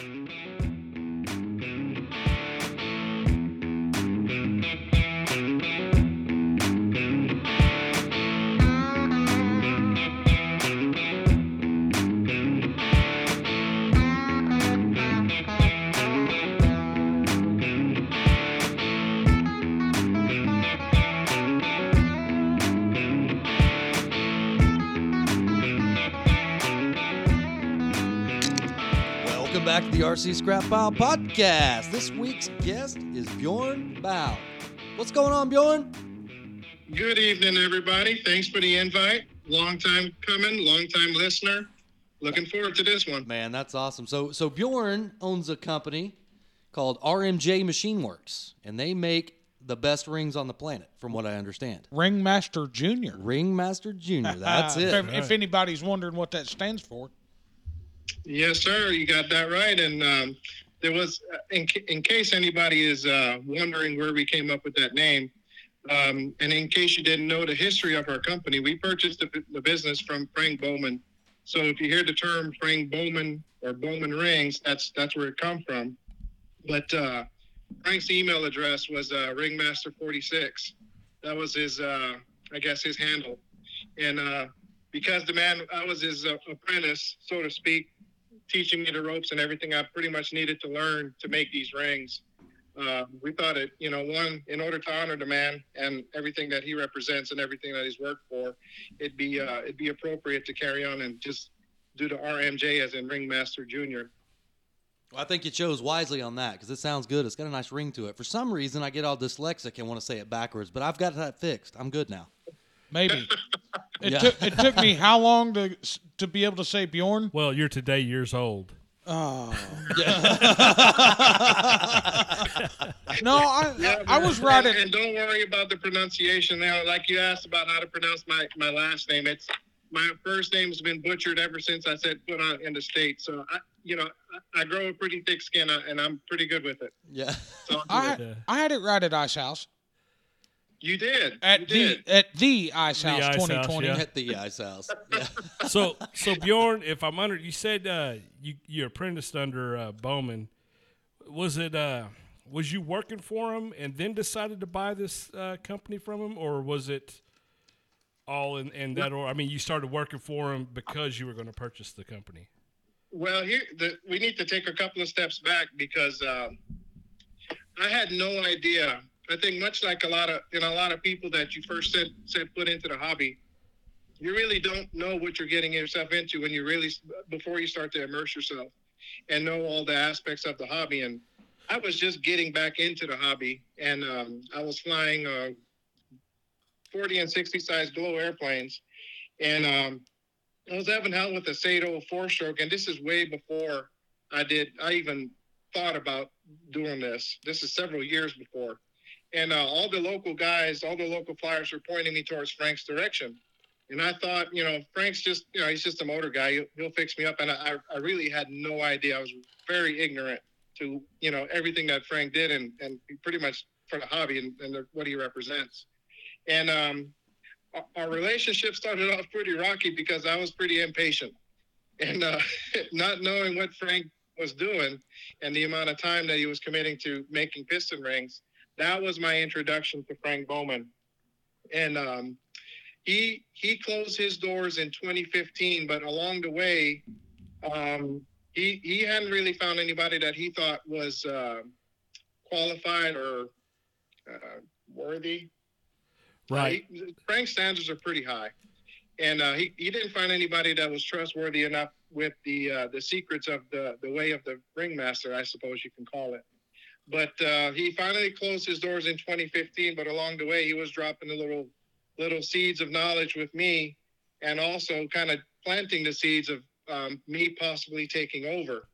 Welcome back RC Scrap Pile Podcast. This week's guest is Bjorn Bow. What's going on, Bjorn? Good evening, everybody. Thanks for the invite. Long time coming, long time listener. Looking forward to this one. Man, that's awesome. So, so Bjorn owns a company called RMJ Machine Works, and they make the best rings on the planet, from what I understand. Ringmaster Junior. Ringmaster Junior. That's if, it. if anybody's wondering what that stands for, Yes, sir. You got that right. And um, there was, uh, in, in case anybody is uh, wondering where we came up with that name, um, and in case you didn't know the history of our company, we purchased the, the business from Frank Bowman. So if you hear the term Frank Bowman or Bowman Rings, that's that's where it come from. But uh, Frank's email address was uh, Ringmaster46. That was his, uh, I guess, his handle. And uh, because the man, I was his uh, apprentice, so to speak, teaching me the ropes and everything I pretty much needed to learn to make these rings. Uh, we thought it, you know, one, in order to honor the man and everything that he represents and everything that he's worked for, it'd be uh, it'd be appropriate to carry on and just do the RMJ as in Ringmaster Junior. Well, I think you chose wisely on that because it sounds good. It's got a nice ring to it. For some reason, I get all dyslexic and want to say it backwards, but I've got that fixed. I'm good now. Maybe. It Yeah. took it took me how long to to be able to say Bjorn? Well, you're today years old. Oh. no, I I, I was right and, at and don't worry about the pronunciation. Now, like you asked about how to pronounce my my last name, it's my first name's been butchered ever since I set foot on in the state. So I, you know, I, I grow a pretty thick skin, uh, and I'm pretty good with it. Yeah. So I Yeah. I had it right at Ice House you did. at you the did. at the Ice The House Ice House, 2020. yeah. At the ice house. Yeah. So, so Bjorn, if I'm under, you said uh, you you apprenticed under uh, Bowman. Was it uh, was you working for him and then decided to buy this uh, company from him, or was it all in, in that order? I mean, you started working for him because you were going to purchase the company. Well, here the, we need to take a couple of steps back because um, I had no idea. I think much like a lot of you know a lot of people that you first set set foot into the hobby, you really don't know what you're getting yourself into when you really before you start to immerse yourself and know all the aspects of the hobby. And I was just getting back into the hobby, and um, I was flying uh, 40 and 60 size glow airplanes, and um, I was having hell with a Saito four stroke, and this is way before I did. I even thought about doing this. This is several years before, and uh, all the local guys, all the local flyers were pointing me towards Frank's direction. And I thought, you know, Frank's just, you know, he's just a motor guy. He'll, he'll fix me up. And I, I really had no idea. I was very ignorant to, you know, everything that Frank did and, and pretty much for the hobby and, and the, what he represents. And um, our, relationship started off pretty rocky because I was pretty impatient and uh, not knowing what Frank was doing and the amount of time that he was committing to making piston rings. That was my introduction to Frank Bowman. And um, he he closed his doors in 2015, but along the way, um, he he hadn't really found anybody that he thought was uh, qualified or uh, worthy Right. uh, he- Frank's standards are pretty high, and uh, he he didn't find anybody that was trustworthy enough with the uh, the secrets of the the way of the ringmaster, I suppose you can call it. But uh, he finally closed his doors in 2015. But along the way, he was dropping the little little seeds of knowledge with me, and also kind of planting the seeds of um, me possibly taking over.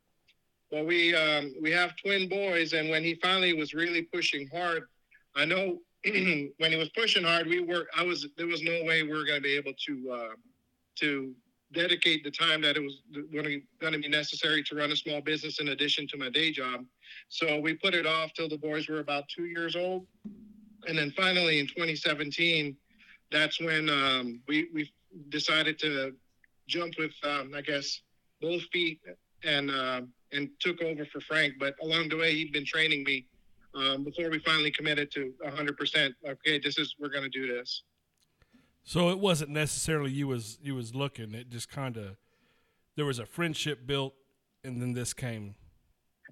Well, we um, we have twin boys, and when he finally was really pushing hard, I know when he was pushing hard, we were. I was. There was no way we were going to be able to uh, to dedicate the time that it was going to be necessary to run a small business in addition to my day job. So we put it off till the boys were about two years old, and then finally in 2017, that's when um, we we decided to jump with, um, I guess, both feet and uh, and took over for Frank. But along the way, he'd been training me um, before we finally committed to 100%. Okay, this is we're going to do this. So it wasn't necessarily you was you was looking. It just kind of there was a friendship built, and then this came.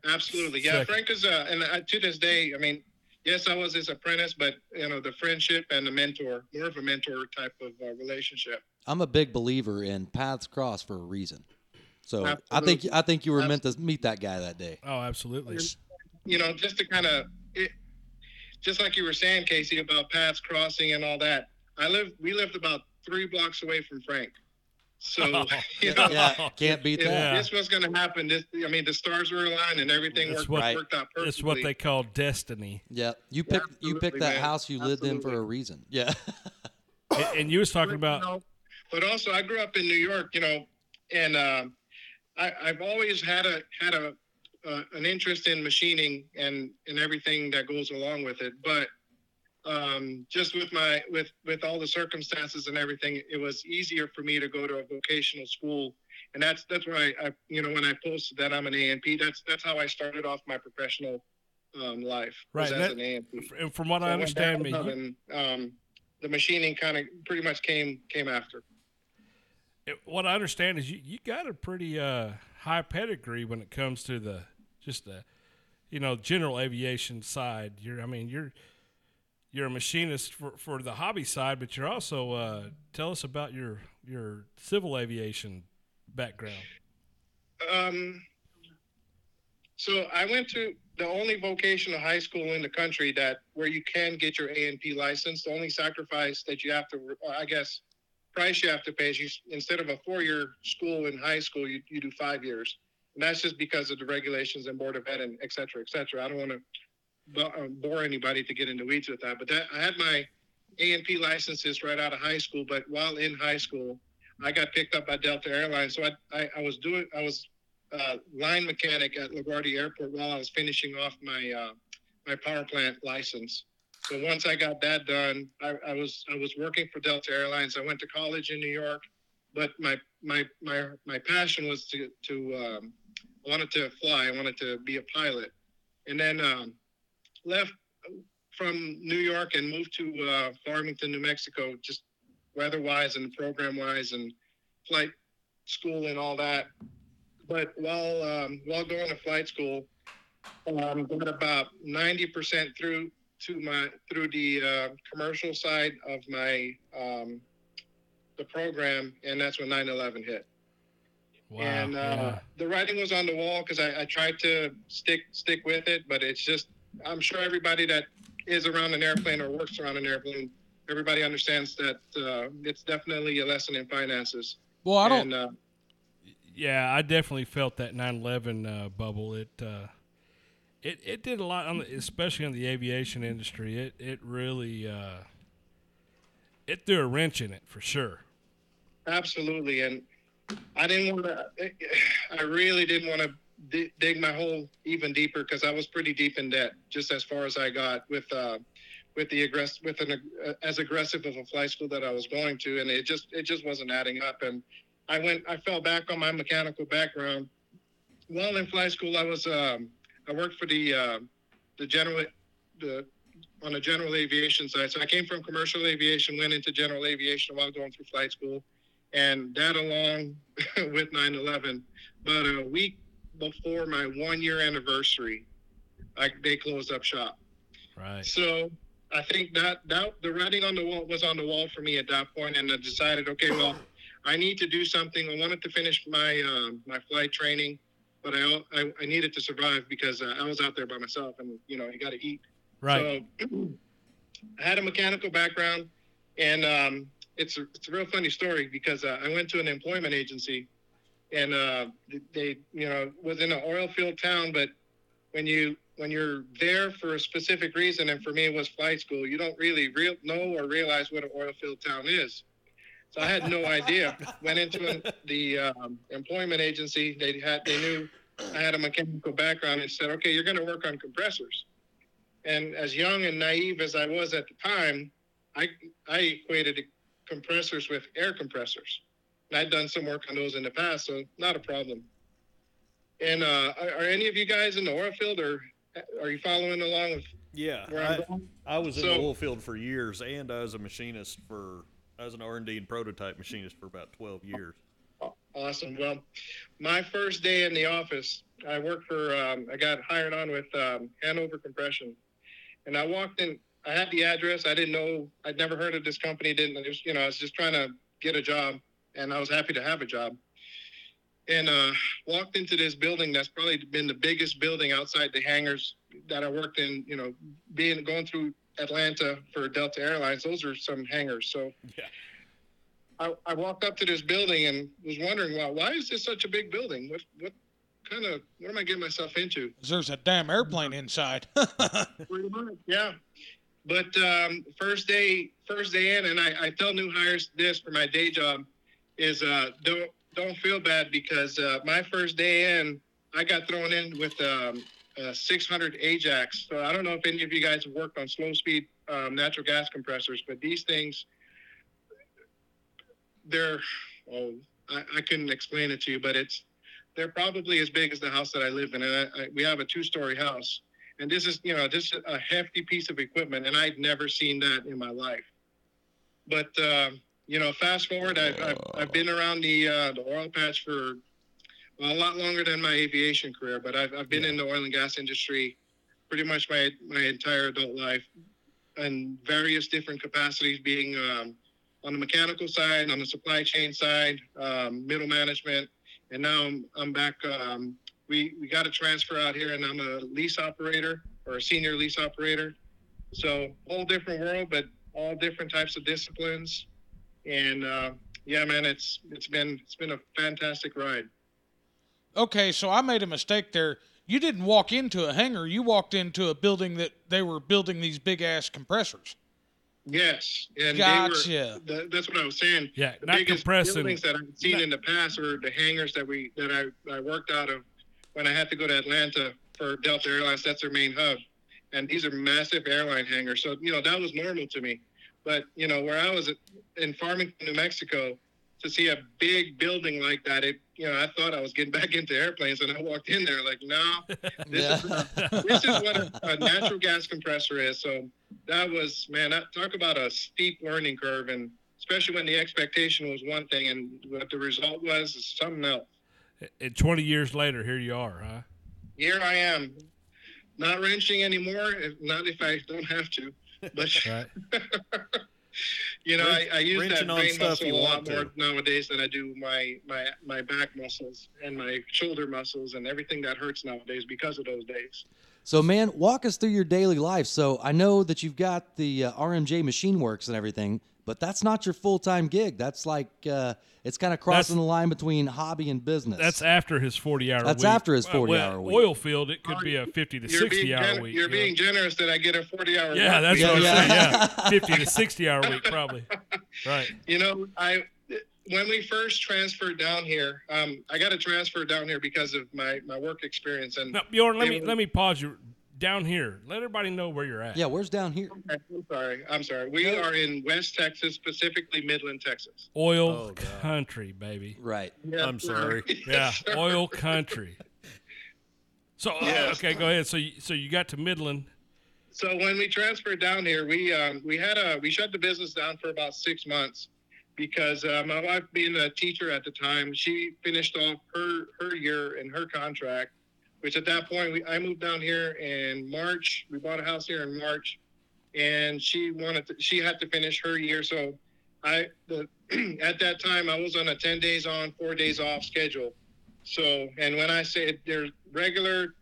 Absolutely, yeah. Second. Frank is, uh, and uh, to this day, I mean, yes, I was his apprentice, but you know, the friendship and the mentor, more of a mentor type of uh, relationship. I'm a big believer in paths cross for a reason. So I think I think you were meant to meet that guy that day. Oh, absolutely. you know, just to kind of, just like you were saying, Casey, about paths crossing and all that. I live, we lived about three blocks away from Frank, so you know, Yeah, can't beat if that. Yeah. this was going to happen, this, I mean, the stars were aligned and everything That's worked, what- worked out perfectly. It's what they call destiny. Yeah, you picked you picked that man. house you lived in for a reason. Yeah. And, and you was talking about you know, but also I grew up in New York, you know, and um I, I've always had a had a uh, an interest in machining and and everything that goes along with it. But um, just with my with with all the circumstances and everything, it was easier for me to go to a vocational school, and that's that's why I you know when I posted that I'm an ANP, that's that's how I started off my professional um, life Right, as that- an ANP. and from what So I understand, me and, um, the machining kind of pretty much came came after. it- what I understand is you, you got a pretty uh, high pedigree when it comes to the just the you know general aviation side. You're I mean you're you're a machinist for, for the hobby side, but you're also uh, tell us about your your civil aviation background. Um, so I went to the only vocational high school in the country that where you can get your A and P license. The only sacrifice that you have to, I guess, price you have to pay is you instead of a four-year school in high school, you, you do five years, and that's just because of the regulations and board of ed and et cetera, et cetera. I don't want to bore anybody to get into weeds with that, but that I had my A and P licenses right out of high school. But while in high school, I got picked up by Delta Airlines. So I, I, I was doing, I was uh, line mechanic at LaGuardia Airport while I was finishing off my uh, my power plant license. So once I got that done, I, I was I was working for Delta Airlines. I went to college in New York, but my my my my passion was to to um, I wanted to fly. I wanted to be a pilot, and then um, left from New York and moved to uh, Farmington, New Mexico, just weather-wise and program-wise and flight school and all that. But while um, while going to flight school, um, got about ninety percent through to my through the uh, commercial side of my um, the program, and that's when 9/11 hit. Wow. and uh, yeah. the writing was on the wall because I, I tried to stick stick with it, but it's just I'm sure everybody that is around an airplane or works around an airplane, everybody understands that uh, it's definitely a lesson in finances. Well, I don't. And, uh, Yeah, I definitely felt that 9/11 uh, bubble. It uh, it it did a lot, on the, especially in the aviation industry. It it really uh, it threw a wrench in it for sure. Absolutely, and I didn't want to. I really didn't want to d- dig my hole even deeper because I was pretty deep in debt, just as far as I got with uh, with the aggress with an uh, as aggressive of a flight school that I was going to, and it just it just wasn't adding up. And I went, I fell back on my mechanical background. While in flight school, I was um, I worked for the uh, the general the on the general aviation side. So I came from commercial aviation, went into general aviation while going through flight school and that along with 9-11 but a week before my one year anniversary I, they closed up shop Right. so i think that that the writing on the wall was on the wall for me at that point and i decided okay well i need to do something i wanted to finish my um, my flight training but I, I i needed to survive because uh, i was out there by myself and you know you got to eat Right. so I had a mechanical background, and um, it's a, it's a real funny story because uh, I went to an employment agency, and uh, they you know was in an oil field town, but when you when you're there for a specific reason, and for me it was flight school, you don't really real know or realize what an oil field town is. So I had no idea. Went into an, the um, employment agency. They had they knew I had a mechanical background and said, okay, you're going to work on compressors. And as young and naive as I was at the time, I I equated compressors with air compressors. And I'd done some work on those in the past, so not a problem. And uh, are, are any of you guys in the oil field, or are you following along with Yeah, where I'm I, going? I was in the oil field for years, and I was a machinist for. I was an R and D and prototype machinist for about twelve years. Awesome. Well, my first day in the office, I worked for, um, I got hired on with um, Hanover Compression. And I walked in, I had the address. I didn't know, I'd never heard of this company. Didn't, you know, I was just trying to get a job and I was happy to have a job. And uh, walked into this building that's probably been the biggest building outside the hangars that I worked in, you know, being going through Atlanta for Delta Airlines. Those are some hangars. So, Yeah. I, I walked up to this building and was wondering, well, why is this such a big building? What what kind of what am I getting myself into? There's a damn airplane inside. Yeah. But um, first day, first day in, and I, I tell new hires this for my day job is uh, don't don't feel bad because uh, my first day in, I got thrown in with um, a 600 Ajax. So I don't know if any of you guys have worked on slow speed um, natural gas compressors, but these things, they're oh, I, I couldn't explain it to you, but it's they're probably as big as the house that I live in, and I, I, we have a two story house. And this is you know this is a hefty piece of equipment and i'd never seen that in my life. But um, you know fast forward i've, I've, I've been around the uh, the oil patch for well, a lot longer than my aviation career but i've, I've been in the oil and gas industry pretty much my my entire adult life in various different capacities being um, on the mechanical side on the supply chain side um, middle management and now i'm, I'm back um, we we got a transfer out here, and I'm a lease operator or a senior lease operator. So whole different world, but all different types of disciplines. And uh, yeah, man, it's it's been it's been a fantastic ride. okay, so I made a mistake there. You didn't walk into a hangar. You walked into a building that they were building these big ass compressors. Yes, and Gotcha. they were. th- that's what I was saying. Yeah, the not biggest compressing. buildings that I've seen in the past were the hangars that we that I, I worked out of when I had to go to Atlanta for Delta Airlines. That's their main hub, and these are massive airline hangars. So you know that was normal to me. But you know where I was at, in Farmington, New Mexico, to see a big building like that, it you know I thought I was getting back into airplanes, and I walked in there like, no, this is this is what a, a natural gas compressor is. So that was man, that, talk about a steep learning curve, and especially when the expectation was one thing and what the result was is something else. And 20 years later, here you are, huh? Here I am, not wrenching anymore. If, not if I don't have to, but Right. you know, I, I use that Wrenching brain stuff muscle a lot more to. nowadays than I do my my my back muscles and my shoulder muscles and everything that hurts nowadays because of those days. So, man, walk us through your daily life. So, I know that you've got the uh, RMJ Machine Works and everything, but that's not your full time gig. That's like uh, it's kind of crossing the line between hobby and business. That's after his 40 hour That's week. after his 40 well, hour week. Oil field, it could be a 50 to You're sixty hour gen- week. you're you know? being generous that I get a 40 hour week. Yeah, work that's week. what I'm saying. Yeah, 50 to 60 hour week, probably. Right. You know, I when we first transferred down here, um, I got a transfer down here because of my my work experience and Now, Bjorn, let me were- let me pause you down here. Let everybody know where you're at. yeah, where's down here? I'm sorry, I'm sorry. We are in West Texas, specifically Midland, Texas. Oil Oh, country, baby. Right. I'm sorry. Yeah, oil country. So uh, Yes. okay, go ahead. So you, so you got to Midland. So when we transferred down here, we um, we had a we shut the business down for about six months because uh, my wife, being a teacher at the time, she finished off her her year in her contract. Which at that point, we, I moved down here in March. We bought a house here in March, and she wanted to, she had to finish her year. So I the at that time I was on a ten days on, four days off schedule. So and when I say there's regular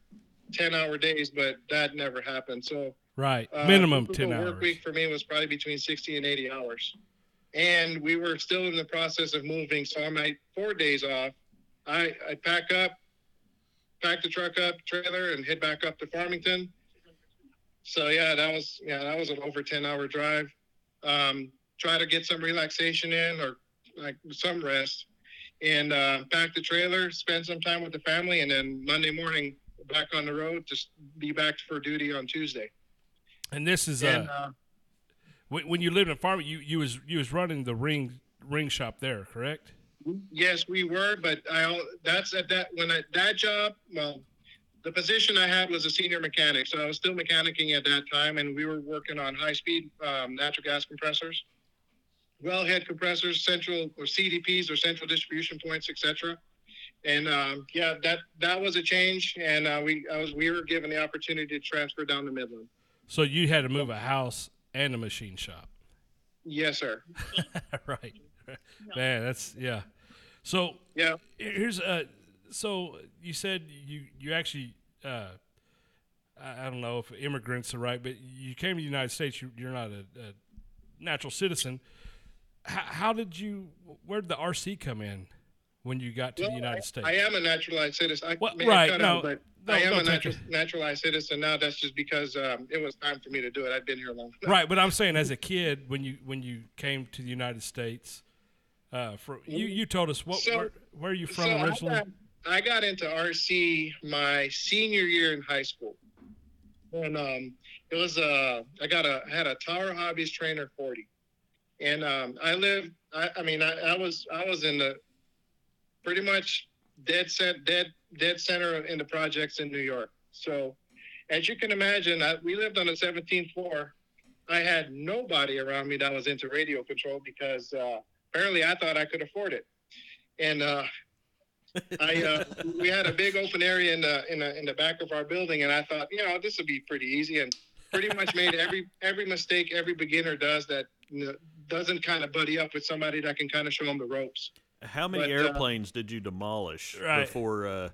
ten hour days, but that never happened. So Right. uh, Minimum ten 10 work week for me was probably between 60 and 80 hours. And we were still in the process of moving. So on my four days off, I, I pack up, pack the truck up, trailer, and head back up to Farmington. So yeah, that was yeah, that was an over 10 hour drive. Um, try to get some relaxation in or like some rest. And uh, pack the trailer, spend some time with the family, and then Monday morning back on the road to be back for duty on Tuesday. And this is And, uh, uh, when, when you lived in farm, you you was you was running the ring ring shop there, correct? Yes, we were, but I that's at that when I, that job. Well, the position I had was a senior mechanic, so I was still mechanicking at that time, and we were working on high speed um, natural gas compressors, wellhead compressors, central or CDPs or central distribution points, etc. And um, yeah, that that was a change, and uh, we I was we were given the opportunity to transfer down to Midland. So you had to move a house and a machine shop. Yes, sir. right. Man, that's yeah. So Yeah. here's uh so you said you you actually uh I, I don't know if immigrants are right, but you came to the United States. You, you're not a, a natural citizen. How, how did you? Where did the RC come in when you got to the United I, States? I am a naturalized citizen. I Well, right, no, out, but no, I am a natural, naturalized citizen now. That's just because um, it was time for me to do it. I've been here a long. Time. Right, but I'm saying as a kid when you when you came to the United States, uh, for you you told us what So- where, where are you from so I originally? got, I got into RC my senior year in high school, and um, it was uh, I got a I had a Tower Hobbies Trainer 40, and um, I lived. I, I mean, I, I was I was in the pretty much dead set dead dead center in the projects in New York. So, as you can imagine, I, we lived on the 17th floor. I had nobody around me that was into radio control because uh, apparently I thought I could afford it, and uh, I uh, we had a big open area in the in the in the back of our building, and I thought, you know, this would be pretty easy, and pretty much made every every mistake every beginner does that you know, doesn't kind of buddy up with somebody that can kind of show them the ropes. How many But, uh, airplanes did you demolish Right. before uh,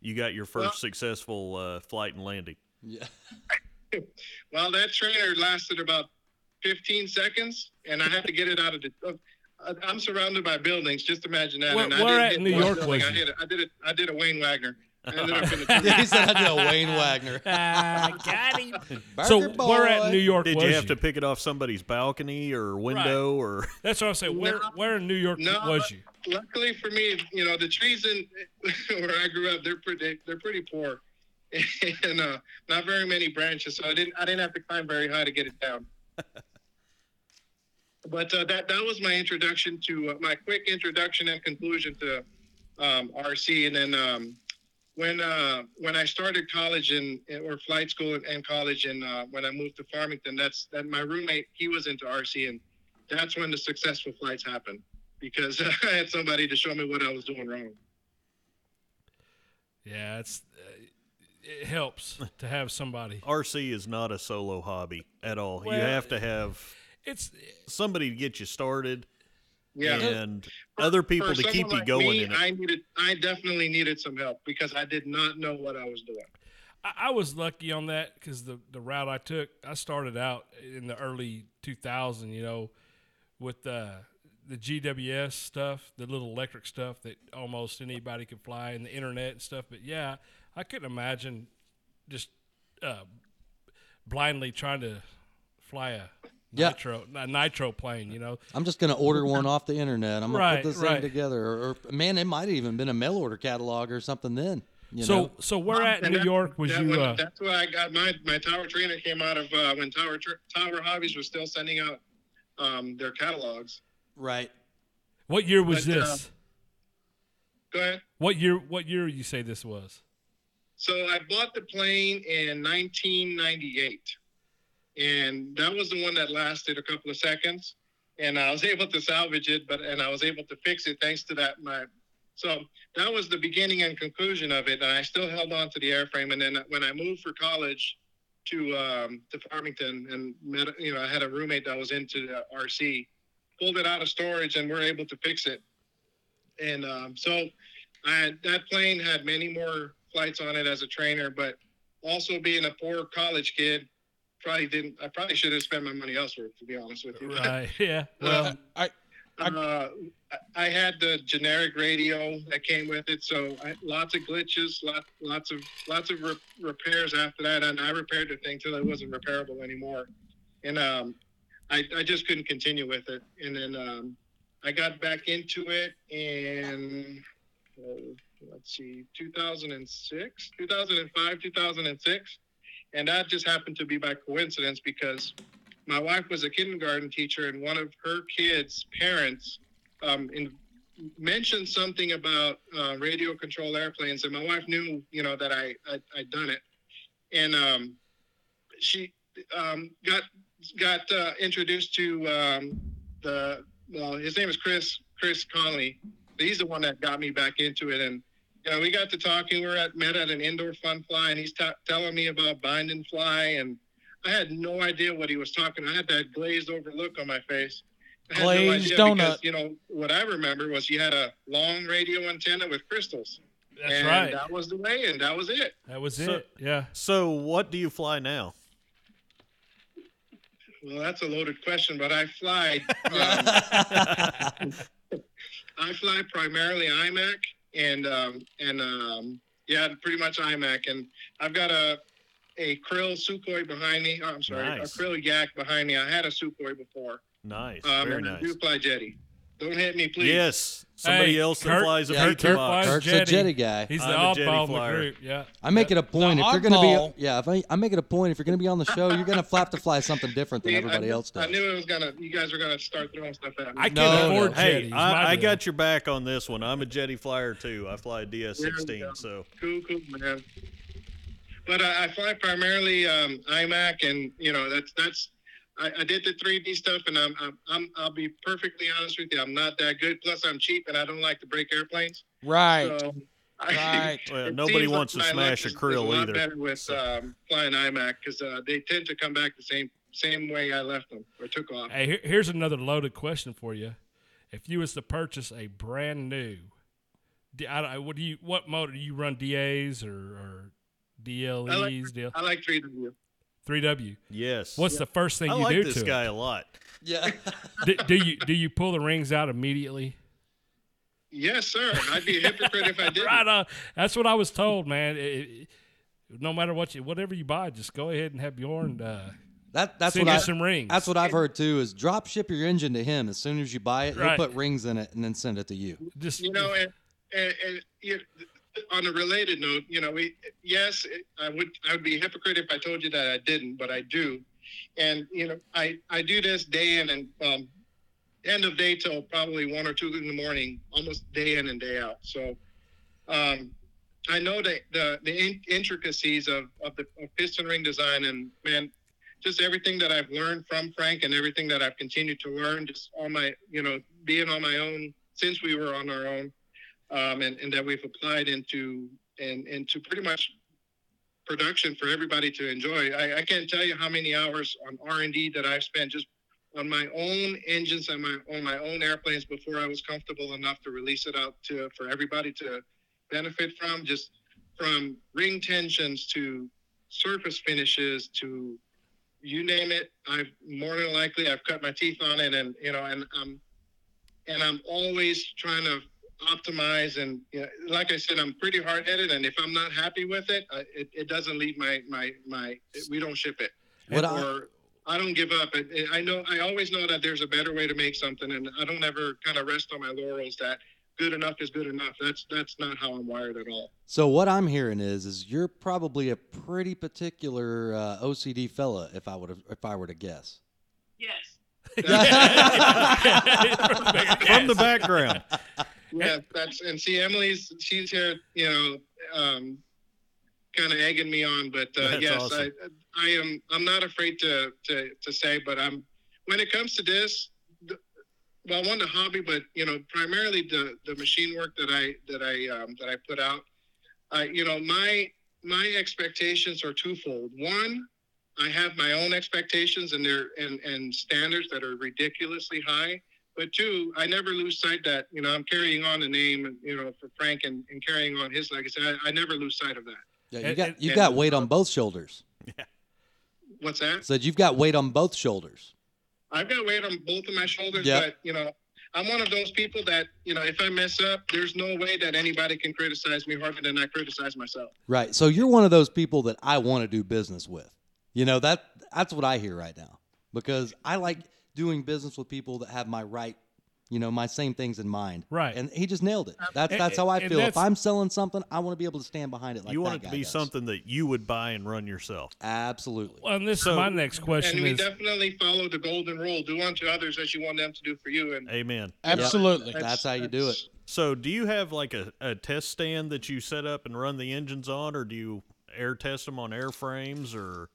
you got your first Well- successful uh, flight and landing? Yeah. Well, that trainer lasted about 15 seconds, and I had to get it out of the. Uh, I'm surrounded by buildings. Just imagine that. Where- and I where didn't at New York building. was I you? hit did it. I did a Wayne Wagner. I ended up in the. He said I did a Wayne Wagner. Ah, got him. so Burger where at. New York Did was you have to pick it off somebody's balcony or window or? That's what I'm saying. Where No. where in New York No, was you? luckily for me, you know, the trees in where I grew up, they're pretty, they're pretty poor, and uh, not very many branches. So I didn't, I didn't have to climb very high to get it down. But uh, that that was my introduction to uh, my quick introduction and conclusion to um, RC, and then um, when uh, when I started college in or flight school and college, and uh, when I moved to Farmington, that's that my roommate he was into RC, and that's when the successful flights happened because I had somebody to show me what I was doing wrong. Yeah, it's uh, it helps to have somebody. RC is not a solo hobby at all. you have to have It's somebody to get you started Yeah. and other people to keep someone you going me, in it. I needed, I definitely needed some help because I did not know what I was doing. I, I was lucky on that because the the route I took, I started out in the early 2000. You know, with uh, the GWS stuff, the little electric stuff that almost anybody could fly, and the internet and stuff. But yeah, I couldn't imagine just uh, blindly trying to fly a Yeah. Nitro a nitro plane. You know, I'm just gonna order one off the internet. I'm gonna Right, put this right. thing together. Or, or man, it might have even been a mail order catalog or something. Then you so know. so where at in New that- York was that you? when- Uh, that's where I got my my tower trainer came out of uh, when Tower Tower Hobbies was still sending out um, their catalogs. Right. what year was but, uh, this? Go ahead. What year? What year you say this was? So I bought the plane in 1998, and that was the one that lasted a couple of seconds, and I was able to salvage it, but and I was able to fix it thanks to that my. So that was the beginning and conclusion of it, and I still held on to the airframe. And then when I moved for college to um, to Farmington, and met, you know, I had a roommate that was into the RC, pulled it out of storage, and we're able to fix it. And um, so I, that plane had many more flights on it as a trainer, but also being a poor college kid, probably didn't. I probably should have spent my money elsewhere, to be honest with you. Right. Yeah. Well, I uh, I had the generic radio that came with it, so I, lots of glitches, lot, lots of lots of re- repairs after that, and I repaired the thing till it wasn't repairable anymore, and um, I, I just couldn't continue with it, and then um, I got back into it in uh, let's see, 2006, 2005, 2006, and that just happened to be by coincidence because my wife was a kindergarten teacher, and one of her kids' parents um, in, mentioned something about uh, radio control airplanes, and my wife knew, you know, that I, I I'd done it, and um, she um, got got uh, introduced to um, the well, his name is Chris Chris Conley. He's the one that got me back into it, and you know, we got to talking. We were at met at an indoor fun fly, and he's t- telling me about bind and fly, and I had no idea what he was talking. I had that glazed over look on my face. I Glazed idea donut. Because, you know what I remember was you had a long radio antenna with crystals. That's and right. That was the way, and that was it. That was So- it. Yeah. So, what do you fly now? Well, that's a loaded question, but I fly. Um, I fly primarily IMAC and um, and um, yeah, pretty much IMAC, and I've got a a krill Sukhoi behind me. Oh, I'm sorry, Nice. a krill yak behind me. I had a Sukhoi before, Nice, um, very nice. do Jeti. Don't hit me, please. Yes, somebody Hey, else that Kurt- flies a Yeah, yeah, Kurt box. flies Kirk's a Jeti. Jeti guy. He's the I'm a Jeti oddball in the flyer. group. Yeah. I make it a point The if you're going to oddball. be yeah. If I, I make it a point if you're going to be on the show, you're going to flap to fly something different than everybody I, else does. I knew it was gonna. You guys were gonna start throwing stuff at me. I can't No, afford no. Jetis. Hey, I, I got your back on this one. I'm a Jeti flyer too. I fly a DS-16, so Cool, cool, man. But I, I fly primarily um, IMAC, and you know that's that's. I, I did the 3D stuff, and I'm, I'm I'm I'll be perfectly honest with you. I'm not that good. Plus, I'm cheap, and I don't like to break airplanes. Right. So, I, Right. well, nobody seems like wants to smash a is- is krill lot either. Better with So- um, flying IMAC because uh, they tend to come back the same same way I left them or took off. Hey, here, here's another loaded question for you. If you was to purchase a brand new, D- I, don't- what do you what motor do you run? DAs or, or DLEs? DL, I like 3W. 3W. Yes. What's the first thing I you like do this to guy it? a lot. yeah. Do, do you do you pull the rings out immediately? Yes, sir. I'd be a hypocrite if I didn't. Right on. That's what I was told, man. It- it- no matter what you whatever you buy, just go ahead and have Bjorn uh, That that's send what you I, some rings. That's what I've heard too. Is drop ship your engine to him as soon as you buy it. Right. He'll put rings in it and then send it to you. just you know, and, and, and you, on a related note, you know, we yes, I would I would be hypocrite if I told you that I didn't, but I do, and you know, I I do this day in and um, end of day till probably one or two in the morning, almost day in and day out. So, um, I know that the the intricacies of of the of piston ring design and man. Just everything that I've learned from Frank and everything that I've continued to learn, just on my, you know, being on my own since we were on our own, um, and, and that we've applied into and into pretty much production for everybody to enjoy. I, I can't tell you how many hours on R and D that I've spent just on my own engines and my on my own airplanes before I was comfortable enough to release it out to for everybody to benefit from. Just from ring tensions to surface finishes to you name it. I've more than likely I've cut my teeth on it, and you know, and I'm and I'm always trying to optimize and you know, like I said, I'm pretty hard headed, and if I'm not happy with it, uh, it, it doesn't leave my my my. We don't ship it, What I- or I don't give up. I, I know I always know that there's a better way to make something, and I don't ever kind of rest on my laurels that good enough is good enough. That's that's not how I'm wired at all. So what I'm hearing is, is you're probably a pretty particular uh, OCD fella, if I would, if I were to guess. Yes. From the background. Yeah, that's and see Emily's she's here, you know, um, kind of egging me on, but uh, yes, awesome. I I am I'm not afraid to to to say, but I'm when it comes to this, the, well, one the hobby, but you know, primarily the the machine work that I that I um, that I put out, I you know my my expectations are twofold. One, I have my own expectations and they're and and standards that are ridiculously high but two, I never lose sight that you know I'm carrying on the name, you know, for Frank and, and carrying on his legacy. I, I never lose sight of that. Yeah, you got and- you and- got weight on both shoulders. Yeah. What's that? Said you've got weight on both shoulders. I've got weight on both of my shoulders, Yep. but you know, I'm one of those people that you know, if I mess up, there's no way that anybody can criticize me harder than I criticize myself. Right. So you're one of those people that I want to do business with. You know that that's what I hear right now because I like doing business with people that have my right, you know, my same things in mind. Right. And he just nailed it. That's And- that's how I feel. If I'm selling something, I want to be able to stand behind it like you want that it to be does. something that you would buy and run yourself. Absolutely. Well, and this So- is my next question and we is definitely follow the golden rule: do unto others as you want them to do for you. And Amen. Absolutely. That's how you do it. So, do you have like a, a test stand that you set up and run the engines on, or do you air test them on airframes, or?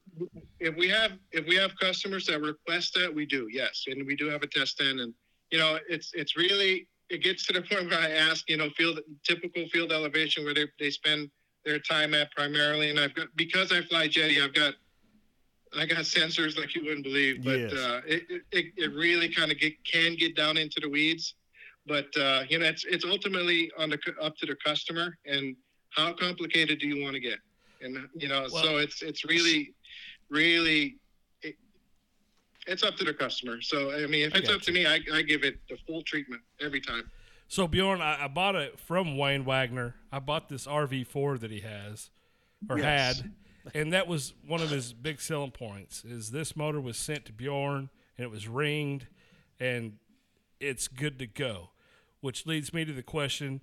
If we have if we have customers that request that, we do yes, and we do have a test stand, and you know it's it's really it gets to the point where I ask, you know, field typical field elevation where they they spend their time at primarily, and I've got because I fly Jeti, I've got I got sensors like you wouldn't believe, but Yes. uh, it, it- it really kind of get can get down into the weeds, but uh, you know it's it's ultimately on the up to the customer and how complicated do you want to get, and you know Well- so it's it's really really it, it's up to the customer. So I mean, if it's up to me, I, I give it the full treatment every time. So Bjorn, I, I bought it from Wayne Wagner. I bought this RV4 that he has, or Yes. had, and that was one of his big selling points. Is this motor was sent to Bjorn and it was ringed, and it's good to go. Which leads me to the question: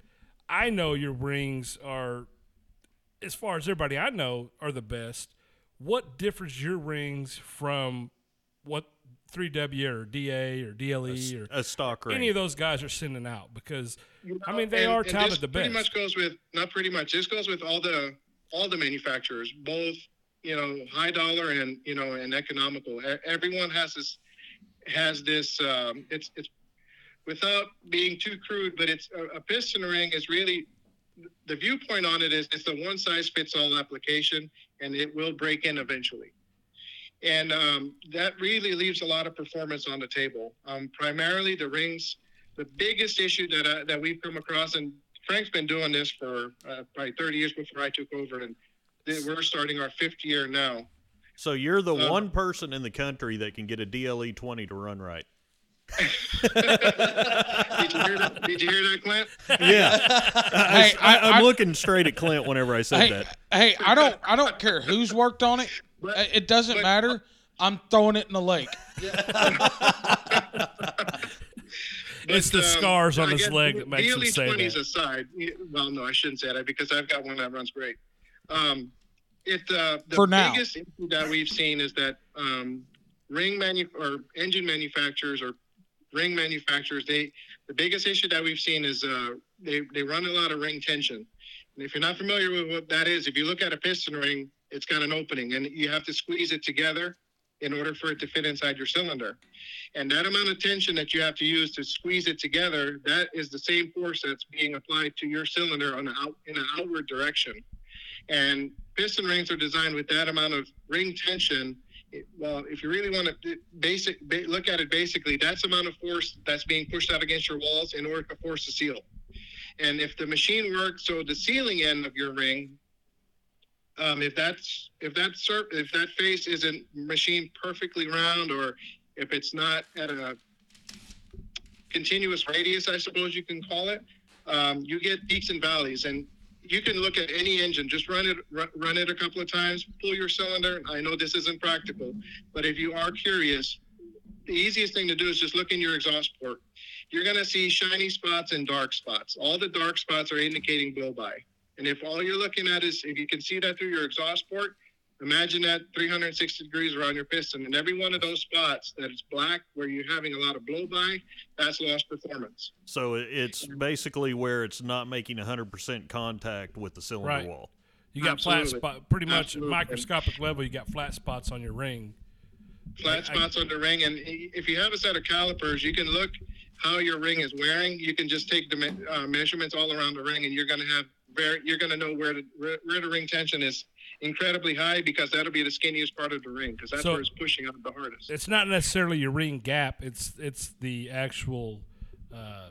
I know your rings are, as far as everybody I know, are the best. What differs your rings from what 3W or DA or DLE or a stock ring? any of those guys are sending out because You I mean they and- are and touted this the Pretty much goes with not pretty much. This goes with all the all the manufacturers, both you know high dollar and you know and economical. E- Everyone has this has this. Um, it's it's without being too crude, but it's a, a piston ring is really the viewpoint on it is it's a one size fits all application, and it will break in eventually. And um, that really leaves a lot of performance on the table. Um, primarily, the rings the biggest issue that I, that we've come across, and Frank's been doing this for uh, probably 30 years before I took over, and we're starting our fifth year now. so you're the Um, one person in the country that can get a DLE 20 to run right. Did you hear that? Did you hear that, Clint? Yeah, Hey, I- I, am I- looking straight at Clint whenever I said Hey, that. hey, I don't, I don't care who's worked on it. But- It it doesn't but- matter. I'm throwing it in the lake. It's the um, scars on his leg that makes him DLE say 20s that. aside, well, no, I shouldn't say that because I've got one that runs great. Um, it uh, the For now. biggest issue that we've seen is that um, ring manu- or engine manufacturers or ring manufacturers they the biggest issue that we've seen is uh, they they run a lot of ring tension. And if you're not familiar with what that is, if you look at a piston ring, it's got an opening, and you have to squeeze it together in order for it to fit inside your cylinder. And that amount of tension that you have to use to squeeze it together, that is the same force that's being applied to your cylinder on out, in an outward direction. And piston rings are designed with that amount of ring tension. Well, if you really want to basic look at it basically, that's amount of force that's being pushed out against your walls in order to force the seal. And if the machine works, so the sealing end of your ring, um, if that's if that sur- if that face isn't machined perfectly round, or if it's not at a continuous radius, I suppose you can call it, um, you get peaks and valleys. And you can look at any engine, just run it run, it a couple of times, pull your cylinder. I know this isn't practical, but if you are curious, the easiest thing to do is just look in your exhaust port. You're going to see shiny spots and dark spots. All the dark spots are indicating blow by. And if all you're looking at is, if you can see that through your exhaust port, imagine that 360 degrees around your piston. And every one of those spots that is black, where you're having a lot of blow by, that's lost performance. So it's basically where it's not making 100% contact with the cylinder Right. wall. You got flat Absolutely. spot, pretty much Absolutely. microscopic level. You got flat spots on your ring. flat I- spots on the ring. And if you have a set of calipers, you can look how your ring is wearing. You can just take the me- uh, measurements all around the ring, and you're going to have very, you're going to know where the where where the ring tension is incredibly high because that'll be the skinniest part of the ring because that's So- where it's pushing out the hardest. It's not necessarily your ring gap. It's it's the actual. Uh,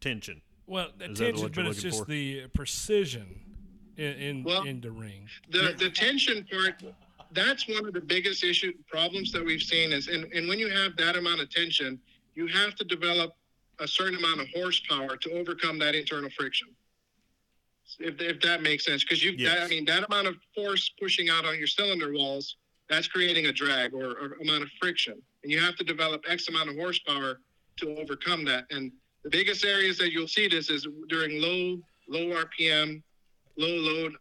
Tension. well, the Is that tension, but it's just for? the precision in in, Well, in the ring. the the tension part that's one of the biggest issue problems that we've seen is and, and when you have that amount of tension you have to develop a certain amount of horsepower to overcome that internal friction if, if that makes sense because you that, i mean that amount of force pushing out on your cylinder walls that's creating a drag or, or amount of friction and you have to develop x amount of horsepower to overcome that. And the biggest areas that you'll see this is during low low RPM, low load,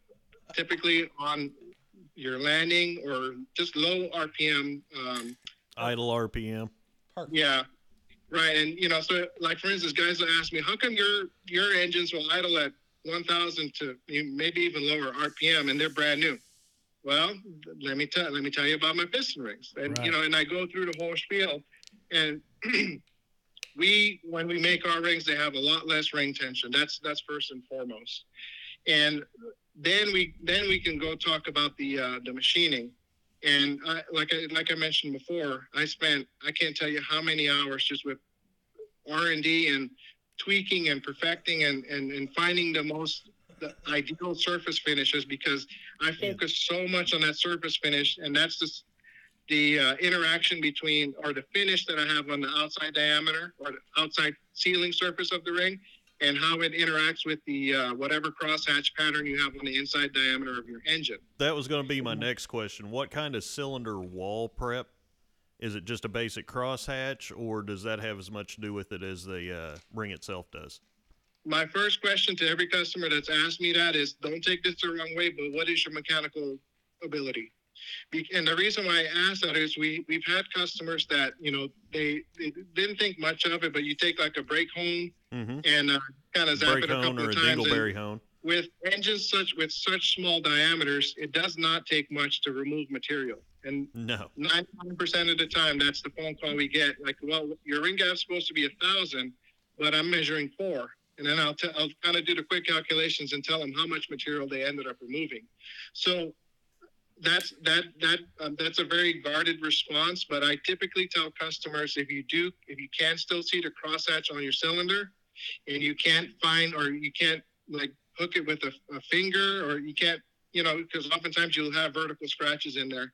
typically on your landing or just low RPM. Um, Idle RPM. yeah, right. And you know, so like for instance, guys will ask me, how come your your engines will idle at 1,000 to maybe even lower RPM and they're brand new? Well, let me tell let me tell you about my piston rings, and Right. you know, and I go through the whole spiel, and we when we make our rings, they have a lot less ring tension. That's that's first and foremost, and then we then we can go talk about the uh, the machining. And I, like I like I mentioned before, I spent I can't tell you how many hours just with R and D and tweaking and perfecting and, and and finding the most the ideal surface finishes because I focus so much on that surface finish, and that's just the uh, interaction between or the finish that I have on the outside diameter or the outside sealing surface of the ring, and how it interacts with the uh, whatever crosshatch pattern you have on the inside diameter of your engine. That was going to be my next question. What kind of cylinder wall prep? Is it just a basic crosshatch, or does that have as much to do with it as the uh, ring itself does? my first question to every customer that's asked me that is don't take this the wrong way, but what is your mechanical ability? And the reason why I ask that is we, we've had customers that, you know, they, they didn't think much of it, but you take like a brake hone Mm-hmm. and uh, kind of zap Brake it a hone couple or a of times. and dingleberry hone. With engines such with such small diameters, it does not take much to remove material. And No. 99% of the time, that's the phone call we get. Like, well, your ring gap's supposed to be a thousand, but I'm measuring four. And then I'll, t- I'll kind of do the quick calculations and tell them how much material they ended up removing. So that's that that um, that's a very guarded response. But I typically tell customers if you do if you can still see the crosshatch on your cylinder, and you can't find or you can't like hook it with a, a finger or you can't you know because oftentimes you'll have vertical scratches in there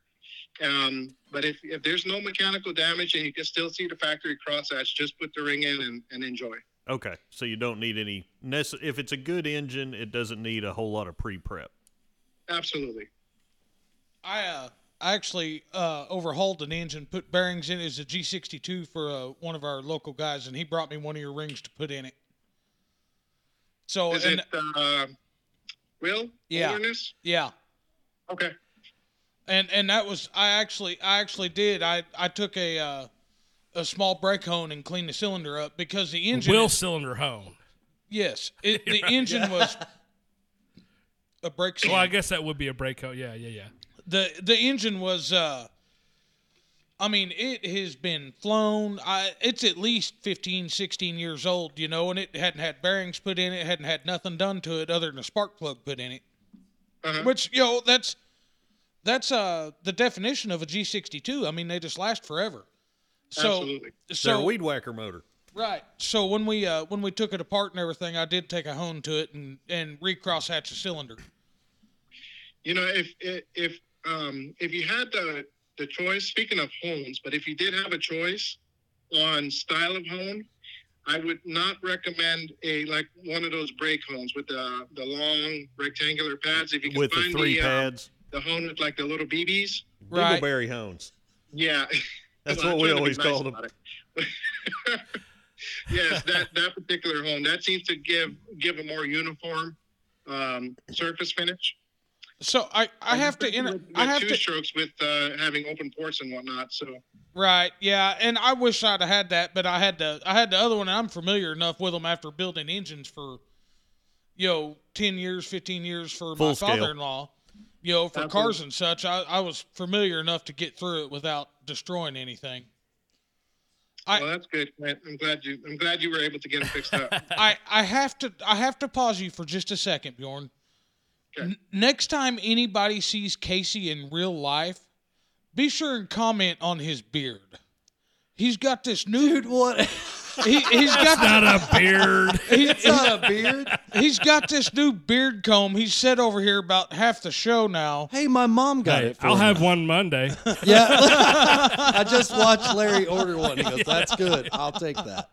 um, but if, if there's no mechanical damage and you can still see the factory crosshatch, just put the ring in and, and enjoy. Okay, so you don't need any. Nece- if it's a good engine, it doesn't need a whole lot of pre-prep. Absolutely. I uh, I actually uh, overhauled an engine, put bearings in it as a G62 for uh, one of our local guys, and he brought me one of your rings to put in it. So Is and it uh, Will? Yeah. Wilderness? yeah, Okay. and and that was I actually I actually did I I took a uh, a small brake hone and cleaned the cylinder up because the engine Will is- cylinder hone. yes it, the engine was a brake Well, I guess that would be a brake hone. Yeah, yeah, yeah. the the engine was uh I mean it has been flown I it's at least 15 16 years old you know and it hadn't had bearings put in it hadn't had nothing done to it other than a spark plug put in it Uh-huh. which you know that's that's uh the definition of a G62 I mean they just last forever so Absolutely. They're a weed whacker motor. right so when we uh when we took it apart and everything I did take a hone to it and and recross hatch the cylinder You know, if if if, um, if you had the the choice, speaking of hones, but if you did have a choice on style of hone, I would not recommend a like one of those brake hones with the the long rectangular pads. If you can with the find three the, uh, the hone with like the little BBs, right Dingleberry hones. yeah. That's Well, I'm what we trying to be always nice called them. yes, that that particular hone that seems to give give a more uniform um, surface finish. So I I have to inter- With- I have two to strokes with uh, having open ports and whatnot. So Right. Yeah, and I wish I'd have had that, but I had the I had the other one. And I'm familiar enough with them after building engines for, you know, ten years, fifteen years for Full my scale. father-in-law. You know, for Absolutely. cars and such, I, I was familiar enough to get through it without destroying anything. I- well, that's good. I'm glad you I'm glad you were able to get it fixed up. I I have to I have to pause you for just a second, Bjorn. Okay. N- next time anybody sees Casey in real life, be sure and comment on his beard. He's got this new Dude, what? he, he's got Not a beard. he, it's not a beard. he's got this new beard comb. He's set over here about half the show now. Hey, my mom got Hey, it. For I'll me. have one Monday. Yeah. I just watched Larry order one. He goes, "That's good. I'll take that."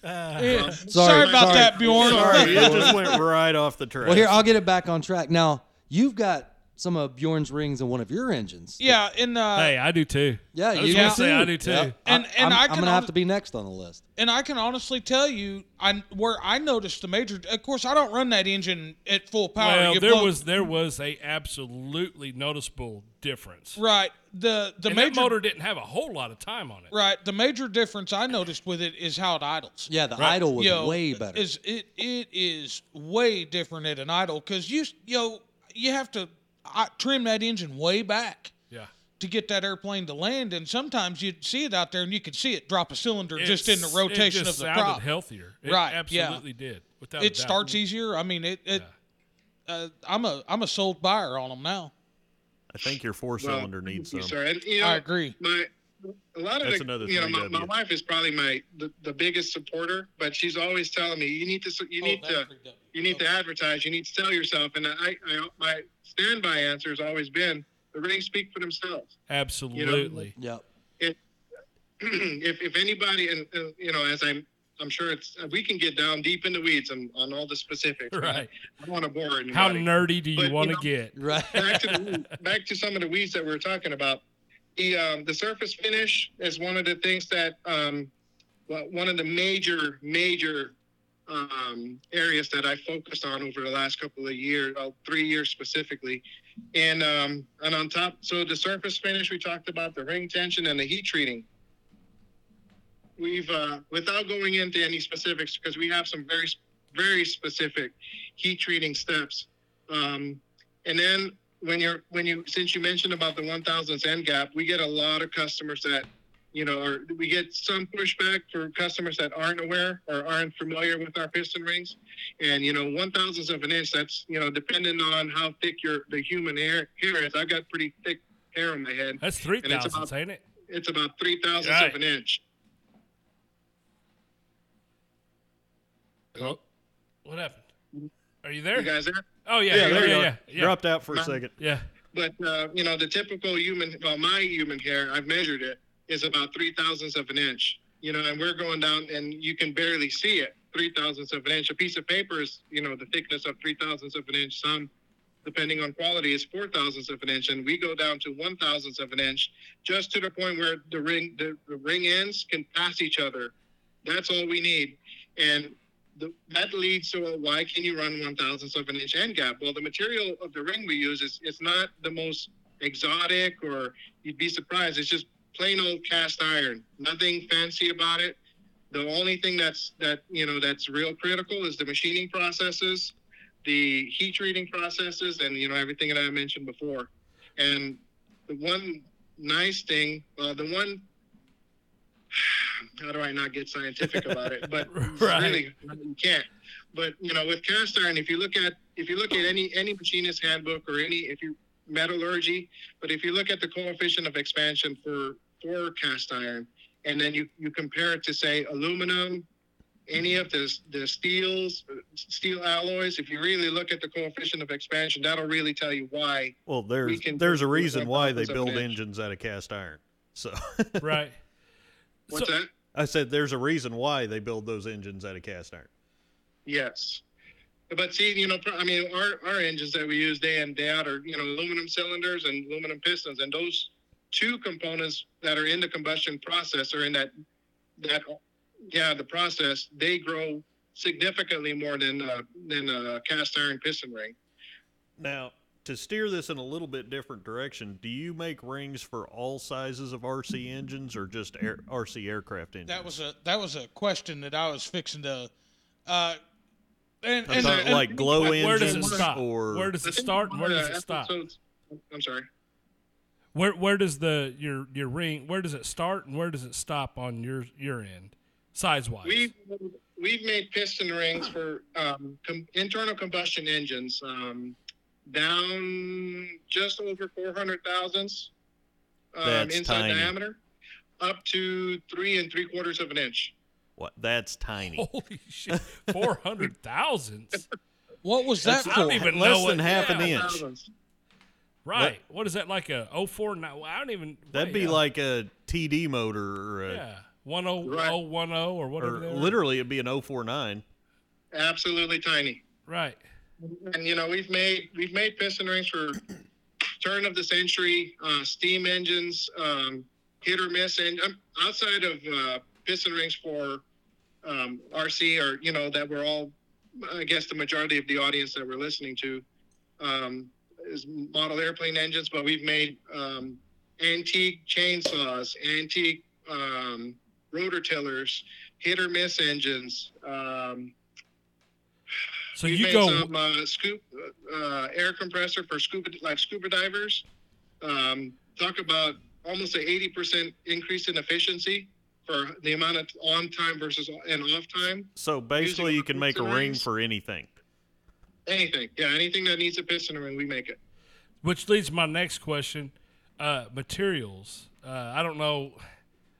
Sorry, Sorry, about sorry. that, Bjorn. Sorry, it just went right off the track. Well, here I'll get it back on track. Now you've got some of Bjorn's rings in one of your engines. Yeah, and uh, Hey, I do too. Yeah, I you just say. I do too. Yeah. And- I, and I'm, I I'm can gonna have to be next on the list. and I can honestly tell you, I where I noticed the major. Of course, I don't run that engine at full power. Well, there blow- was there was a absolutely noticeable difference. right the the and major that motor didn't have a whole lot of time on it. right the major difference I noticed with it is how it idles. Yeah, the Right. idle was Yo, way better. Is it it is way different at an idle because you yo you have to uh, trim that engine way back Yeah. to get that airplane to land, and sometimes you'd see it out there and you could see it drop a cylinder just in the rotation it just of the sounded prop. healthier. It Right, yeah. Absolutely did. Without It doubt. starts easier. I mean, it. it uh, I'm a I'm a sold buyer on them now. I think your four Well, cylinder needs some. thank you, sir. And, you know, I agree. My a lot of That's the, another you know, my, my wife is probably my the, the biggest supporter, but she's always telling me you need to you need Oh, to you need to advertise, you need to sell yourself. And I, I my standby answer has always been the rings speak for themselves. Absolutely. yep. if if anybody and uh, you know, as I'm I'm sure it's we can get down deep in the weeds on, on all the specifics. Right. I don't want to bore anybody. How nerdy do you But, you want to know- get? Right. back to the, back to some of the weeds that we were talking about. The um, the surface finish is one of the things that um, well, one of the major major um, areas that I focused on over the last couple of years, well, three years specifically, and um, and on top, so the surface finish we talked about the ring tension and the heat treating. We've uh, without going into any specifics because we have some very very specific heat treating steps. Um, and then when you're when you since you mentioned about the 1000s end gap, we get a lot of customers that you know, or we get some pushback for customers that aren't aware or aren't familiar with our piston rings. And you know, one thousandths of an inch. That's you know, depending on how thick your the human hair hair is. I've got pretty thick hair on my head. That's three it's thousandths, about- ain't it? It's about three thousandths Right. of an inch. Oh, what happened? Are you there? You guys there? Oh yeah, Yeah, yeah, there you yeah, are. yeah, yeah. Dropped out for a Mine- second. Yeah. But uh, you know, the typical human, well, my human hair, I've measured it, is about three thousandths of an inch. You know, and we're going down, and you can barely see it. Three thousandths of an inch. A piece of paper is, you know, the thickness of three thousandths of an inch. Some, depending on quality, is four thousandths of an inch, and we go down to one thousandths of an inch, just to the point where the ring, the, the ring ends can pass each other. That's all we need, and the, that leads to a, why can you run one thousandths of an inch end gap? Well, the material of the ring we use is it's not the most exotic, or you'd be surprised. It's just plain old cast iron. Nothing fancy about it. The only thing that's that you know that's real critical is the machining processes, the heat treating processes, and you know everything that I mentioned before. And the one nice thing, uh, the one how do I not get scientific about it? But Right. really, you can't. But you know, with cast iron, if you look at if you look at any any machinist handbook or any if you metallurgy, but if you look at the coefficient of expansion for for cast iron, and then you you compare it to say aluminum, any of the the steels, steel alloys, if you really look at the coefficient of expansion, that'll really tell you why. Well, there's can there's a reason why they build an engines out of cast iron. So Right. What's So- that? I said there's a reason why they build those engines out of cast iron. Yes. But see, you know, I mean, our, our engines that we use day in, day out are, you know, aluminum cylinders and aluminum pistons. And those two components that are in the combustion process or in that, that, yeah, the process, they grow significantly more than, uh, than a cast iron piston ring. Now, to steer this in a little bit different direction, do you make rings for all sizes of RC engines or just air, RC aircraft engines? That was a that was a question that I was fixing to. Uh, and and, and- like glow Where, engines where does it stop? or Where does it start and where does it stop? episodes- I'm sorry. Where where does the your your ring where does it start and where does it stop on your your end, size wise? We've we've made piston rings for um, com- internal combustion engines um, down just over 400 thousandths um, inside tiny. diameter, up to three and three quarters of an inch. what? That's tiny. Holy shit, four hundred thousandths. what was that I don't for? even Less know than what- half an inch. Thousandths. Right. What is that like a 049? Well, I don't even. That'd be yeah. like a TD motor or a, yeah, one oh Right. one oh or whatever. or literally it'd be an 049. Absolutely tiny. Right. And you know we've made we've made piston rings for turn of the century uh, steam engines, um, hit or miss, and um, outside of uh, piston rings for um, RC or you know that we're all, I guess the majority of the audience that we're listening to um, is model airplane engines, but we've made um, antique chainsaws, antique um, rotor tillers, hit or miss engines. Um, So we you made go. some uh, scoop uh, air compressor for scuba like scuba divers. Um, talk about almost an eighty percent increase in efficiency for the amount of on time versus and off time. So basically, you can make a piston ring for anything. Anything, yeah, anything that needs a piston ring, we make it. Which leads to my next question: uh, materials. Uh, I don't know.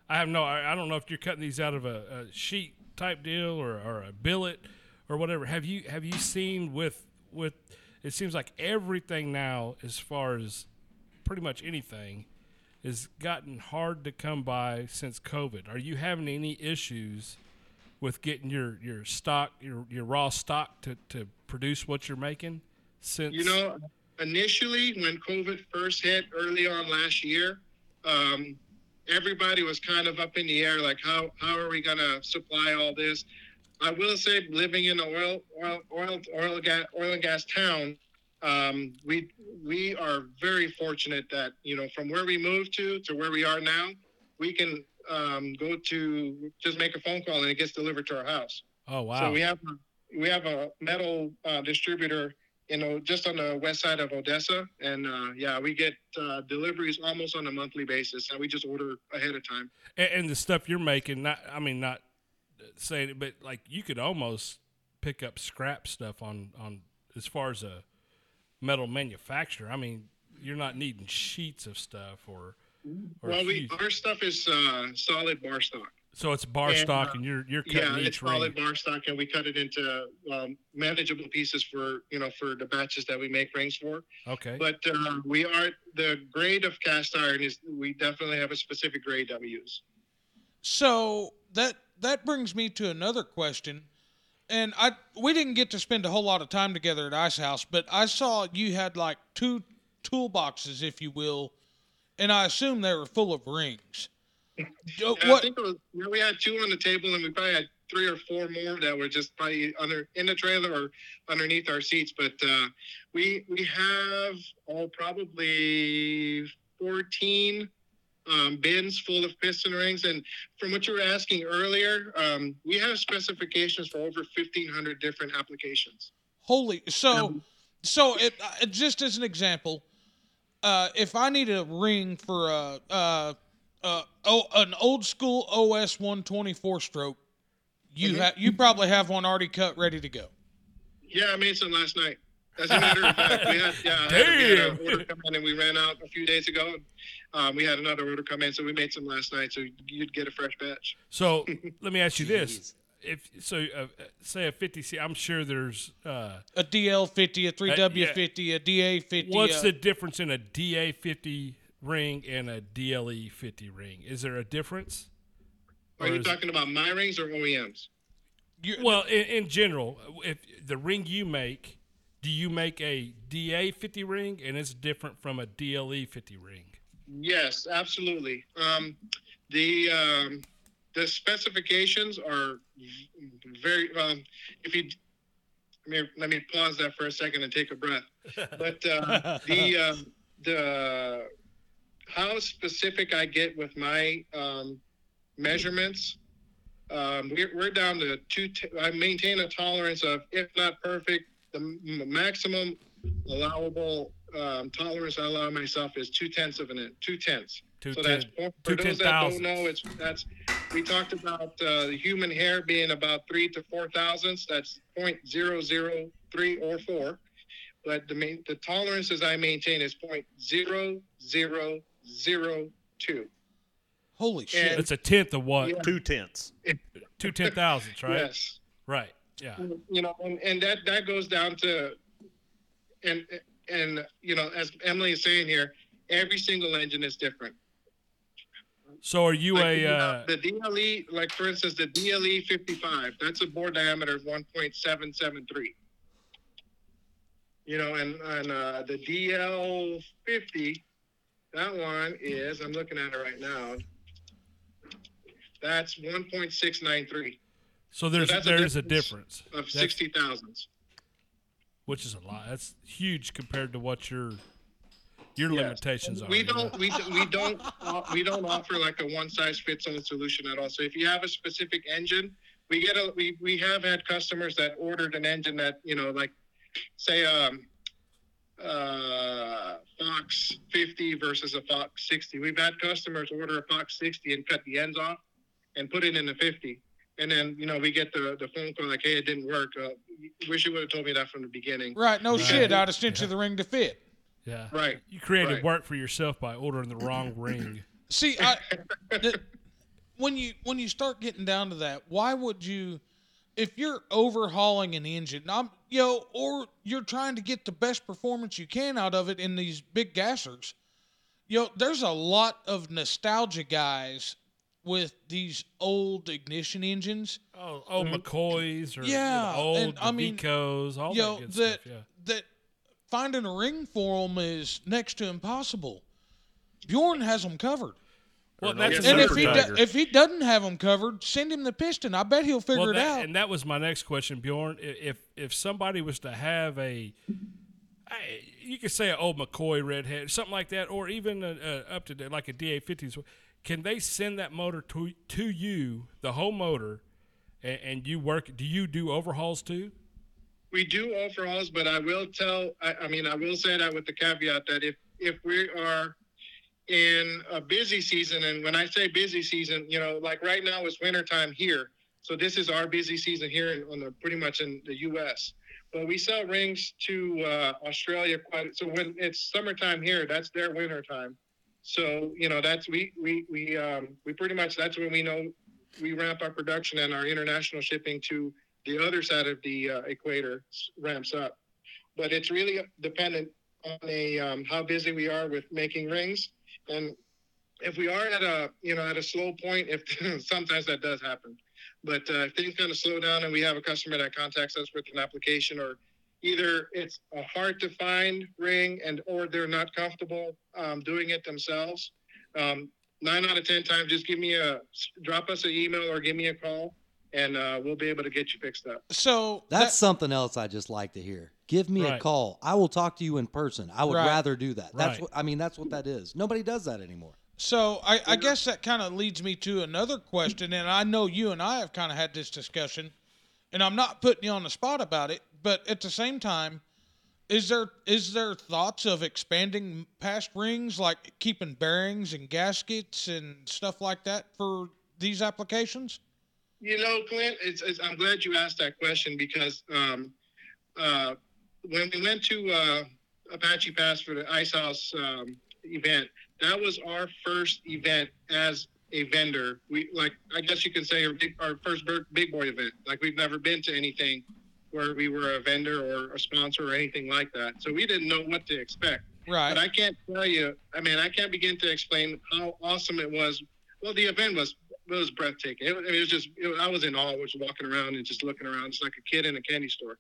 I have no. I, I don't know if you're cutting these out of a, a sheet type deal or, or a billet or whatever. Have you have you seen with with? It seems like everything now, as far as pretty much anything, has gotten hard to come by since COVID. Are you having any issues with getting your your stock your your raw stock to to produce what you're making? Since You know, initially when COVID first hit early on last year, um, everybody was kind of up in the air, like how how are we gonna supply all this? I will say, living in an oil oil oil oil, gas, oil and gas town, um, we we are very fortunate that you know from where we moved to to where we are now, we can um, go to just make a phone call and it gets delivered to our house. oh wow. So we have we have a metal uh, distributor, you know, just on the west side of Odessa, and uh, yeah, we get uh, deliveries almost on a monthly basis, and we just order ahead of time. and, and the stuff you're making not i mean not saying it but like you could almost pick up scrap stuff on on as far as a metal manufacturer i mean you're not needing sheets of stuff or, or well, we our stuff is uh, solid bar stock. so it's bar and, stock uh, and you're you're cutting Yeah, it's each ring solid bar stock, and we cut it into um, manageable pieces for you know for the batches that we make rings for. okay But uh, we are the grade of cast iron is we definitely have a specific grade that we use. So that that brings me to another question, and I we didn't get to spend a whole lot of time together at Ice House, but I saw you had like two toolboxes, if you will, and I assume they were full of rings. Uh, Yeah, I think it was, we had two on the table, and we probably had three or four more that were just probably under in the trailer or underneath our seats. But uh, we we have oh probably fourteen um, bins full of piston rings, and from what you were asking earlier, um, we have specifications for over fifteen hundred different applications. Holy! So, so it, uh, just as an example, uh, if I need a ring for a uh, uh, oh, an old school OS one twenty four stroke, you Mhm. have you probably have one already cut, ready to go. Yeah, I made some last night. As a matter of fact, we had yeah, I had- we had an order come in and we ran out a few days ago. And, um, we had another order come in, so we made some last night, so you'd get a fresh batch. so let me ask you this Jeez. If so uh, say a 50c i'm sure there's uh A DL fifty, a three W fifty, a DA fifty. What's uh, the difference in a DA fifty ring and a DLE fifty ring? Is there a difference? Are you is it- talking about my rings or OEMs? you- well, in, in general, if the ring you make, do you make a DA fifty ring and it's different from a DLE fifty ring? Yes, absolutely. Um, the um, the specifications are very. Um, if you let me let me pause that for a second and take a breath. But uh, the uh, the how specific I get with my um, measurements. Um, we're, we're down to two. T- I maintain a tolerance of, if not perfect, the m- maximum allowable um, tolerance I allow myself is two tenths of an inch. Two tenths. Two So that's ten- for, two those that don't know, it's that's we talked about uh, the human hair being about three to four thousandths. That's point zero zero three or four. But the main the tolerances I maintain is point zero zero zero two. holy shit! and- It's a tenth of what? Yeah. Two tenths. Two ten thousandths, right? Yes. Right. Yeah. you know, and, and that that goes down to, and and you know, as Emily is saying here, every single engine is different. So are you Like, a? know, Uh, the DLE, like for instance, the DLE 55, that's a bore diameter of 1.773. You know, and and uh, the DL50, that one is I'm looking at it right now. That's 1.693 So there's a there's a difference difference, of That's- 60 thousands. which is a lot. That's huge compared to what your your Yes. limitations are. We you know? don't we, we don't uh, we don't offer like a one size fits all solution at all. So if you have a specific engine, we get a we, we have had customers that ordered an engine that you know like say um uh Fox 50 versus a Fox 60. We've had customers order a Fox 60 and cut the ends off and put it in the 50. And then you know we get the the phone call like, hey, it didn't work. Uh, wish you would have told me that from the beginning. Right, no Right. shit. I'd have sent you the ring to fit. Yeah. Right. You created Right. work for yourself by ordering the wrong ring. See, I, when you when you start getting down to that, why would you, if you're overhauling an engine, I'm you know, or you're trying to get the best performance you can out of it in these big gassers, you know, there's a lot of nostalgia guys with these old ignition engines. Oh, old McCoys or you know, Yeah, old and I mean, Vecos, all you that know good that stuff. Yeah. that finding a ring for them is next to impossible. Bjorn has them covered. Well, Or that's And if he do, if he doesn't have them covered, send him the piston. I bet he'll figure well, it out. and that was my next question, Bjorn. If if somebody was to have a, you could say an old McCoy redhead, something like that, or even a, a, up to date like a DA fifties, can they send that motor to to you, the whole motor, and, and you work? Do you do overhauls too? We do overhauls, but I will tell. I, I mean, I will say that with the caveat that if if we are in a busy season, and when I say busy season, you know, like right now it's wintertime here, so this is our busy season here in, on the pretty much in the U.S. But we sell rings to uh, Australia quite. So when it's summertime here, that's their wintertime. So you know, that's we we we um, we pretty much that's when we know we ramp up production and our international shipping to the other side of the uh, equator ramps up. But it's really dependent on a um, how busy we are with making rings, and if we are at a you know at a slow point, if sometimes that does happen. But uh, if things kind of slow down and we have a customer that contacts us with an application, or either it's a hard to find ring and or they're not comfortable um, doing it themselves. Um, nine out of ten times, just give me a drop us an email or give me a call, and uh, we'll be able to get you fixed up. so That's that- something else I just like to hear. Give me a call. I will talk to you in person. I would Right. rather do that. That's Right. what I mean. That's what that is. Nobody does that anymore. so I, I guess that kind of leads me to another question, and I know you and I have kind of had this discussion, and I'm not putting you on the spot about it, but at the same time, is there is there thoughts of expanding past rings, like keeping bearings and gaskets and stuff like that for these applications? You know, Clint, it's, it's, I'm glad you asked that question because um, uh, when we went to uh, Apache Pass for the Ice House um, event, that was our first event as a vendor. We like, I guess you can say, our, big, our first big boy event. Like we've never been to anything where we were a vendor or a sponsor or anything like that. So we didn't know what to expect. Right. But I can't tell you. I mean, I can't begin to explain how awesome it was. Well, the event was it was breathtaking. It, it was just it, I was in awe. I was walking around and just looking around, just like a kid in a candy store.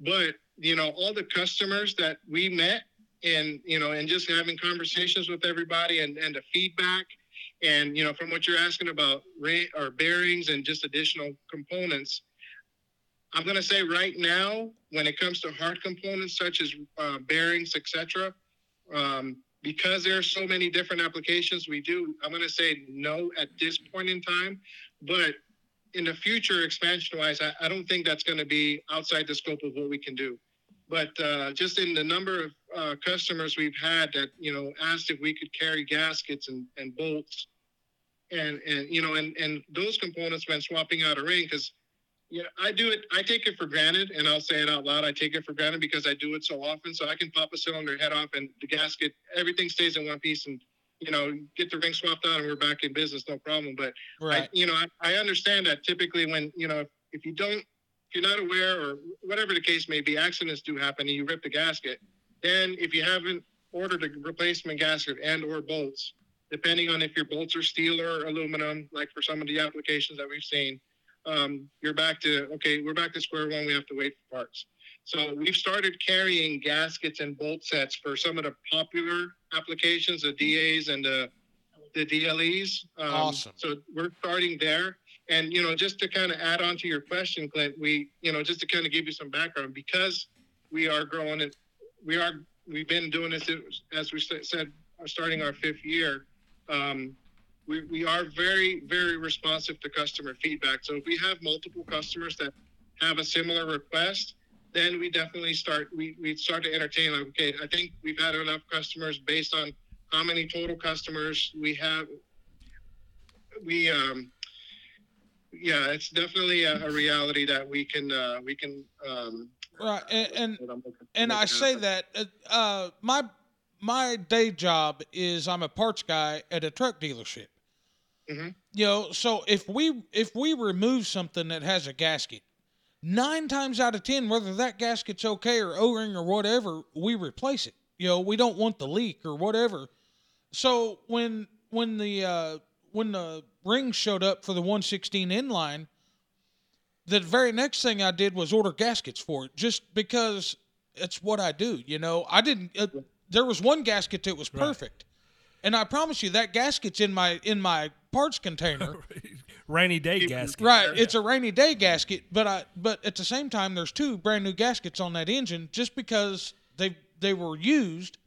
But you know, all the customers that we met, and you know, and just having conversations with everybody, and and the feedback, and you know, from what you're asking about rate or bearings and just additional components. I'm going to say right now, when it comes to hard components such as uh, bearings, etc., um, because there are so many different applications we do, I'm going to say no at this point in time. But in the future, expansion wise, I, I don't think that's going to be outside the scope of what we can do. But uh, just in the number of uh, customers we've had that you know asked if we could carry gaskets and, and bolts, and and you know and and those components when swapping out a ring because yeah, I do it. I take it for granted, and I'll say it out loud. I take it for granted because I do it so often. So I can pop a cylinder head off, and the gasket, everything stays in one piece, and you know, get the ring swapped out, and we're back in business, no problem. But right. I, you know, I, I understand that typically when you know, if, if you don't, if you're not aware, or whatever the case may be, accidents do happen, and you rip the gasket. Then, if you haven't ordered a replacement gasket and or bolts, depending on if your bolts are steel or aluminum, like for some of the applications that we've seen um, you're back to okay we're back to square one we have to wait for parts So we've started carrying gaskets and bolt sets for some of the popular applications, the DAs and the the DLEs. Um, Awesome. So we're starting there. And you know, just to kind of add on to your question, Clint, we you know just to kind of give you some background because we are growing and we are we've been doing this as we sa- said starting our fifth year. Um, we, we are very very responsive to customer feedback. So if we have multiple customers that have a similar request, then we definitely start we, we start to entertain like okay i think we've had enough customers based on how many total customers we have we um yeah it's definitely a, a reality that we can uh we can um Right, and and, I'm looking for and I say that uh, uh, my my day job is I'm a parts guy at a truck dealership. Mhm. You know, so if we if we remove something that has a gasket, nine times out of ten, whether that gasket's okay or O-ring or whatever, we replace it. You know, we don't want the leak or whatever. So when when the uh, when the rings showed up for the 116 inline, the very next thing I did was order gaskets for it, just because it's what I do. You know, I didn't. Uh, there was one gasket that was perfect, and I promise you that gasket's in my in my parts container. Rainy day gasket. right, it's a rainy day gasket, but I but at the same time, there's two brand new gaskets on that engine just because they they were used.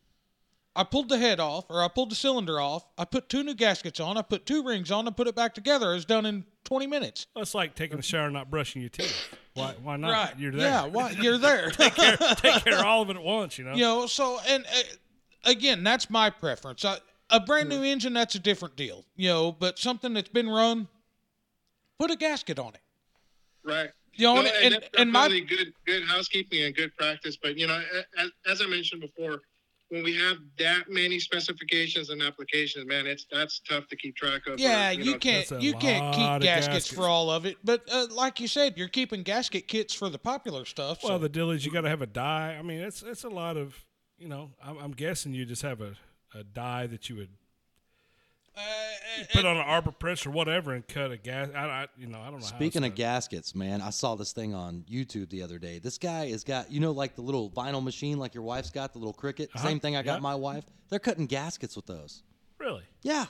I pulled the head off, or I pulled the cylinder off. I put two new gaskets on. I put two rings on. and put it back together. It was done in 20 minutes. Well, it's like taking a shower and not brushing your teeth. Why? Why not? right? You're there. Yeah. Why? You're there. Take care of all of it at once. You know. You know, so and uh, again, that's my preference. I, a brand new engine, that's a different deal. You know, but something that's been run, put a gasket on it. right You know, No, and and, and, my definitely good good housekeeping and good practice but you know as, as i mentioned before when we have that many specifications and applications man it's that's tough to keep track of or, yeah, you, know, can't you can't keep gaskets, gaskets. for all of it. But uh, like you said, you're keeping gasket kits for the popular stuff. Well, so- the deal is you got to have a die. I mean, it's it's a lot of you know. I'm, I'm guessing you just have a, a die that you would uh, put on an arbor press or whatever and cut a gas. I, I you know I don't know. Speaking it's of gaskets, man, I saw this thing on YouTube the other day. This guy has got, you know, like the little vinyl machine, like your wife's got, the little Cricut. Uh-huh, Same thing I got yeah. my wife. They're cutting gaskets with those. really. Yeah.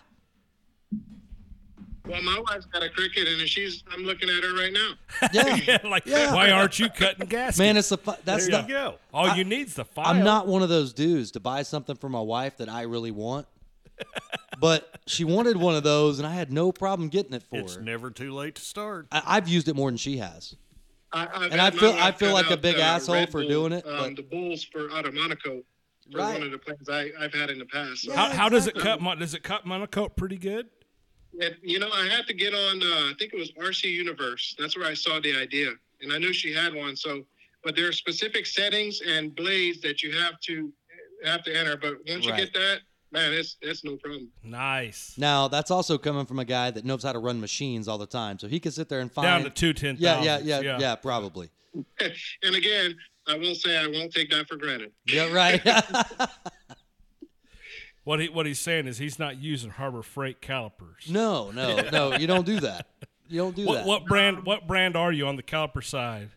Well my wife's got a Cricut and she's i'm looking at her right now Yeah. Yeah, like Yeah. why aren't you cutting gas? Man, it's a fu- that's There the, you go. All I- you need's the file. I'm not one of those dudes to buy something for my wife that I really want. but she wanted one of those, and I had no problem getting it for It's her. It's never too late to start. I, I've used it more than she has. I, And I feel I feel like a big uh, asshole Red for Bull, doing it, um, but- the bulls for out of MonoKote for Right. one of the planes I, i've had in the past so. How, how does it cut? Mon- does it cut MonoKote pretty good? And, you know, I had to get on. Uh, I think it was RC Universe. That's where I saw the idea, and I knew she had one. So, but there are specific settings and blades that you have to have to enter. But once you get that, man, it's it's no problem. Nice. Now, that's also coming from a guy that knows how to run machines all the time. So he can sit there and find. Down to two ten yeah, yeah, thousandths, yeah, yeah, probably. and again, I will say I won't take that for granted. Yeah, right. What he what he's saying is he's not using Harbor Freight calipers. no, no, no. You don't do that. You don't do What that. what brand what brand are you on the caliper side?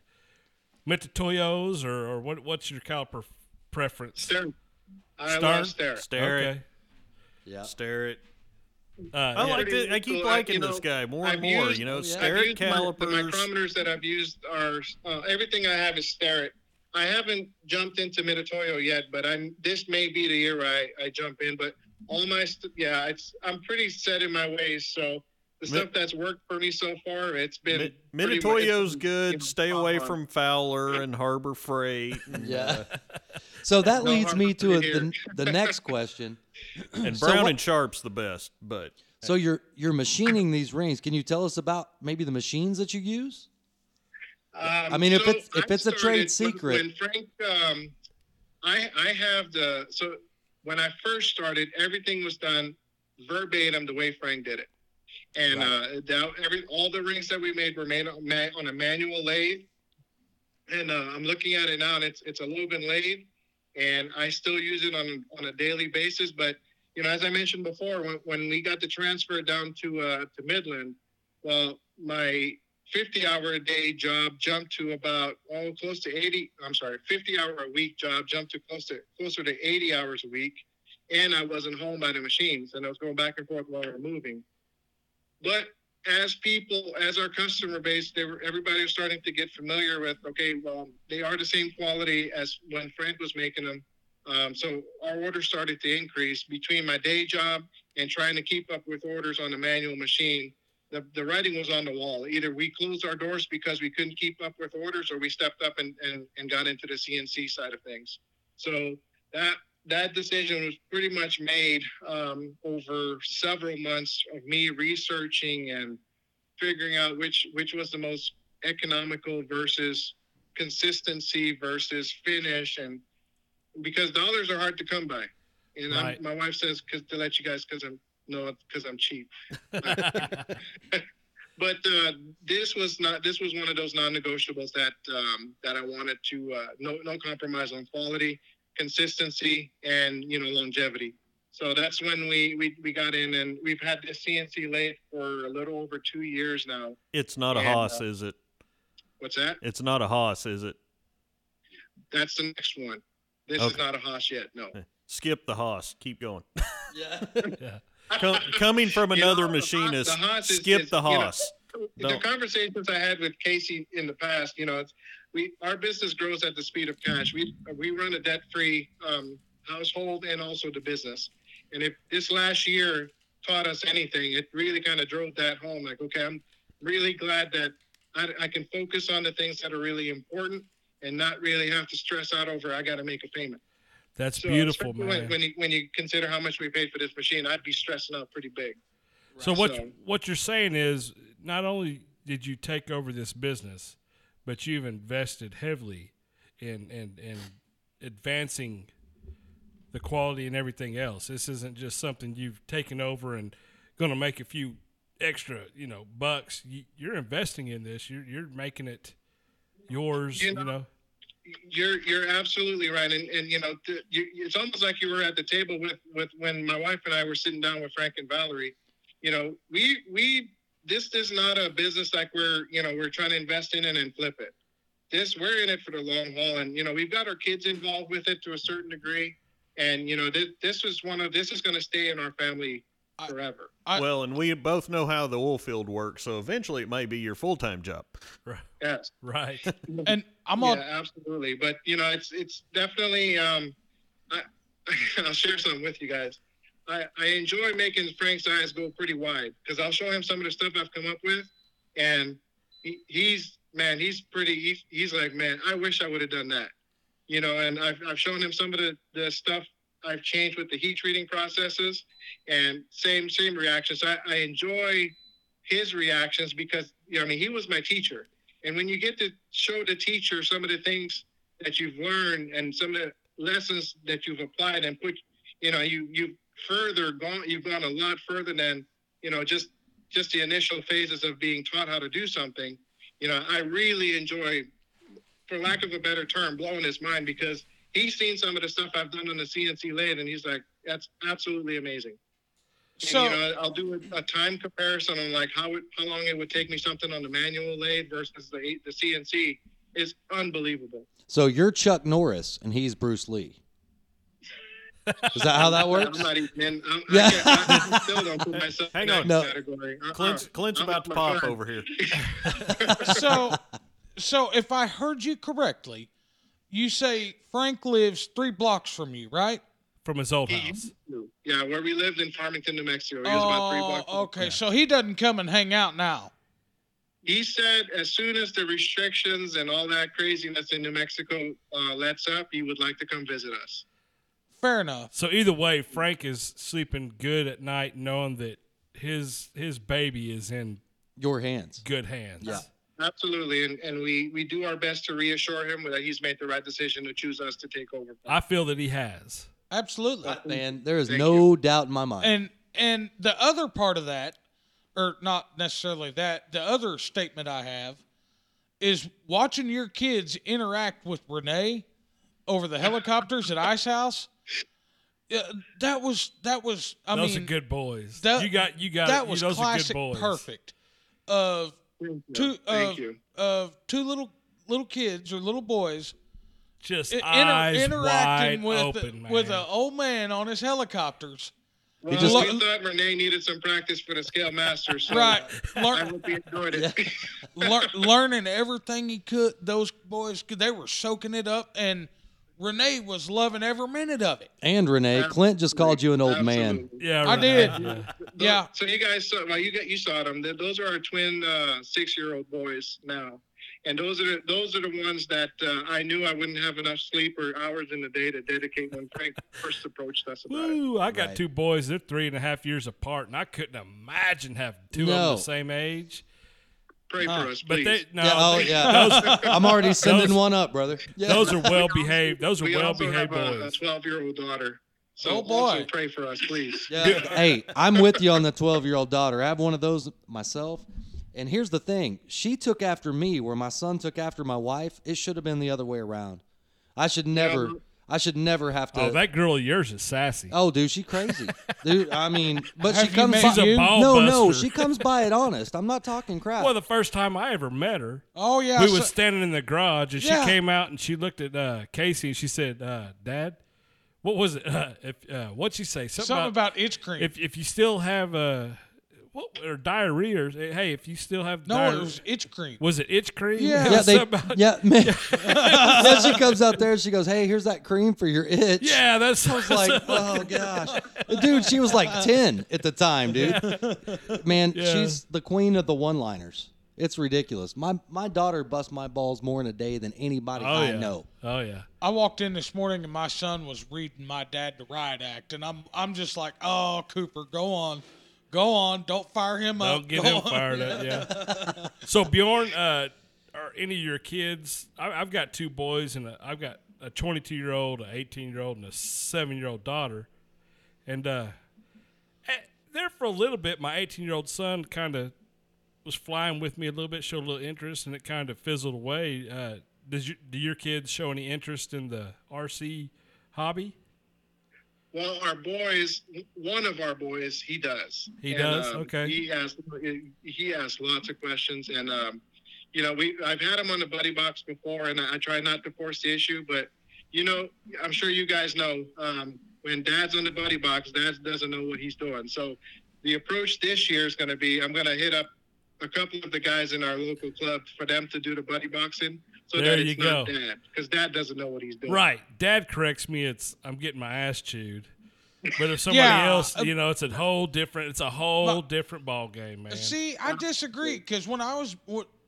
Mitutoyos or, or what what's your caliper preference? Stern. I Stern? love Stern. Stare okay. Yeah. Stare it. Uh, I yeah. like Pretty it. I keep cool. I- liking you this guy more and I've more. used- you know, yeah. stare I've it used my- calipers. the micrometers that I've used are uh, everything I have is Starrett. I haven't jumped into Mitutoyo yet, but I'm. This may be the year I, I jump in. But all my st- yeah, it's I'm pretty set in my ways. So the Mi- stuff that's worked for me so far, it's been. Mi- pretty much- Minatoyo's it's- good. Stay away on. from Fowler and Harbor Freight. And, Yeah. So that No leads me to a, the, the next question. uh, and So Brown what- and Sharp's the best, but So you're you're machining these rings. Can you tell us about maybe the machines that you use? Um, I mean, if it's- if it's a trade secret- When, when Frank, um, I I have the so when I first started, everything was done verbatim the way Frank did it, and Right. uh, that, every all the rings that we made were made on, on a manual lathe. And uh, I'm looking at it now, and it's it's a Logan lathe, and I still use it on on a daily basis. But you know, as I mentioned before, when, when we got the transfer down to uh, to Midland, well, my 50 hour a day job jumped to about oh close to 80 i'm sorry 50 hour a week job jumped to close to closer to 80 hours a week. And i wasn't home by the machines and i was going back and forth while we were moving. But as people as our customer base they were everybody was starting to get familiar with okay well they are the same quality as when frank was making them. Um, so our orders started to increase between my day job and trying to keep up with orders on the manual machine the, the writing was on the wall. Either we closed our doors because we couldn't keep up with orders, or we stepped up and, and, and got into the CNC side of things. So that that decision was pretty much made um, over several months of me researching and figuring out which which was the most economical versus consistency versus finish, and because dollars are hard to come by. And Right. My wife says, "Cause to let you guys, because I'm no, because I'm cheap." but uh, this was not this was one of those non-negotiables that um, that I wanted to uh, no no compromise on quality, consistency, and you know longevity. So that's when we we, we got in and we've had this CNC lathe for a little over two years now. It's not a And, Haas, uh, is it? What's that? It's not a Haas, is it? That's the next one. This is not a Haas yet. No. Skip the Haas. Keep going. Yeah. yeah. Com- coming from You know, another the Haas- machinist, the Haas is- skip is, the you know, the conversations I had with Casey in the past, you know, it's, we our business grows at the speed of cash. We we run a debt free um, household and also the business. And if this last year taught us anything, it really kind of drove that home. Like, okay, I'm really glad that I, I can focus on the things that are really important and not really have to stress out over I got to make a payment. That's So, beautiful, man. When, when you when you consider how much we paid for this machine, I'd be stressing out pretty big. So what So- what you're saying is not only did you take over this business, but you've invested heavily in in, in advancing the quality and everything else. This isn't just something you've taken over and going to make a few extra, you know, bucks. You, you're investing in this. You're you're making it yours. You You know, know. You're you're absolutely right, and and you know th- you, it's almost like you were at the table with with when my wife and I were sitting down with Frank and Valerie. You know, we we this is not a business like we're you know we're trying to invest in it and flip it. This we're in it for the long haul, and you know we've got our kids involved with it to a certain degree, and you know this this is one of this is going to stay in our family forever. I- well, and we both know how the oil field works, so eventually it may be your full time job. Right. Yes. Right. And I'm yeah, on. absolutely. But you know, it's it's definitely. Um, I, I'll share something with you guys. I, I enjoy making Frank's eyes go pretty wide because I'll show him some of the stuff I've come up with, and he, he's man, he's pretty. He's, he's like, man, I wish I would have done that. You know, and I've I've shown him some of the the stuff I've changed with the heat treating processes, and same same reactions. I, I enjoy his reactions because you know, I mean, he was my teacher. And when you get to show the teacher some of the things that you've learned and some of the lessons that you've applied and put, you know, you you've further gone, you've gone a lot further than, you know, just just the initial phases of being taught how to do something. You know, I really enjoy, for lack of a better term, blowing his mind because he's seen some of the stuff I've done on the CNC lathe, and he's like, "That's absolutely amazing." And, So you know, I'll do a, a time comparison on like how it, how long it would take me something on the manual lathe versus the the CNC is unbelievable. So you're Chuck Norris and he's Bruce Lee. Is that how that works? I'm not even in. I'm, Yeah. I, can't, I still don't put myself Hang in that on. No. category. Uh-uh. Clint's, Clint's about to pop over here. so so if I heard you correctly, you say Frank lives three blocks from you, right? From his old house. Yeah, where we lived in Farmington, New Mexico. He was about three blocks. Oh, okay. So he doesn't come and hang out now. He said as soon as the restrictions and all that craziness in New Mexico uh, lets up, he would like to come visit us. Fair enough. So either way, Frank is sleeping good at night, knowing that his his baby is in Your hands. good hands. Yeah. Absolutely, and, and we, we do our best to reassure him that he's made the right decision to choose us to take over. I feel that he has. Absolutely. Man, there is Thank no doubt in my mind. And and the other part of that, or not necessarily that, the other statement I have is watching your kids interact with Renee over the helicopters at Ice House. Yeah, that was that was. I those mean, are good boys. that- you got you got that you- was those classic, are good boys. perfect. Of Thank you. two Thank of you. of two little little kids or little boys Just i- inter- eyes interacting wide with open, man. with an old man on his helicopters. Well, just- we thought Renee needed some practice for the scale master, so Right, I hope he enjoyed it. lear, learning everything he could. Those boys, they were soaking it up, and Renee was loving every minute of it. And Renee, Clint just called you an old man. Absolutely. yeah, I did. Yeah. Yeah. So you guys saw, well, you got you saw them. Those are our twin uh, six-year-old boys now, and those are those are the ones that uh, I knew I wouldn't have enough sleep or hours in the day to dedicate when Frank first approached us about it. Woo, I got Right. two boys. They're three and a half years apart, and I couldn't imagine having two of them the same age. Pray for us, But please. they no, Yeah, oh they- yeah. I'm already sending those- one up, brother. Yeah. those are well behaved. Those are we well also have behaved a, a 12-year-old daughter. So Oh, boy. also pray for us, please. Yeah. hey, I'm with you on the 12 year old daughter. I have one of those myself. And here's the thing she took after me where my son took after my wife. It should have been the other way around. I should never, I should never have to. Oh, that girl of yours is sassy. Oh, dude, she crazy, dude. I mean, but Have she you comes. met by, She's a you? ball no, no, buster. she comes by it honest. I'm not talking crap. Well, the first time I ever met her, Oh yeah, we so- was standing in the garage, and Yeah. she came out and she looked at uh, Casey and she said, uh, "Dad, what was it? Uh, if uh, what'd she say? Something, something about, about itch cream. if if you still have uh, what or diarrhea? Or, hey, if you still have no, diarrhea, it was itch cream. was it itch cream? Yeah. yeah, they, yeah, man. then she comes out there she goes, "Hey, here's that cream for your itch." yeah, that's I was like, oh gosh, dude, she was like ten at the time, dude. Man, Yeah. she's the queen of the one-liners. It's ridiculous. My my daughter busts my balls more in a day than anybody oh I yeah, know. oh yeah. I walked in this morning and my son was reading my dad the riot act, and I'm I'm just like, oh Cooper, go on, go on, don't fire him up. Don't get Go him on." fired up. Yeah. so Bjorn, uh, are any of your kids? I, I've got two boys, and I've got a 22 year old, an 18 year old, and a seven year old daughter. And uh, eh, there for a little bit, my 18 year old son kind of was flying with me a little bit, showed a little interest, and it kind of fizzled away. Uh, does you, do your kids show any interest in the RC hobby? Well, our boys, one of our boys, he does. He And, does? um, Okay. He asks he asks lots of questions, and um, you know, we I've had him on the buddy box before, and I, I try not to force the issue, but you know, I'm sure you guys know um, when Dad's on the buddy box, Dad doesn't know what he's doing. So the approach this year is going to be, I'm going to hit up a couple of the guys in our local club for them to do the buddy boxing, so There that you it's not go. Dad, because Dad doesn't know what he's doing. Right. Dad corrects me. It's I'm getting my ass chewed. But if somebody Yeah, else, uh, you know, it's a whole different. It's a whole My- different ball game, man. See, I disagree because when I was,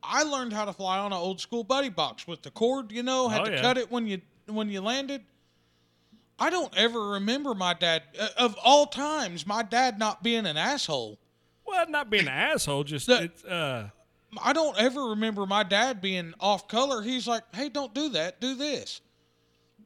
I learned how to fly on an old school buddy box with the cord. You know, had Oh, to yeah. cut it when you when you landed. I don't ever remember my dad uh, of all times. My dad not being an asshole. well, not being an asshole, just The- it's uh, I don't ever remember my dad being off color. He's like, "Hey, don't do that. Do this."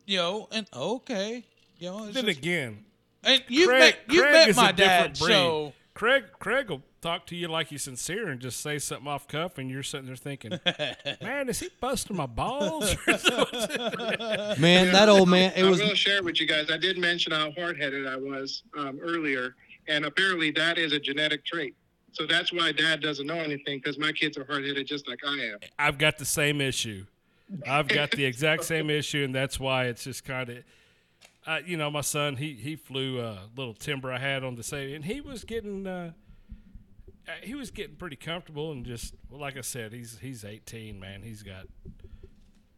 You know, and okay, you know. Then just- again, and you Craig, met you Craig met is my a different dad, breed. so Craig, Craig will talk to you like he's sincere and just say something off cuff, and you're sitting there thinking, "Man, is he busting my balls?" Man, that old man. It I was will share with you guys. I did mention how hard-headed I was um, earlier, and apparently that is a genetic trait. So that's why Dad doesn't know anything because my kids are hard-headed just like I am. I've got the same issue. I've got the exact same issue, and that's why it's just kind of, uh, you know, my son he he flew a little timber I had on the same, and he was getting uh, uh, he was getting pretty comfortable, and just well, like I said, he's he's 18, man. He's got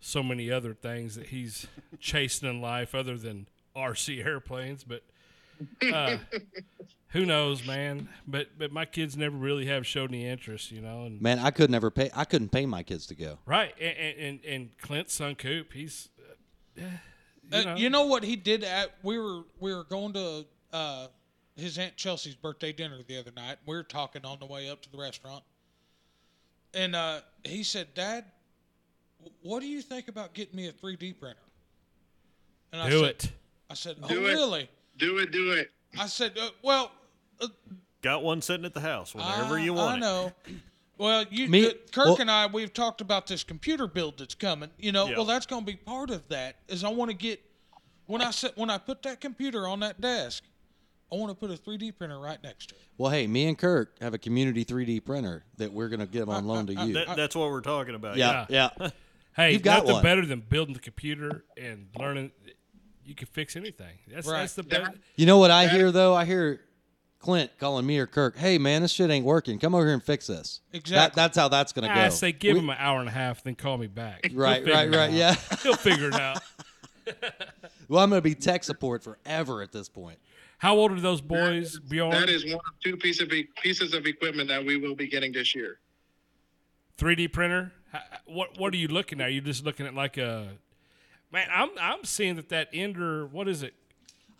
so many other things that he's chasing in life other than RC airplanes, but. Uh, who knows, man? But but my kids never really have showed any interest, you know. And man. I could never pay. I couldn't pay my kids to go. Right, and and, and, and Clint's son Coop, he's, uh, Uh, you know, you know what he did at we were we were going to uh, his aunt Chelsea's birthday dinner the other night. We were talking on the way up to the restaurant, and uh, he said, "Dad, what do you think about getting me a 3D printer?" And I do said, it. I said, "Oh, Do it. really?" Do it, do it. I said, uh, "Well, uh, Got one sitting at the house whenever I, you want I it. know." Well, you, Me- uh, Kirk well- and I, we've talked about this computer build that's coming. You know, Yeah. well, that's going to be part of that. Is I want to get when I set when I put that computer on that desk, I want to put a 3D printer right next to it. Well, hey, me and Kirk have a community 3D printer that we're gonna give on loan to you. That, that's what we're talking about. yeah, yeah. Hey, You've got nothing one. better than building the computer and learning. You can fix anything. That's Right. that's the best. You know what I hear though? I hear Clint calling me or Kirk. Hey, man, this shit ain't working. Come over here and fix this. That, Exactly. that's how that's gonna I go. I say give We- him an hour and a half, then call me back. Right, right, right. out. Yeah. He'll figure it out. well, I'm gonna be tech support forever at this point. How old are those boys, Bjorn? That is one of two pieces of e- pieces of equipment that we will be getting this year. 3D printer. What What are you looking at? Are you just looking at like a man? I'm I'm seeing that that Ender. What is it?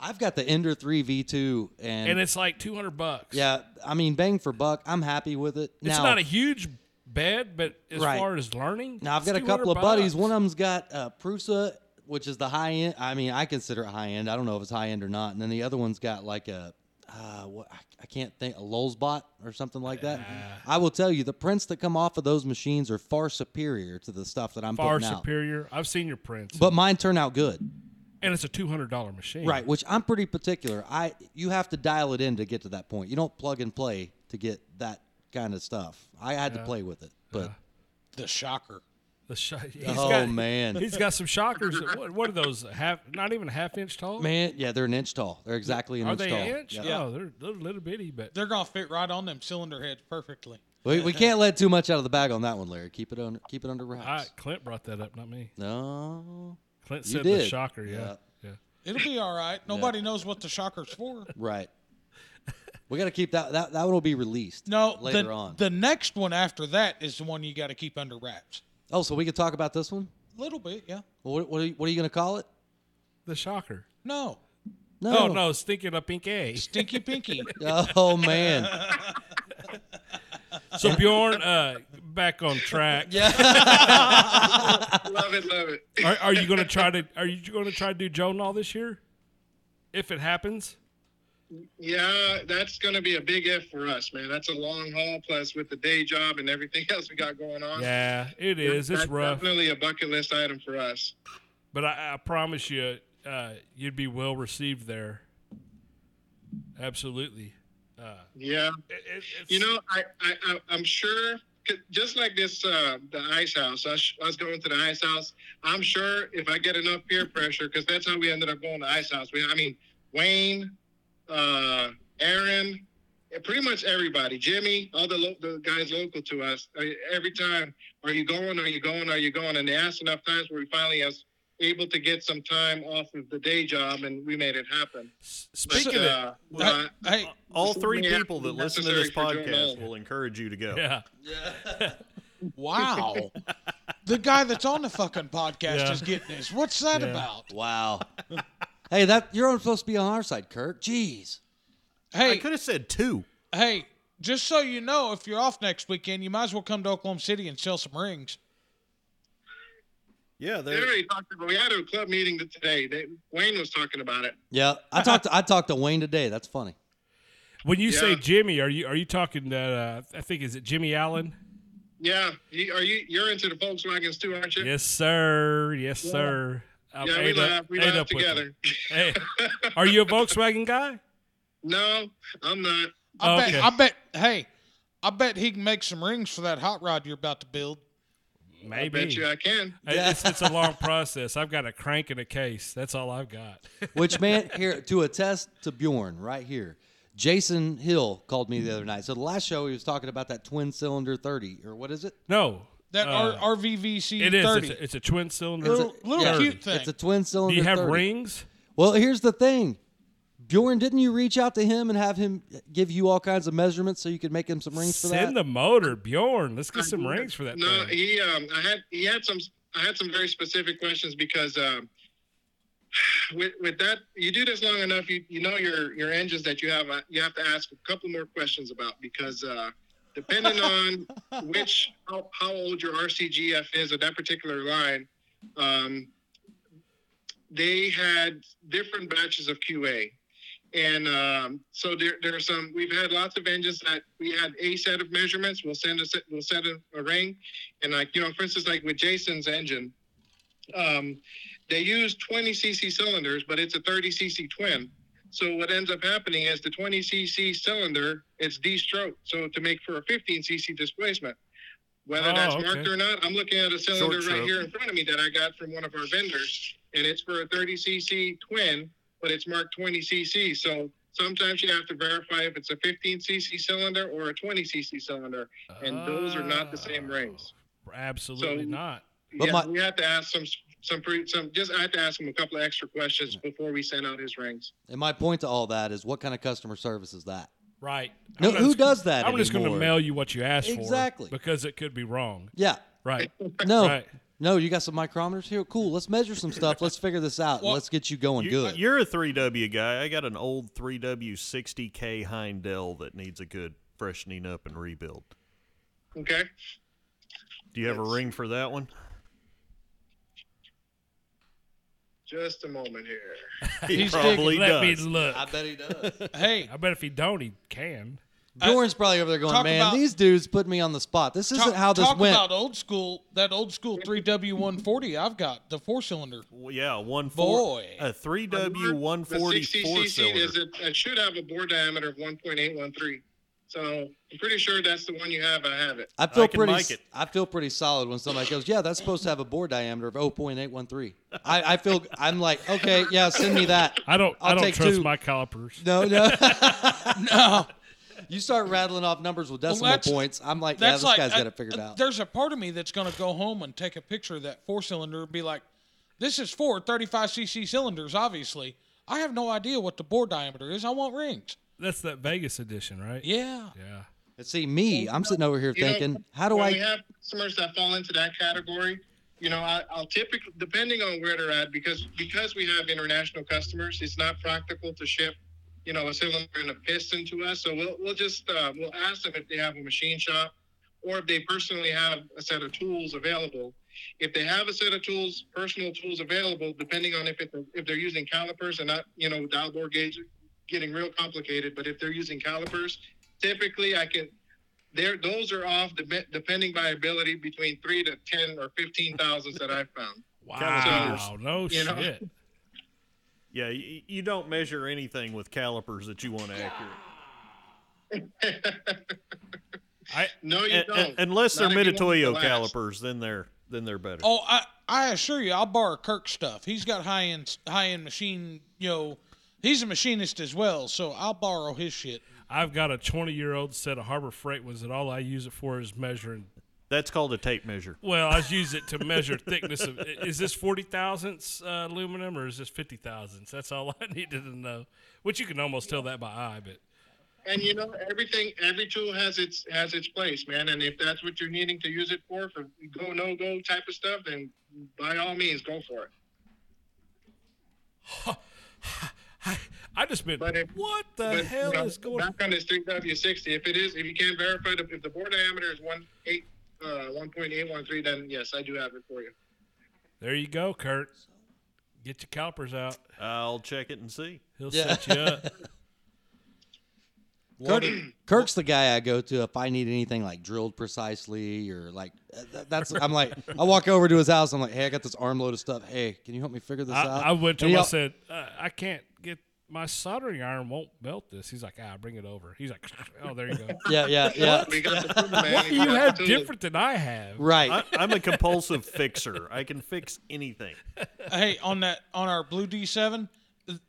I've got the Ender 3 V2, and, And it's like 200 bucks. yeah, I mean, bang for buck. I'm happy with it. It's now, not a huge bed, but as Right. far as learning, Now I've got a couple of buddies. bucks. One of them's got uh, Prusa, which is the high end. I mean, I consider it high end. I don't know if it's high end or not. And then the other one's got like a, uh, what I, can't think, a Lulzbot or something like that. I will tell you, the prints that come off of those machines are far superior to the stuff that I'm far putting out. superior. I've seen your prints, But mine turn out good, and it's a two hundred dollar machine. right? Which I'm pretty particular. I you have to dial it in to get to that point. You don't plug and play to get that kind of stuff. I had to play with it, but The shocker. The sh- he's oh got, man, he's got some shockers. what, what are those? Half, not even a half inch tall. man, yeah, they're an inch tall. They're exactly an are inch they tall. an inch? Yeah. Oh, they're, they're little bitty, but They're gonna fit right on them cylinder heads perfectly. We, we can't let too much out of the bag on that one, Larry. Keep it under keep it under wraps. I, Clint brought that up, not me. No, Clint You said the did. shocker. Yeah, Yeah. yeah. It'll be all right. Nobody knows what the shocker's for. right. We got to keep that, that. That one will be released. No, later the, on. the next one after that is the one you got to keep under wraps. oh, so we could talk about this one. A little bit, yeah. What, what are you, what are you going to call it? The shocker. No, No, Oh no, stinking a pink A. Stinky Pinky. Oh man. So Bjorn, uh, back on track. yeah. Love it, love it. Are, are you going to try to? Are you going to try to do Joe Nall this year? If it happens, Yeah, that's going to be a big if for us, man. That's a long haul. Plus, with the day job and everything else we got going on, yeah, it is. It's that's rough, Definitely a bucket list item for us. but I, I promise you, uh, you'd be well received there. Absolutely. Uh, Yeah, it, it, you know, I, I, I I'm sure. Just like this, uh, the ice house. I, was going to the ice house. I'm sure if I get enough peer pressure, because that's how we ended up going to ice house. We, I mean, Wayne, uh, Aaron, eh, pretty much everybody, Jimmy, all the lo- the guys local to us. Every time, are you going? Are you going? Are you going? And they asked enough times where we finally was able to get some time off of the day job, and we made it happen. s- But, speaking of, uh, hey, uh, hey, All three people that listen to this podcast will encourage you to go. yeah, yeah. wow. the guy that's on the fucking podcast Yeah. is getting this. What's that Yeah. about? Wow. hey, that you're supposed to be on our side, Kirk. Jeez. Hey, I Hey, could have said two. hey, just so you know, if you're off next weekend, you might as well come to Oklahoma City and sell some rings. Yeah, They there. already talked about. We had a club meeting today. They, Wayne was talking about it. Yeah, I talked. To, I talked to Wayne today. That's funny. when you say Jimmy, are you are you talking that? Uh, I think is it Jimmy Allen? Yeah, you, are you? You're into the Volkswagens too, aren't you? Yes, sir. Yes, sir. I've Yeah, we up- laugh. We laugh up together. Hey, are you a Volkswagen guy? no, I'm not. I Okay. bet. I bet. Hey, I bet he can make some rings for that hot rod you're about to build. I bet Maybe. you I can. I- It's, it's a long process. I've got a crank and a case. That's all I've got. Which man here to attest to Bjorn right here. Jason Hill called me the other night. So the last show he was talking about that twin cylinder 30 or what is it? No, That uh, R- RVVC it is. 30. It's a, it's a twin cylinder. Little- little yeah, cute thing. It's a twin cylinder. Do you have 30. rings? Well, here's the thing. Bjorn, didn't you reach out to him and have him give you all kinds of measurements so you could make him some rings for Send that? Send the motor, Bjorn. Let's get some rings for that. No, thing. he um, I had he had some I had some very specific questions because um, with with that you do this long enough, you you know your your engines that you have uh, you have to ask a couple more questions about because uh, depending on which how, how old your RCGF is of that particular line, um, they had different batches of QA. And um, so there, there are some. We've had lots of engines that we had a set of measurements. We'll send a set, we'll set a, a ring, and like you know, for instance, like with Jason's engine, um, they use 20 cc cylinders, but it's a 30 cc twin. So what ends up happening is the 20 cc cylinder it's de-stroked, so to make for a 15 cc displacement. Whether Oh, that's okay. marked or not, I'm looking at a cylinder Short right stroke. here in front of me that I got from one of our vendors, and it's for a 30 cc twin, but it's marked 20 cc. So sometimes you have to verify if it's a 15 cc cylinder or a 20 cc cylinder, and those are not the same rings. Oh, Absolutely So- not. But yeah, my- we have to ask some some pre, some just I have to ask him a couple of extra questions before we send out his rings. And my point to all that is, what kind of customer service is that? Right. No, who just- does that I'm just going to mail you what you asked for. Exactly. Because it could be wrong. Yeah. Right. No. Right. No, you got some micrometers here. Cool. Let's measure some stuff. Let's figure this out. Well, let's get you going You, good. Uh, you're a 3W guy. I got an old 3W 60K Heindel that needs a good freshening up and rebuild. Okay. Do you have a ring for that one? Just a moment here. He He's probably Let me does. look. I bet he does. Hey, I bet if he don't, he can. Bjorn's probably over there going, Talk man, about- these dudes put me on the spot. This isn't how this talk went. about old school. That old school 3W140 I've got the four cylinder. Well, yeah, one four, Boy. a 3W The 140 60 four cc cylinder. is it, it should have a bore diameter of 1.813. So I'm pretty sure that's the one you have. I have it. I feel I can pretty. like it. I feel pretty solid when somebody goes, "Yeah, that's supposed to have a bore diameter of 0.813." I, I feel. I'm like, okay, yeah, send me that. I don't. I'll I don't take trust two. my calipers. No, no. No, you start rattling off numbers with decimal that's- points. I'm like, yeah, this like guy's I- got it figured out. There's a part of me that's gonna go home and take a picture of that four cylinder and be like, "This is four 35 cc cylinders. Obviously, I have no idea what the bore diameter is. I want rings." That's that Vegas edition, right? Yeah. Yeah. And see, me, I'm sitting over here You know, thinking, how do when I? we have customers that fall into that category, you know, I, I'll typically, depending on where they're at, because because we have international customers, it's not practical to ship, you know, a cylinder and a piston to us. So we'll we'll just uh, we'll ask them if they have a machine shop, or if they personally have a set of tools available. If they have a set of tools, personal tools available, depending on if it, if they're using calipers and not, you know, dial bore gauge, getting real complicated. But if they're using calipers, typically I can there those are off dep- depending by ability between three to ten or fifteen thousands that I've found. Wow. No you know. Shit. Yeah, you, you don't measure anything with calipers that you want accurate. I No, you Un- don't. un- unless they're Not if you want it to Mitutoyo calipers, then they're then they're better. Oh, I I assure you, I'll borrow Kirk's stuff. He's got high end high end machine. You know, he's a machinist as well, so I'll borrow his shit. I've got a 20 year old set of Harbor Freight ones that all I use it for is measuring. That's called a tape measure. Well, I use it to measure thickness of. Is this 40 thousandths uh, aluminum or is this 50 thousandths? That's all I needed to know. Which you can almost tell that by eye, but and you know everything. Every tool has its has its place, man. And if that's what you're needing to use it for, for go no go type of stuff, then by all means go for it. I, I just been. But if- what the But, hell you know, is going? back on this 3W60? If it is, if you can't verify the, if the bore diameter is one eight uh, 1.813, then yes, I do have it for you. There you go, Kurt. Get your calipers out. I'll check it and see. He'll Yeah. set you up. Kirk, Kirk's the guy I go to if I need anything like drilled precisely or like uh, th- that's. I'm like, I walk over to his house. I'm like, hey, I got this armload of stuff. Hey, can you help me figure this I, out? I went to And him. I he'll- said, uh, I can't get my soldering iron won't melt this. He's like, ah, bring it over. He's like, oh, there you go. Yeah, yeah, yeah. We got the tool, man. what do you have different than I have? Right. I, I'm a compulsive fixer. I can fix anything. hey, on that on our blue D7,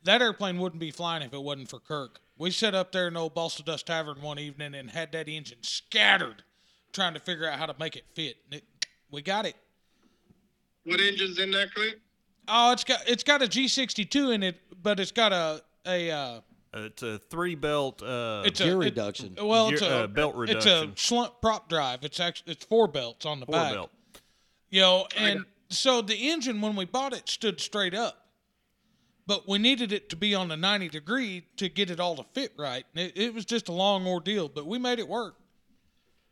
that airplane wouldn't be flying if it wasn't for Kirk. We sat up there in old Balsa Dust Tavern one evening and had that engine scattered, trying to figure out how to make it fit. It, we got it. What engine's in that, Clint? Oh, it's got it's got a G62 in it, but it's got a a uh, Uh, it's a three belt. Uh, it's Gear a it- reduction. well, it's Gear- a uh, belt reduction. It's a reduction. slump prop drive. It's actually it's four belts on the four back. belt. You know, and so the engine when we bought it stood straight up, but we needed it to be on the 90 degree to get it all to fit right. It, it was just a long ordeal, but we made it work.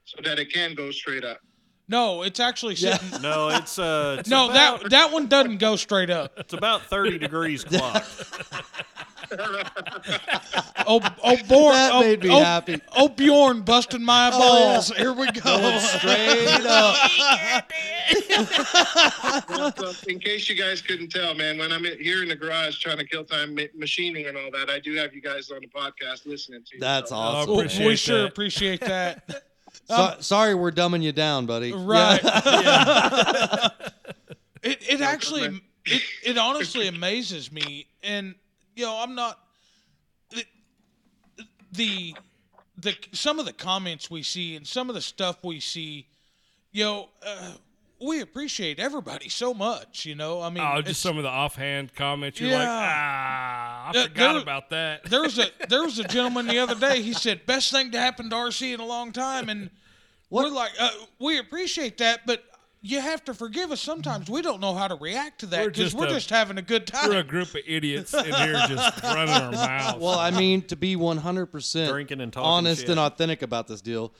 So that it can go straight up. No, it's actually Yeah. sitting. No, it's uh, it's No, about, that that one doesn't go straight up. it's about thirty degrees clocked. Oh, oh, Bjorn, That oh, made me oh, happy. Oh, Bjorn busting my balls. Here we go. Straight up. In case you guys couldn't tell, man, when I'm here in the garage trying to kill time ma- machining and all that, I do have you guys on the podcast listening to you. That's so. awesome. Oh, appreciate we sure that. appreciate that. So- sorry, we're dumbing you down, buddy. Right. Yeah. It it actually it, it honestly amazes me, and you know I'm not the the the some of the comments we see and some of the stuff we see, you know, uh, we appreciate everybody so much. You know, I mean, Oh, just some of the offhand comments. You're like, Yeah. ah, I Yeah, forgot there- about that. there was a there was a gentleman the other day. He said best thing to happen to RC in a long time, and we're like, uh, we appreciate that, but you have to forgive us. Sometimes we don't know how to react to that We're because just we're a- just having a good time. We're a group of idiots in here just running our mouths. Well, I mean, to be 100% Drinking and talking honest shit. and authentic about this deal,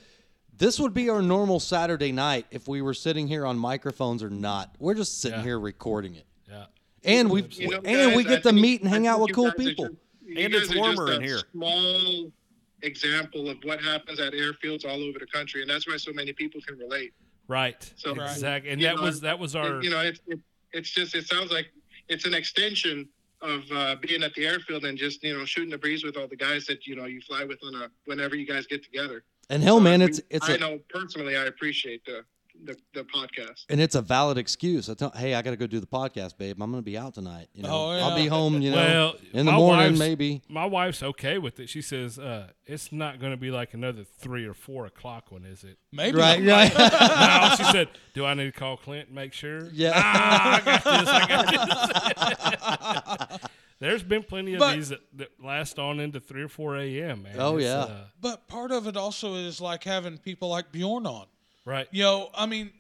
this would be our normal Saturday night if we were sitting here on microphones or not. We're just sitting Yeah. here recording it. yeah. And we You know, and we guys, I get to think- meet and hang out with cool guys are people. just- And it's warmer in here. Small example of what happens at airfields all over the country, and that's why so many people can relate. Right. So- exactly. And that know, was that was our you know, it's it, it's just it sounds like it's an extension of uh, being at the airfield and just you know shooting the breeze with all the guys that you know you fly with on a whenever you guys get together. And hell, So man, we- it's it's I a know personally I appreciate the the, the podcast. and it's a valid excuse. I tell, hey, I got to go do the podcast, babe. I'm going to be out tonight. You know, Oh, I'll be home. You know, well in the morning maybe. My wife's okay with it. She says uh, it's not going to be like another three or four o'clock one, is it? Maybe Right, right. no, she said, "Do I need to call Clint and make sure?" Yeah. Ah, I got this. I got this. There's been plenty of But- these that, that last on into three or four a.m. Man. Oh, It's, yeah. uh, But part of it also is like having people like Bjorn on. right. You know, I mean,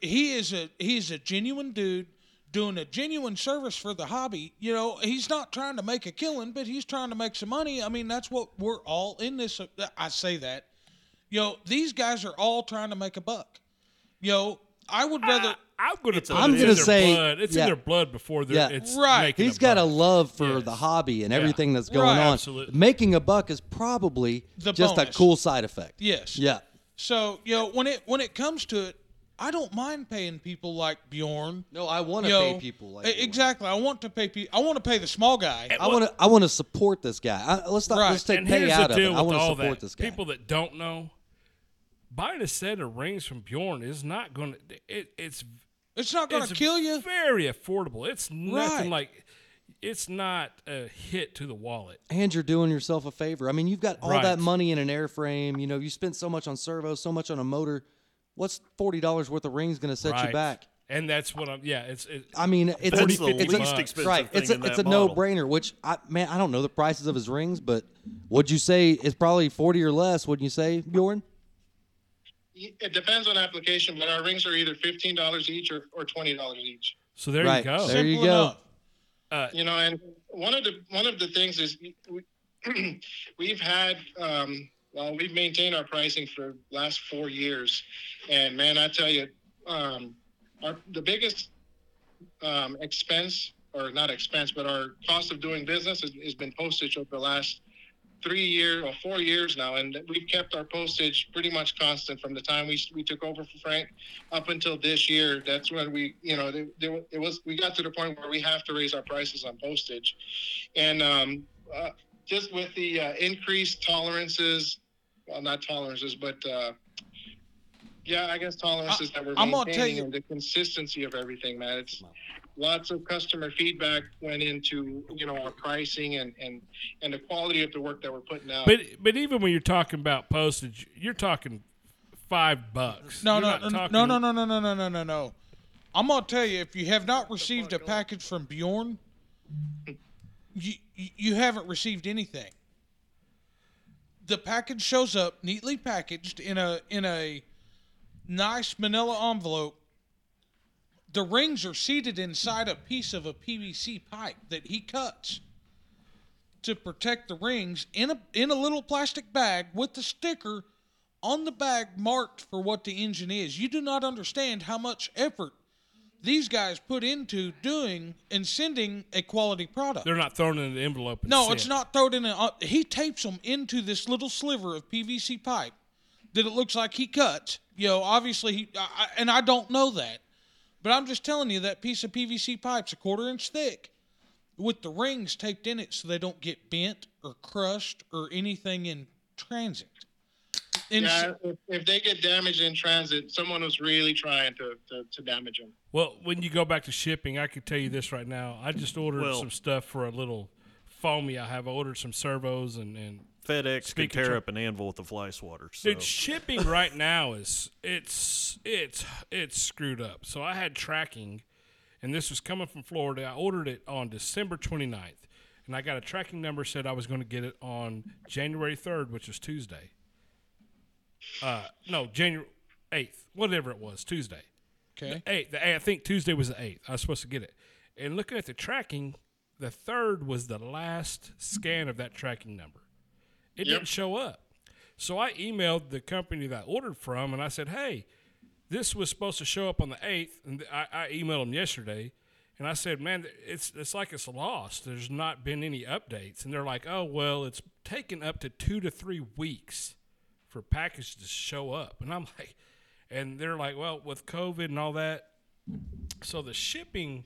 he is a he's a genuine dude doing a genuine service for the hobby. You know, he's not trying to make a killing, but he's trying to make some money. I mean, that's what we're all in this. I say that. You know, these guys are all trying to make a buck. You know, I would rather. I'm gonna. It's put a- it I'm in gonna their say- blood. it's yeah. in their blood before they're. Yeah. It's Right. making He's a got a love for Yes. the hobby and Yeah. everything that's going Right. on. Absolutely. Making a buck is probably The just bonus. a cool side effect. yes. Yeah. So you know, when it when it comes to it, I don't mind paying people like Bjorn. No, I want to pay know, people like you. exactly. I want to pay people. I want to pay the small guy. I want to. I want to support this guy. I, let's not. Right. Let's take and pay out of it. I with want to support that. this guy. People that don't know, buying a set of rings from Bjorn is not going to. It, it's It's not going to kill you. Very affordable. It's nothing Right. like. It's not a hit to the wallet. and you're doing yourself a favor. I mean, you've got all Right. that money in an airframe. You know, you spent so much on servo, so much on a motor. What's forty dollars worth of rings going to set you back? And that's what I'm. Yeah, it's. It, I mean, it's That's a, the it's least a, expensive right. thing It's a, in it's that a no-brainer. Which I man, I don't know the prices of his rings, but would you say it's probably forty or less? Wouldn't you say, Bjorn? It depends on application, but our rings are either fifteen dollars each or, or twenty dollars each. so there Right. you go. There you go. Uh, You know, and one of the one of the things is we, we've had um, well, we've maintained our pricing for last four years, and man, I tell you, um, our, the biggest um, expense or not expense, but our cost of doing business has, has been postage over the last three years or four years now, and we've kept our postage pretty much constant from the time we, we took over for Frank up until this year. That's when we, you know, it was we got to the point where we have to raise our prices on postage, and um, uh, just with the uh, increased tolerances, well, not tolerances, but uh, yeah, I guess tolerances that we're I'm gonna maintaining tell you- and the consistency of everything, man. It's lots of customer feedback went into you know our pricing and and and the quality of the work that we're putting out. but but even when you're talking about postage, you're talking five bucks. No, You're no, no, talking- no, no, no, no, no, no, no, no, no. I'm gonna tell you, if you have not received a package from Bjorn, you you you haven't received anything. The package shows up neatly packaged in a in a nice manila envelope. The rings are seated inside a piece of a PVC pipe that he cuts to protect the rings in a in a little plastic bag with the sticker on the bag marked for what the engine is. You do not understand how much effort these guys put into doing and sending a quality product. They're not thrown in an envelope. And no, it's not thrown in. A, uh, he tapes them into this little sliver of PVC pipe that it looks like he cuts. You know, obviously he, I- and I don't know that, but I'm just telling you that piece of PVC pipe's a quarter inch thick, with the rings taped in it so they don't get bent or crushed or anything in transit. And Yeah, if, if they get damaged in transit, someone was really trying to, to, to damage them. Well, when you go back to shipping, I can tell you this right now. I just ordered Well- some stuff for a little foamy I have. I ordered some servos and, and FedEx Speak could tear up an anvil with the fly swatter. So. Dude, shipping right now is it's it's it's screwed up. So I had tracking, and this was coming from Florida. I ordered it on December 29th, and I got a tracking number said I was going to get it on January 3rd, which was Tuesday. Uh, no, January 8th, whatever it was, Tuesday. okay, Eight. The, I think Tuesday was the eighth. I was supposed to get it. And looking at the tracking, the third was the last scan of that tracking number. It Yep. didn't show up. So I emailed the company that I ordered from, and I said, "Hey, this was supposed to show up on the eighth, and I, I emailed them yesterday." And I said, "Man, it's it's like it's lost. There's not been any updates." And they're like, "Oh well, it's taken up to two to three weeks for packages to show up." And I'm like, and they're like, "Well, with COVID and all that, so the shipping."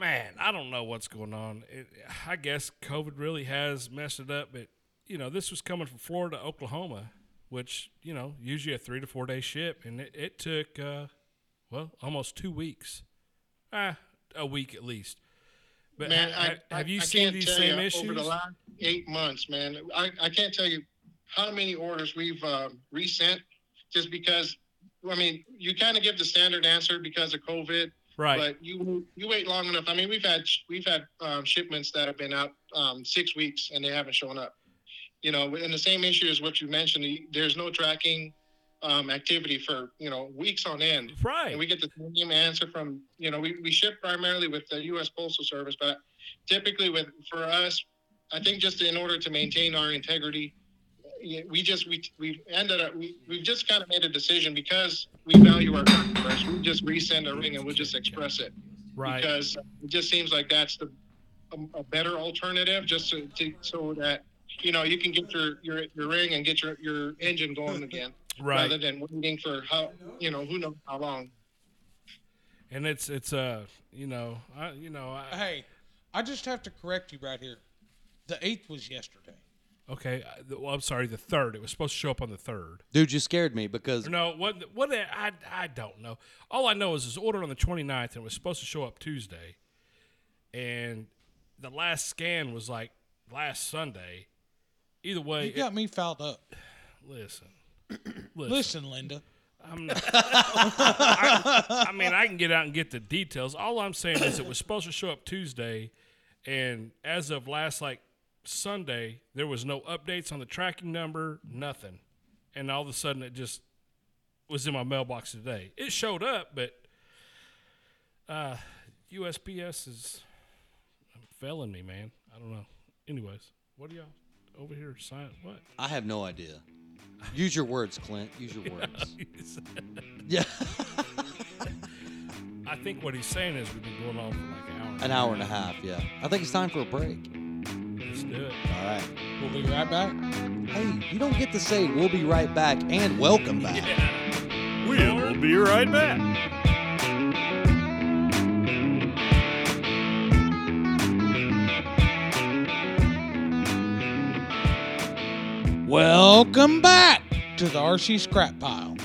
Man, I don't know what's going on. It, I guess COVID really has messed it up, but you know, this was coming from Florida to Oklahoma, which you know usually a three to four day ship, and it, it took uh, well almost two weeks, ah, a week at least. But Man, ha- I, have you I seen can't these same you, issues? Over the last eight months, man, I, I can't tell you how many orders we've um, resent just because, I mean, you kind of give the standard answer because of COVID, right. but you you wait long enough. I mean, we've had we've had um, shipments that have been out um, six weeks and they haven't shown up. You know, and the same issue as what you mentioned. There's no tracking um, activity for you know weeks on end. right. And we get the same answer from, you know, we, we ship primarily with the U.S. Postal Service, but typically with for us, I think just in order to maintain our integrity, we just we we ended up we we've just kind of made a decision because we value our customers. We just resend a ring and we'll just express it right. because it just seems like that's the a, a better alternative, just to, to so that you know you can get your your, your ring and get your your engine going again Right. rather than waiting for how you know who knows how long. and it's it's uh you know I you know I, hey, I just have to correct you right here. The eighth was yesterday. okay. I- the- Well, I'm sorry. The third. It was supposed to show up on the third. Dude, you scared me because No, what what I I don't know. All I know is it's ordered on the 29th and it was supposed to show up Tuesday. And the last scan was like last Sunday. Either way, You got me fouled up. listen. Listen, Listen, Linda. I'm not, I, I mean, I can get out and get the details. All I'm saying is it was supposed to show up Tuesday, and as of last like Sunday, there was no updates on the tracking number, nothing, and all of a sudden it just was in my mailbox today. It showed up, but uh, USPS is failing me, man. I don't know. Anyways, what are y'all over here sign? What? I have no idea. Use your words, Clint. Use your words. Yeah. I think what he's saying is we've been going on for like an hour. An hour and a half, yeah. I think it's time for a break. Let's do it. All right. We'll be right back. Hey, you don't get to say we'll be right back and welcome back. We'll be right back. Welcome back to the RC scrap pile.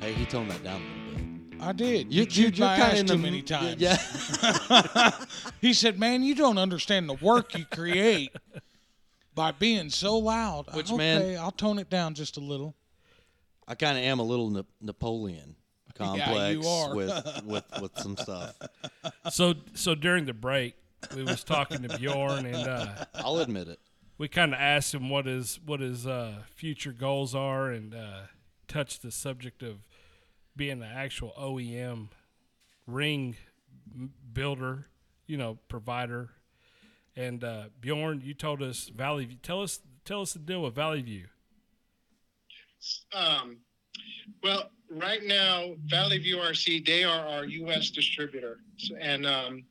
Hey, he toned that down a little bit. I did. You, You, chewed you're my kinda ass too the many times. Yeah. He said, "Man, you don't understand the work you create by being so loud." Which, okay, man- I'll tone it down just a little. I kind of am a little Na- Napoleon complex you are. with with with some stuff. So so during the break, we was talking to Bjorn and uh, I'll admit it. We kind of asked him what his what his uh, future goals are and uh, touched the subject of being an actual OEM ring builder, you know, provider. And uh, Bjorn, you told us Valley View. Tell us tell us the deal with Valley View. Um, Well, right now, Valley View RC, they are our U.S. distributor, and um,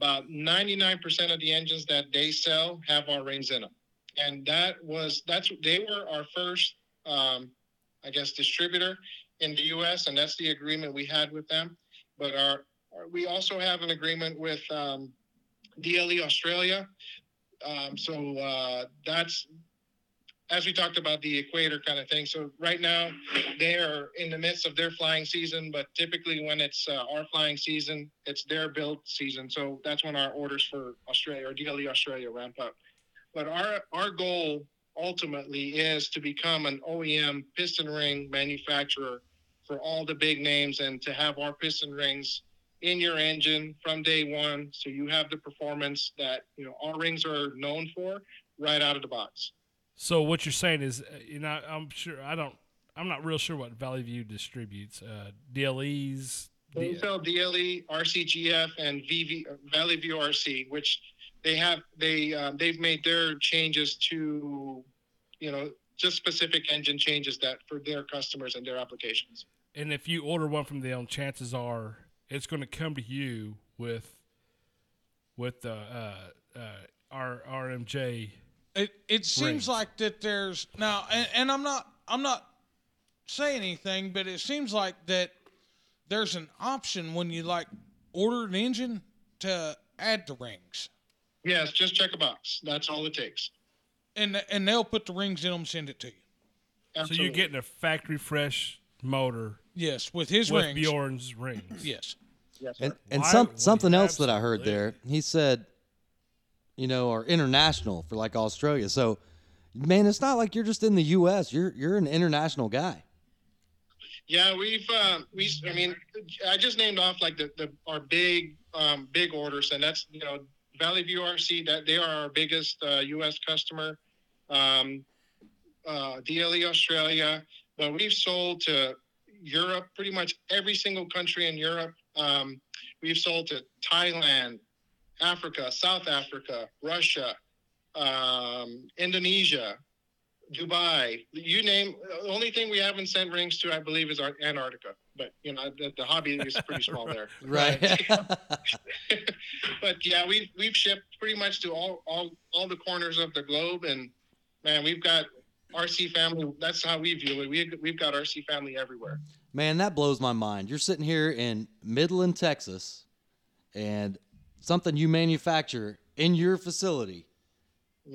about 99% of the engines that they sell have our rings in them. And that was that's they were our first, um, I guess, distributor in the U.S. and that's the agreement we had with them. But our, our we also have an agreement with um, DLE Australia. Um, so uh, that's as we talked about the equator kind of thing. So right now they are in the midst of their flying season, but typically when it's uh, our flying season, it's their build season. So that's when our orders for Australia or DLE Australia ramp up. But our our goal ultimately is to become an OEM piston ring manufacturer for all the big names and to have our piston rings in your engine from day one so you have the performance that you know our rings are known for right out of the box So what you're saying is, uh, you know, I'm sure I don't, I'm not real sure what Valley View distributes. Uh, DLEs. They D- sell DLE, RCGF, and VV Valley View RC, which they have they um, they've made their changes to, you know, just specific engine changes that for their customers and their applications. and if you order one from them, chances are it's going to come to you with, with the uh, uh, R RMJ. It it seems Rings. like that there's now, and, and I'm not I'm not saying anything, but it seems like that there's an option when you like order an engine to add the rings, Yes, just check a box. That's all it takes. and and they'll put the rings in them, send it to you. So you're getting a factory fresh motor Yes, with his with rings. Bjorn's rings. Yes. yes, sir. And and Why some would something else that I heard absolutely? there. He said, you know, are international for like Australia. So, man, it's not like you're just in the U.S. You're you're an international guy. Yeah, we've um, we. I mean, I just named off like the, the our big um, big orders, and that's you know Valley View RC. That they are our biggest uh, U.S. customer. Um, uh, DLE Australia, but we've sold to Europe, pretty much every single country in Europe. Um, we've sold to Thailand, Africa, South Africa, Russia, um, Indonesia, Dubai, you name. The only thing we haven't sent rings to, I believe, is Antarctica. But you know, the, the hobby is pretty small there. Right. but yeah, we've we've shipped pretty much to all all all the corners of the globe, and man, we've got RC family. That's how we view it. We we've got RC family everywhere. Man, that blows my mind. You're sitting here in Midland, Texas, and something you manufacture in your facility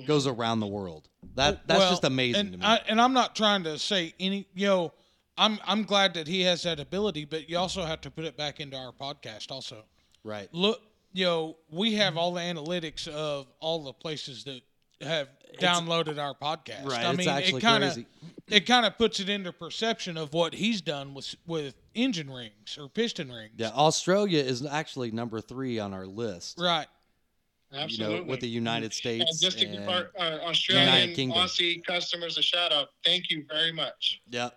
goes around the world. That that's Well, just amazing and to me. I, and I'm not trying to say any, you know, I'm I'm glad that he has that ability, but you also have to put it back into our podcast. Also, right. look, you know, we have all the analytics of all the places that have downloaded our podcast. Right, I it's mean, actually it kind of crazy. It kind of puts it into perception of what he's done with with engine rings or piston rings. Yeah, Australia is actually number three on our list. Right. Absolutely. You know, with the United and States. just to give and- our uh, Australian Aussie customers a shout out, thank you very much. yeah.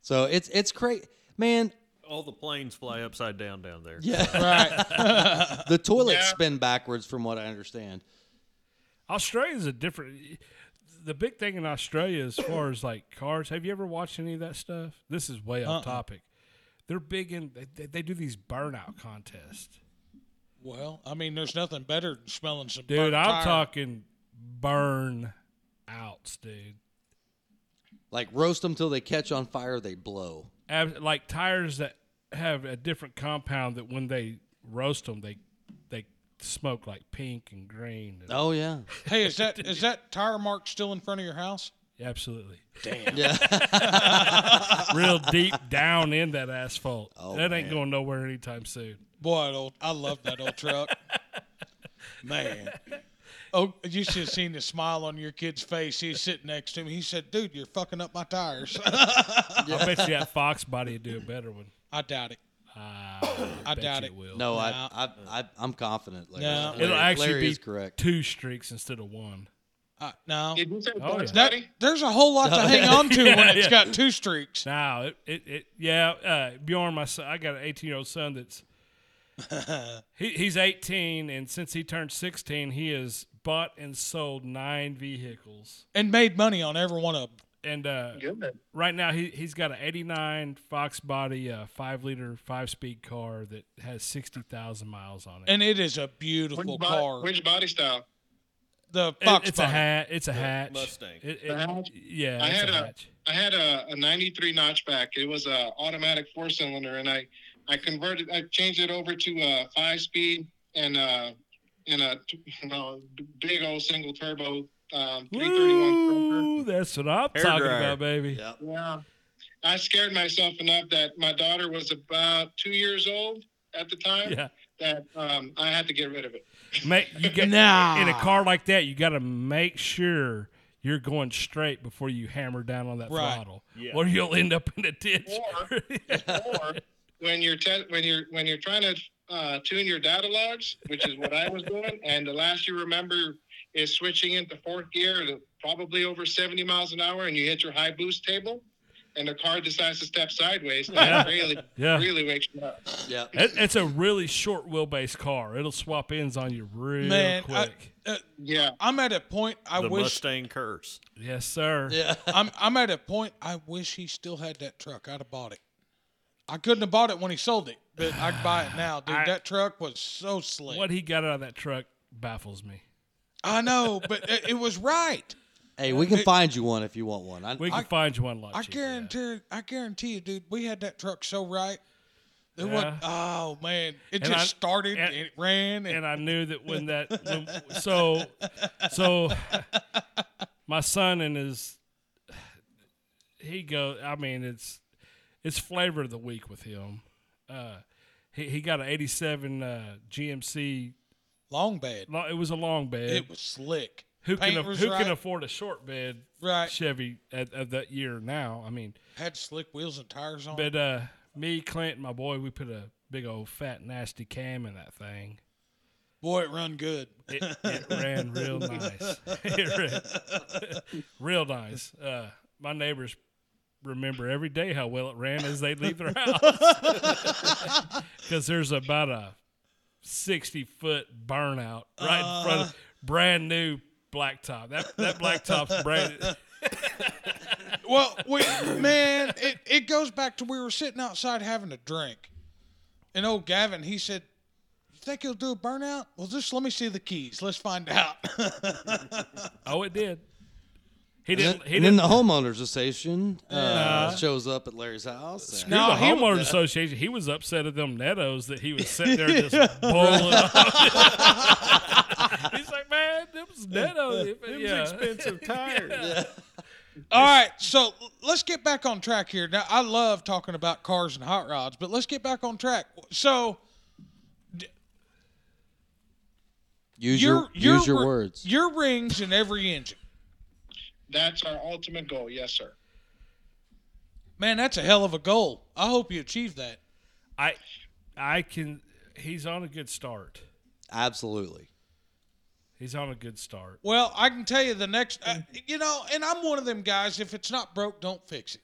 So it's it's crazy, man. All the planes fly upside down down there. Yeah, Right. the toilets Yeah. spin backwards, from what I understand. Australia's a different. The big thing in Australia, as far as like cars, have you ever watched any of that stuff? This is way off Uh-uh. topic. They're big in. They, they do these burnout contests, well, I mean, there's nothing better than smelling some. dude. burnt I'm tire. talking burn outs, dude. Like roast them till they catch on fire, they blow. Ab- like tires that have a different compound that when they roast them, they they smoke like pink and green. and- Oh yeah, Hey, is that is that tire mark still in front of your house? Absolutely, Damn. yeah. real deep down in that asphalt. Oh, that ain't man. going nowhere anytime soon. Boy, old, I love that old truck. Man. Oh, you should have seen the smile on your kid's face. He's sitting next to me. He said, "Dude, you're fucking up my tires." I bet you that Fox body would do a better one. I doubt it. Uh, I doubt you it. will. No, No. I, I, I, I'm confident. Larry. No. Larry, It'll actually Larry be correct. two streaks instead of one. Uh, no, Did you say Oh, yeah. that, there's a whole lot to hang on to when Yeah, it's yeah. got two streaks. Now, it, it, it yeah, uh, Bjorn, my son, I got an 18 year old son that's he, he's 18, and since he turned 16, he has bought and sold nine vehicles. And made money on every one of them. And uh, Good. right now he he's got an '89 Fox body, uh, five liter, five speed car that has sixty thousand miles on it. And it is a Which, beautiful bo- car. which body style? the Fox. It- Fox it's a body. hat. It's a hatch. Mustang. It- it- The hatch? Yeah, I it's had a a- hatch. I had a, a 93 notchback. It was a automatic four cylinder, and I I converted. I changed it over to a five speed and uh and a you know, big old single turbo um, 331. Woo, that's what I'm Hair talking dryer. about, baby. Yep. Yeah. I scared myself enough that my daughter was about two years old at the time Yeah, that um, I had to get rid of it. Make you get Nah. in a car like that. You got to make sure you're going straight before you hammer down on that Right. throttle, Yeah. or you'll end up in a ditch. Or- or when you're te- when you're when you're trying to uh, tune your data logs, which is what I was doing, and the last you remember is switching into fourth gear at probably over 70 miles an hour, and you hit your high boost table, and the car decides to step sideways. That really, Yeah. really wakes you up. Yep. It, it's a really short wheelbase car. It'll swap ends on you real Man, I, quick. uh, Yeah. I'm at a point. I the wish Mustang curse. yes, sir. Yeah. I'm I'm at a point. I wish he still had that truck. I'd have bought it. I couldn't have bought it when he sold it, but I'd buy it now, dude. I- that truck was so slick. What he got out of that truck baffles me. I know, but it, it was right. Hey, we can It- find you one if you want one. I, We can I- find you one lot I cheaper, yeah. guarantee. I guarantee you, dude. We had that truck so right. It Yeah. was, oh man, it And just I- started and- and it ran. And, and I knew that when that when, so so my son and his he go I mean it's it's flavor of the week with him. Uh he, he got an 87 uh, GMC long bed. lo- it was a long bed. It was slick. who can paint af- was who right. can afford a short bed Right. Chevy at, at that year now? I mean, Had slick wheels and tires on. it. but uh me Clint and my boy we put a big old fat nasty cam in that thing. Boy, it run good. It, it ran real nice. It ran- real nice. Uh, my neighbors remember every day how well it ran as they leave their house. Because there's about a 60 foot burnout right in front of uh. brand new blacktop. That, that blacktop's brand new Well, we, man, it, it goes back to we were sitting outside having a drink. And old Gavin, he said, You think he'll do a burnout? Well, just let me see the keys. Let's find out. Oh, it did. He and then, didn't. He and then didn't. the homeowners association uh, shows up at Larry's house. Screw No, the he- homeowners association. He was upset at them Nittos that he was sitting there just bowling. off. He's like, man, them was Nittos. yeah. expensive tires. All right, so let's get back on track here. Now, I love talking about cars and hot rods, but let's get back on track. So, use your, your, use your ri- words. Your rings in every engine. That's our ultimate goal. Yes, sir. Man, that's a hell of a goal. I hope you achieve that. I, I can. He's on a good start. Absolutely. He's on a good start. Well, I can tell you the next, uh, you know, and I'm one of them guys. If it's not broke, don't fix it.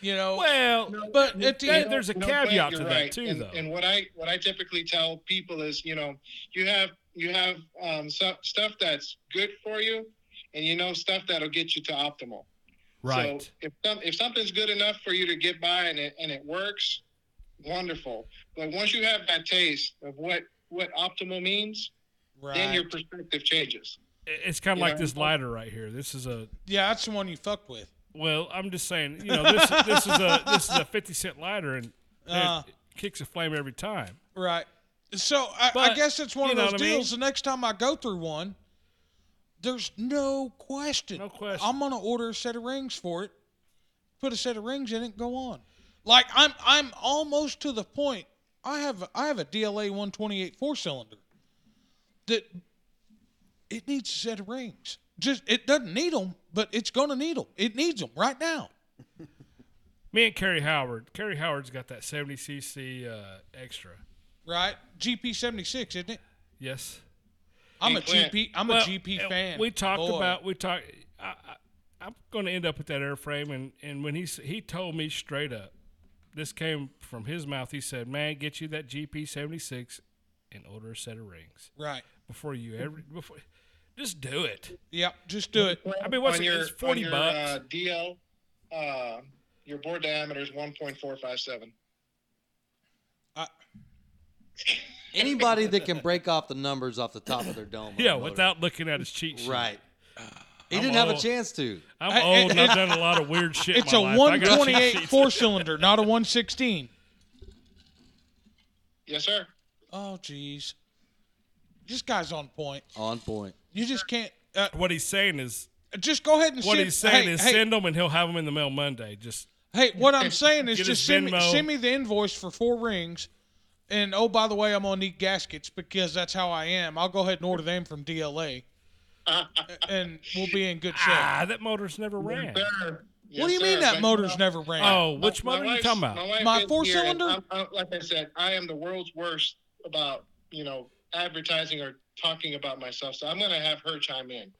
You know, Well, but at the Hey, end, there's a You know, caveat to you're that right. too, and, though. And what I what I typically tell people is, you know, you have you have um, so, stuff that's good for you, and you know stuff that'll get you to optimal. right. So if some, if something's good enough for you to get by and it and it works, wonderful. But once you have that taste of what what optimal means, then your perspective changes. It's kind of you like know, this lighter right here. This is a. Yeah, that's the one you fucked with. Well, I'm just saying. You know, this this is a this is a 50 cent lighter, and Uh. it kicks a flame every time. Right. So I, I guess it's one of those what I mean? deals. The next time I go through one, there's no question. No question. I'm gonna order a set of rings for it. Put a set of rings in it. and Go on. Like I'm I'm almost to the point. I have I have a DLA 128 four cylinder that it needs a set of rings. Just it doesn't need them, but it's gonna need them. It needs them right now. Me and Kerry Howard. Kerry Howard's got that 70 cc uh, extra. Right? GP 76, isn't it? Yes. I'm Hey, a Clint. GP. I'm Well, a GP fan. We talked Boy. about we talked. I, I, I'm going to end up with that airframe, and and when he s- he told me straight up, this came from his mouth. He said, "Man, get you that GP 76 and order a set of rings right. before you ever before." Just do it. Yep, just do it. I mean, what's on it- your, it's 40 on your, bucks. Uh, DL, uh, your bore diameter is 1.457. Anybody that can break off the numbers off the top of their dome. Yeah, without looking at his cheat sheet. Right. He I'm didn't have a chance to. I'm I- old and I've done a lot of weird shit. in It's my a life. I got cheat 128 four cylinder, not a 116. Yes, sir. Oh, jeez. This guy's on point. On point. You just can't. Uh, What he's saying is, just go ahead and what send, he's saying hey, is, hey, send them and he'll have them in the mail Monday. Just Hey, what I'm saying is just send me, send me the invoice for four rings. And oh, by the way, I'm gonna need gaskets because that's how I am. I'll go ahead and order them from DLA, and we'll be in good shape. ah, that motor's never ran. Sir. what do you Yes, mean that motor's you know, never ran? Oh, which my motor are you talking about? My, My four here, cylinder? I'm- I'm- like I said, I am the world's worst about you know advertising or talking about myself. So I'm going to have her chime in.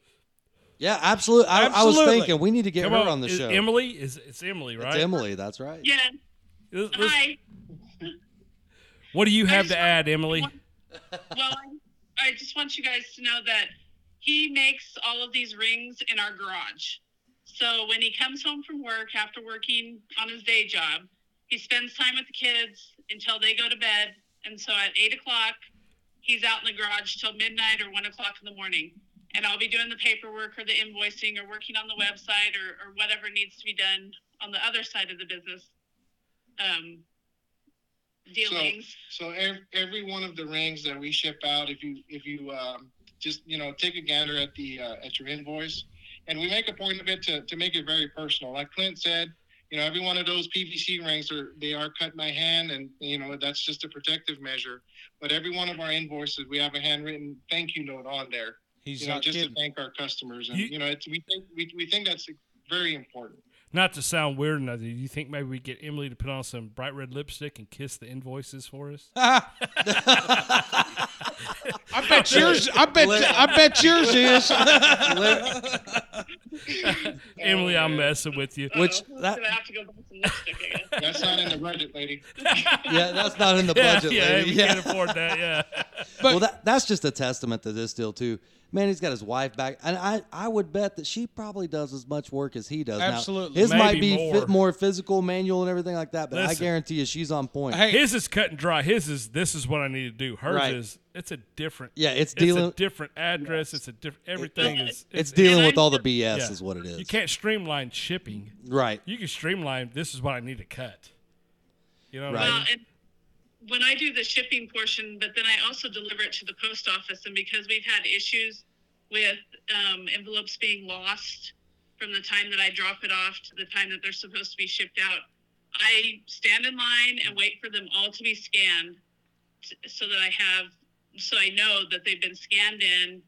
Yeah, absolutely. I, I was Absolutely. thinking we need to get Come her on, on the is show. Emily is it's Emily, right? It's Emily. That's right. Yeah. Let's- let's- Hi. What do you have to add, Emily? Well, I, I just want you guys to know that he makes all of these rings in our garage. So when he comes home from work after working on his day job, he spends time with the kids until they go to bed. And so at eight o'clock, he's out in the garage till midnight or one o'clock in the morning. And I'll be doing the paperwork or the invoicing or working on the website or, or whatever needs to be done on the other side of the business. Um, dealings. So every, every one of the rings that we ship out, if you if you um, just you know take a gander at the uh, at your invoice, and we make a point of it to, to make it very personal. Like Clint said, you know every one of those PVC rings are they are cut by hand, and you know that's just a protective measure. But every one of our invoices, we have a handwritten thank you note on there. He's you know, not just kidding. to thank our customers, and You- you, know it's, we think we, we think that's very important. Not to sound weird or nothing, do you think maybe we get Emily to put on some bright red lipstick and kiss the invoices for us? I bet yours. I bet. I bet yours is. Emily, I'm messing with you. Which Uh-oh, that gonna have to go buy some lipstick, I. That's not in the budget, lady. yeah, that's not in the budget, yeah, lady. we Yeah. can't afford that. Yeah. But well, that, that's just a testament to this deal too. Man, he's got his wife back, and I, I would bet that she probably does as much work as he does. Now, Absolutely. his might be more. fit, more physical, manual, and everything like that. But I guarantee you, she's on point. hey, His is cut and dry. His is this is what I need to do. Hers Right. is it's a different. Yeah, it's It's dealing. a different address. It's a different. Everything is. it's dealing with all the BS, yeah. is what it is. You can't streamline shipping. Right. You can streamline. This is what I need to cut. You know what Right. I Well, mean? And when I do the shipping portion, but then I also deliver it to the post office, and because we've had issues with um, envelopes being lost from the time that I drop it off to the time that they're supposed to be shipped out, I stand in line and wait for them all to be scanned, so that I have, so I know that they've been scanned in,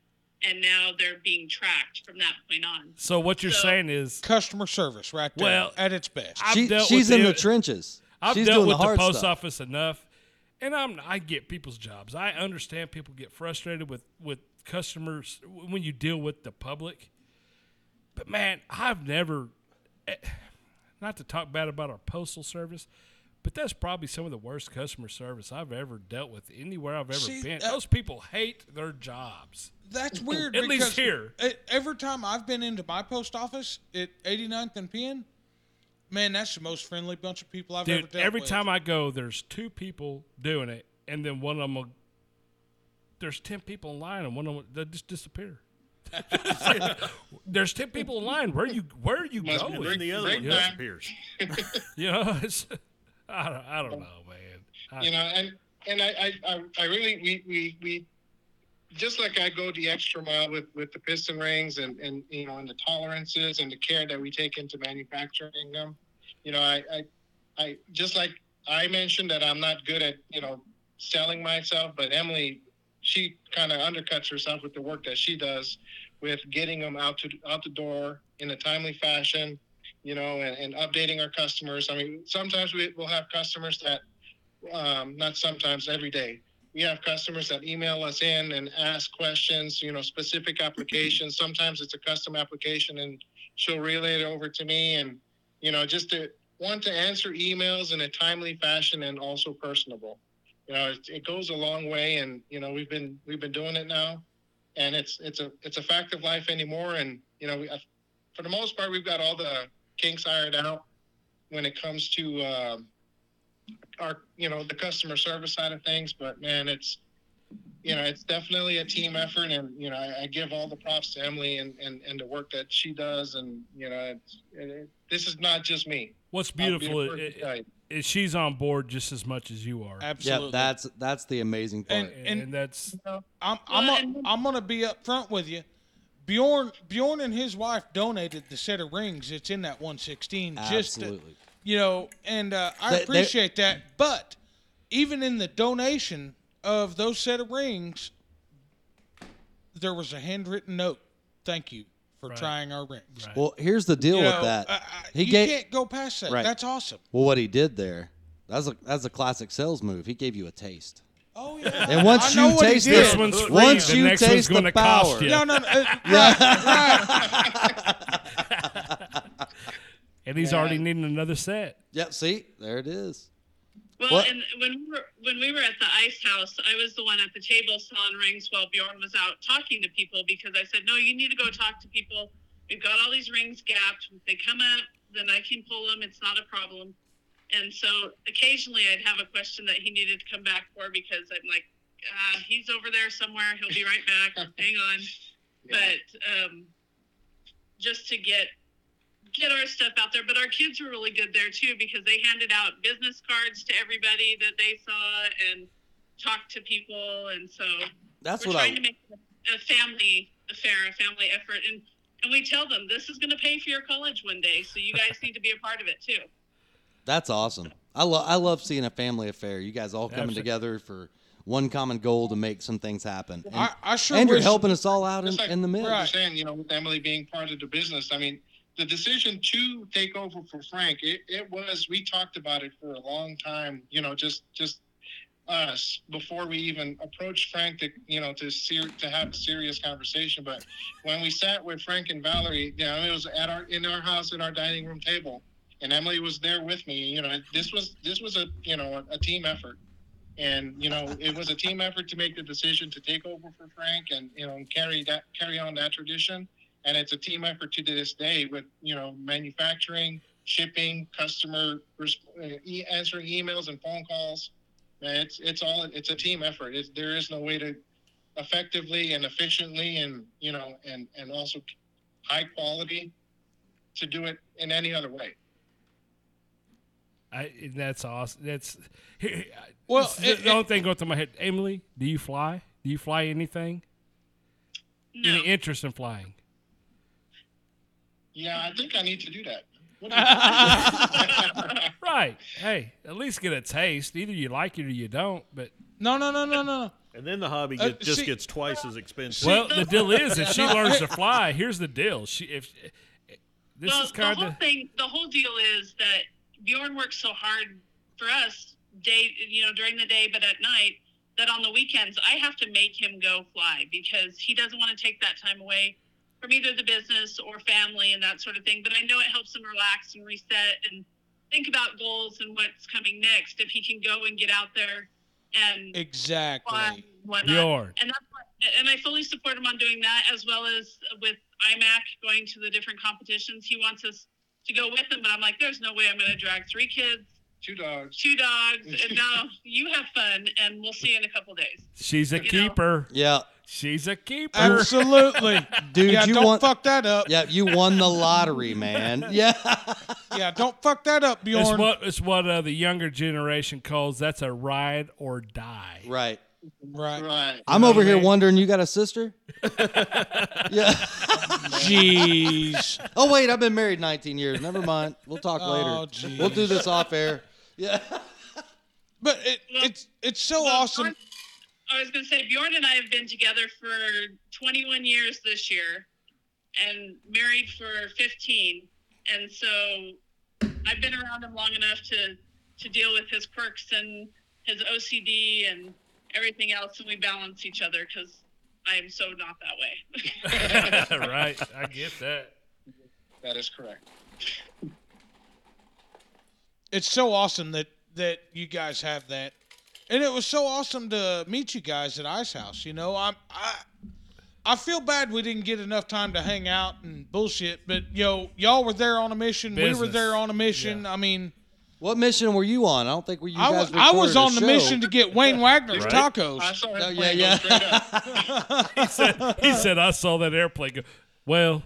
and now they're being tracked from that point on. So what you're So- saying is, customer service right there Well, at its best. She, she's in the- the trenches. I've she's dealt with the the, post stuff. office enough, and I'm I get people's jobs. I understand people get frustrated with with customers when you deal with the public. But man, I've never, eh, not to talk bad about our postal service, but that's probably some of the worst customer service I've ever dealt with anywhere I've ever See, been. uh, Those people hate their jobs. That's weird. At least here. Every time I've been into my post office at 89th and Penn, man, that's the most friendly bunch of people I've ever Dude, dealt every with. time I go, there's two people doing it, and then one of them will. There's ten people in line, and one of them they just disappear. there's ten people in line. Where you where are you Must going? break- And the other one time. disappears. You know, it's, I don't, I don't know, man. I- you know and and I, I I- I really we we we just like I go the extra mile with with the piston rings and and you know and the tolerances and the care that we take into manufacturing them you know I I, I just like I mentioned that I'm not good at you know selling myself but Emily she kind of undercuts herself with the work that she does with getting them out to out the door in a timely fashion you know and, and updating our customers. I mean sometimes we will have customers that um, not sometimes every day we have customers that email us in and ask questions you know specific applications sometimes it's a custom application and she'll relay it over to me and you know just to want to answer emails in a timely fashion and also personable you know it, it goes a long way and you know we've been we've been doing it now and it's it's a it's a fact of life anymore. And you know, we, for the most part, we've got all the kinks ironed out when it comes to um our you know the customer service side of things. But man, it's you know it's definitely a team effort, and you know I, I give all the props to Emily and, and and the work that she does, and you know it's, it, it, this is not just me. What's I'll be the beautiful first is, to tell you. is she's on board just as much as you are. Absolutely. Yeah, that's that's the amazing part. And- And, and that's I'm I'm a, and- I'm gonna be up front with you. Bjorn Bjorn and his wife donated the set of rings. It's in that 116. Just to, Absolutely. You know, and uh, I They- they- appreciate that. But even in the donation of those set of rings, there was a handwritten note. Thank you for Right. trying our rings. right. well, here's the deal You with know, that. I- I- he you gave can't go past that. Right. That's awesome. well what he did there. That's a that's a classic sales move. He gave you a taste. Oh yeah. And once I you taste. This it, one's free, once the you next one's taste the gonna cost power, you. No, no, no. uh, right, right. and he's already needing another set. Yep. See, there it is. Well, What? and when we were when we were at the ice house, I was the one at the table selling rings while Bjorn was out talking to people because I said, "No, you need to go talk to people. We've got all these rings gapped. If they come up, then I can pull them. It's not a problem." And so occasionally I'd have a question that he needed to come back for because I'm like, uh, "He's over there somewhere. He'll be right back. Hang on." But um, just to get get our stuff out there. But our kids were really good there too because they handed out business cards to everybody that they saw and talked to people. And so That's we're what trying I to make a family affair, a family effort. And and we tell them this is going to pay for your college one day, so you guys need to be a part of it too. That's awesome. I love I love seeing a family affair. You guys all coming Absolutely. together for one common goal to make some things happen. And, I, I sure and you're helping us all out in, like in the mix. what you're Right. saying, you know, with Emily being part of the business. I mean, the decision to take over for Frank, it, it was we talked about it for a long time. You know, just just us before we even approached Frank to you know to ser- to have a serious conversation. But when we sat with Frank and Valerie, you know, it was at our in our house at our dining room table, and Emily was there with me. You know, this was this was a you know a, a team effort. And you know, it was a team effort to make the decision to take over for Frank, and you know, carry that carry on that tradition. And it's a team effort to this day with you know manufacturing, shipping, customer uh, e- answering emails and phone calls. It's it's all it's a team effort. It's, there is no way to effectively and efficiently and you know and and also high quality to do it in any other way. I, that's awesome. That's Well, this is the it- only thing going through my head. Emily, do you fly? Do you fly anything? No, Any interest in flying? Yeah, I think I need to do that. What do you think? Right. Hey, at least get a taste. Either you like it or you don't. But No, no, no, no, no. And then the hobby Uh, get, just gets twice as expensive. well, the deal is if she learns to fly, here's the deal. She if this well, is kind of the whole thing. The whole deal is that Bjorn works so hard for us, day you know during the day, but at night. That on the weekends I have to make him go fly because he doesn't want to take that time away from either the business or family and that sort of thing. But I know it helps him relax and reset and think about goals and what's coming next if he can go and get out there and Exactly. and whatnot. And what, and I fully support him on doing that as well as with IMAC going to the different competitions. He wants us to go with him, but I'm like, there's no way I'm going to drag three kids, Two dogs. two dogs, and now you have fun, and we'll see you in a couple days. she's a you know. keeper. Yeah, She's a keeper. Absolutely. dude, yeah, you don't want fuck that up. yeah, you won the lottery, man. Yeah, Yeah, don't fuck that up, It's Bjorn. what it's what uh, the younger generation calls that's a ride or die. right. Right. Right. I'm over here wondering, you got a sister? yeah. Jeez. Oh wait, I've been married 19 years. Never mind. We'll talk Oh, later. geez. We'll do this off air. Yeah. But it, it's it's so Well, awesome. Bjorn- I was going to say, Bjorn and I have been together for 21 years this year and married for 15. And so I've been around him long enough to, to deal with his quirks and his OCD and everything else. And we balance each other because I am so not that way. right. I get that. That is correct. It's so awesome that that you guys have that, and it was so awesome to meet you guys at Ice House. You know, I'm I I feel bad we didn't get enough time to hang out and bullshit, but yo, y'all were there on a mission. We were there on a mission. I mean, What mission were you on? I don't think we. You I guys was I was on the show. mission to get Wayne Wagner's Right. tacos. I saw him Oh, yeah, yeah. go straight up. he said, he said, I saw that airplane go. Well,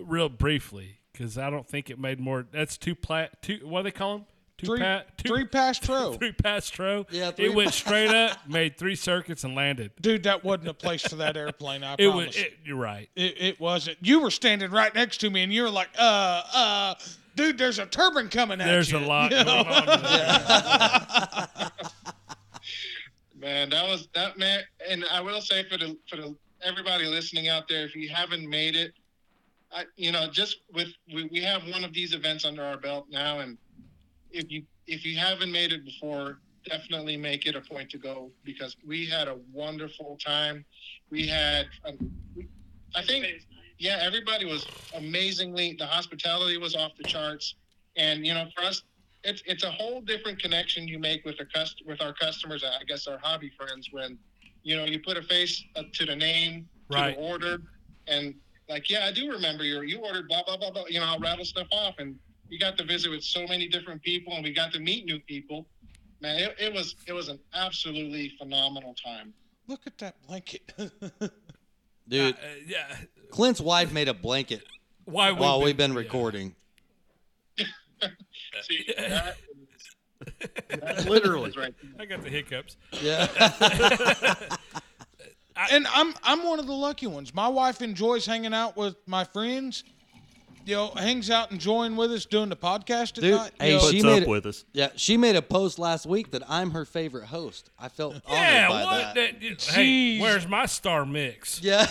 real briefly, because I don't think it made more. That's two plat. Two. What do they call them? Two Three, pa- two, three past tro. three pastro. Yeah, three it went straight up, made three circuits, and landed. Dude, that wasn't a place for that airplane. I It promise. was. It, you're right. It, it wasn't. You were standing right next to me, and you were like, "Uh, uh, dude, there's a turbine coming at There's you." a lot You going know? on. Man, that was that man. And I will say for the for the everybody listening out there, if you haven't made it, I, you know, just with we, we have one of these events under our belt now, and if you if you haven't made it before, definitely make it a point to go because we had a wonderful time. We had, um, we- I think, yeah, everybody was amazingly. The hospitality was off the charts, and you know, for us, it's it's a whole different connection you make with the cust- with our customers. I guess our hobby friends when you know you put a face to the name to the order, and like yeah, I do remember you. You ordered blah blah blah blah. You know, I'll rattle stuff off, and you got to visit with so many different people, and we got to meet new people. Man, it, it was it was an absolutely phenomenal time. Look at that blanket. Dude, Uh, yeah. Clint's wife made a blanket Why? while we've been yeah. recording. See, that, that Literally. is right. I got the hiccups. Yeah. and I'm I'm one of the lucky ones. My wife enjoys hanging out with my friends. You know, hangs out enjoying with us doing the podcast at Dude, night. hey, you know, she Puts made up it- with us. yeah, she made a post last week that I'm her favorite host. I felt honored Yeah. by What? that. That, hey, where's my star mix? Yeah.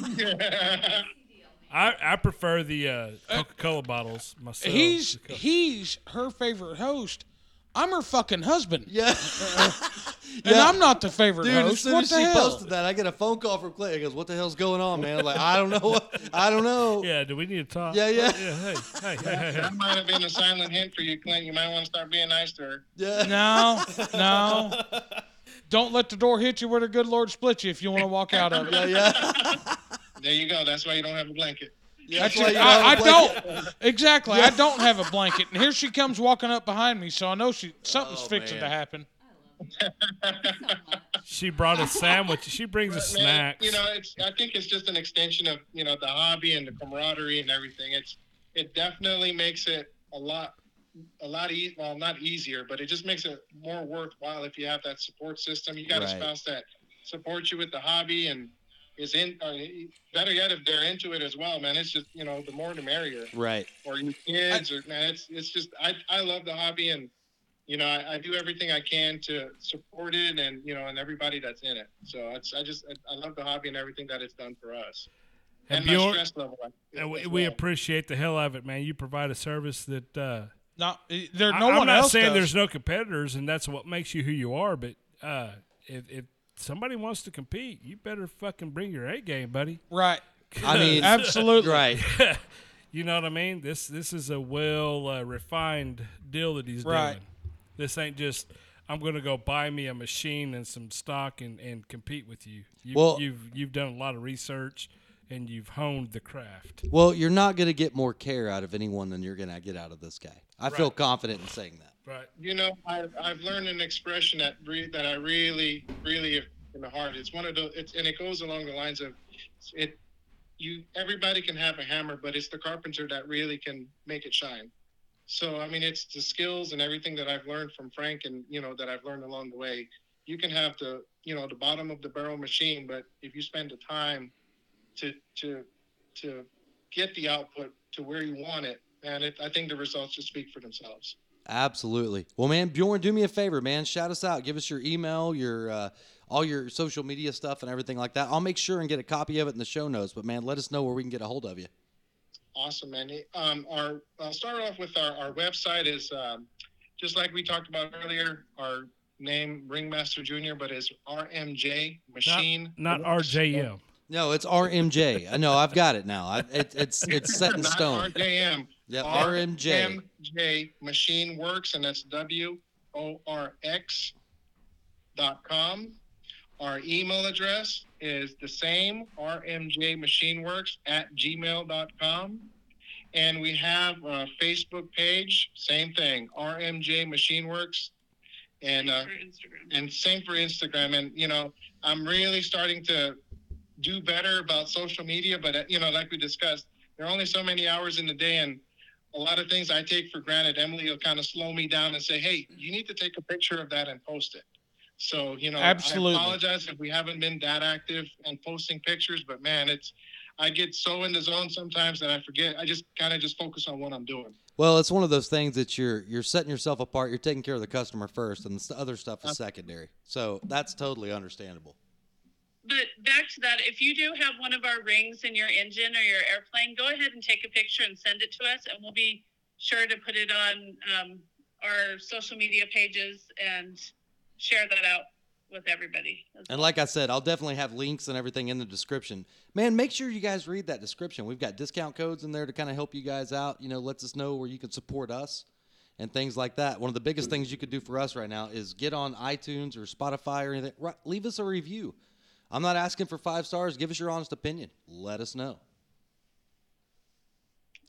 I, I prefer the uh, Coca Cola bottles myself. he's he's her favorite host. I'm her fucking husband, yeah. and Yeah. I'm not the favorite Dude, as soon What as she hell? posted that, I get a phone call from Clint. He goes, "What the hell's going on, man?" I'm like, I don't know. What, I don't know. Yeah. Do we need to talk? Yeah, yeah. Yeah. Hey. Hey. Hey. Hey. hey. that might have been a silent hint for you, Clint. You might want to start being nice to her. Yeah. No, no. Don't let the door hit you where the good Lord split you if you want to walk out of it. Yeah, yeah. There you go. That's why you don't have a blanket. Yeah That's why you I, I have a don't. Exactly. I don't have a blanket, and here she comes walking up behind me, so I know she something's Oh, fixing man. to happen. She brought a sandwich. She brings us Man, snacks. you know, it's. I think it's just an extension of you know the hobby and the camaraderie and everything. It's. It definitely makes it a lot, a lot e- well, not easier, but it just makes it more worthwhile if you have that support system. You got a spouse that supports you with the hobby and is in. Uh, better yet, if they're into it as well, man. It's just you know the more the merrier. Right. or your kids or man it's it's just i i love the hobby and you know I, I do everything i can to support it and you know and everybody that's in it so it's i just i, I love the hobby and everything that it's done for us And and, my stress level And we, as we appreciate the hell out of it, man. You provide a service that uh, Not there. I- No I'm one not else saying does. there's no competitors, and that's what makes you who you are. But uh, if, if somebody wants to compete, you better fucking bring your A game, buddy. right. I mean, Absolutely. right. you know what I mean? This this is a well uh, refined deal that he's Right. doing. This ain't just I'm going to go buy me a machine and some stock and, and compete with you. you Well- you've you've done a lot of research and you've honed the craft. Well, you're not going to get more care out of anyone than you're going to get out of this guy. I feel confident in saying that. Right. you know I've, I've learned an expression that re- that i really really in the heart. It's one of the it's and it goes along the lines of it you everybody can have a hammer but it's the carpenter that really can make it shine. So i mean it's the skills and everything that i've learned from frank and you know that i've learned along the way. You can have the you know the bottom of the barrel machine but if you spend the time to to to get the output to where you want it and it, i think the results just speak for themselves Absolutely. Well, man, Bjorn, do me a favor, man. Shout us out. Give us your email, your uh, all your social media stuff, and everything like that. I'll make sure and get a copy of it in the show notes. But man, let us know where we can get a hold of you. Awesome, man. Um, our I'll start off with our, our website is um, just like we talked about earlier. Our name Ringmaster Junior, but it's RMJ Machine. Not Works. RJM. No, it's RMJ. I know. I've got it now. I, it, it's it's set in Not stone. RJM. Yep, RMJ. RMJ Machine Works, and that's W O R X dot com. Our email address is the same RMJ Machine Works at gmail.com. And we have a Facebook page, same thing, RMJ Machine Works. And uh, Instagram. and same for Instagram. And you know, I'm really starting to do better about social media. But uh, you know, like we discussed, there are only so many hours in the day, and a lot of things I take for granted. Emily will kind of slow me down and say, "Hey, you need to take a picture of that and post it." So you know, Absolutely. I apologize if we haven't been that active and posting pictures, but man, it's I get so in the zone sometimes that I forget. I just kind of just focus on what I'm doing. Well, it's one of those things that you're you're setting yourself apart. You're taking care of the customer first, and the other stuff is uh-huh. secondary. So that's totally understandable. But back to that, if you do have one of our rings in your engine or your airplane, go ahead and take a picture and send it to us, and we'll be sure to put it on um, our social media pages and share that out with everybody. And like I said, I'll definitely have links and everything in the description. Man, make sure you guys read that description. We've got discount codes in there to kind of help you guys out. You know, lets us know where you can support us and things like that. One of the biggest things you could do for us right now is get on iTunes or Spotify or anything. Leave us a review. I'm not asking for five stars. Give us your honest opinion. Let us know.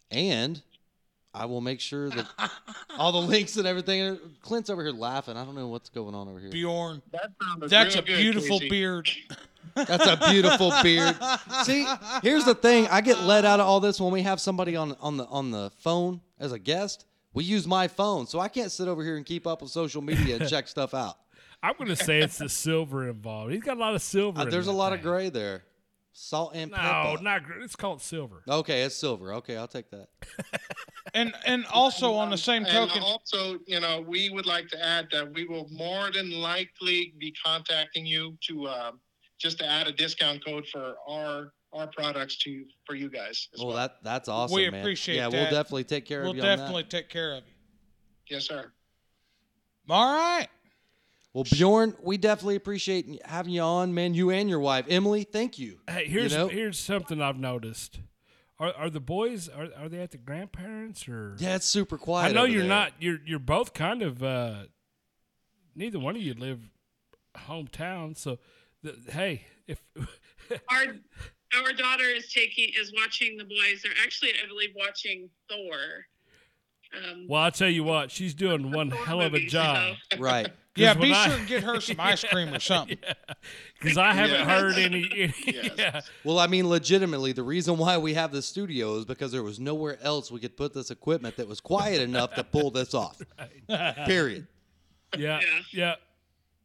And I will make sure that all the links and everything. Clint's over here laughing. I don't know what's going on over here. Bjorn, That that's a good, beautiful Casey. beard. That's a beautiful beard. See, here's the thing: I get let out of all this when we have somebody on on the on the phone as a guest. We use my phone, so I can't sit over here and keep up with social media and check stuff out. I'm going to say it's the silver involved. He's got a lot of silver. Uh, in there's a that lot of gray there, salt and No, pepper. No, not gray. It's called silver. Okay, it's silver. Okay, I'll take that. And and also on the same And token, also, you know, we would like to add that we will more than likely be contacting you to uh, just to add a discount code for our our products to for you guys. As Well, well. that that's awesome. We man. appreciate Yeah, that. we'll definitely take care we'll of you on definitely that. take care of you. yes, sir. All right. Well, Bjorn, we definitely appreciate having you on, man. You and your wife, Emily. Thank you. Hey, here's know? here's something I've noticed. Are are the boys are are they at the grandparents or? Yeah, it's super quiet. I know over you're there. not. You're you're both kind of. uh Neither one of you live hometown, so the, hey, if our our daughter is taking is watching the boys. They're actually, I believe, watching Thor. Um, well, I'll tell you what, she's doing one Thor hell of a job. so- Right. Yeah, be I- sure and get her some ice cream or something. Because I haven't Yeah. heard any. any Yes. yeah. Well, I mean, legitimately, the reason why we have the studio is because there was nowhere else we could put this equipment that was quiet enough to pull this off. Period. yeah, Yeah. yeah,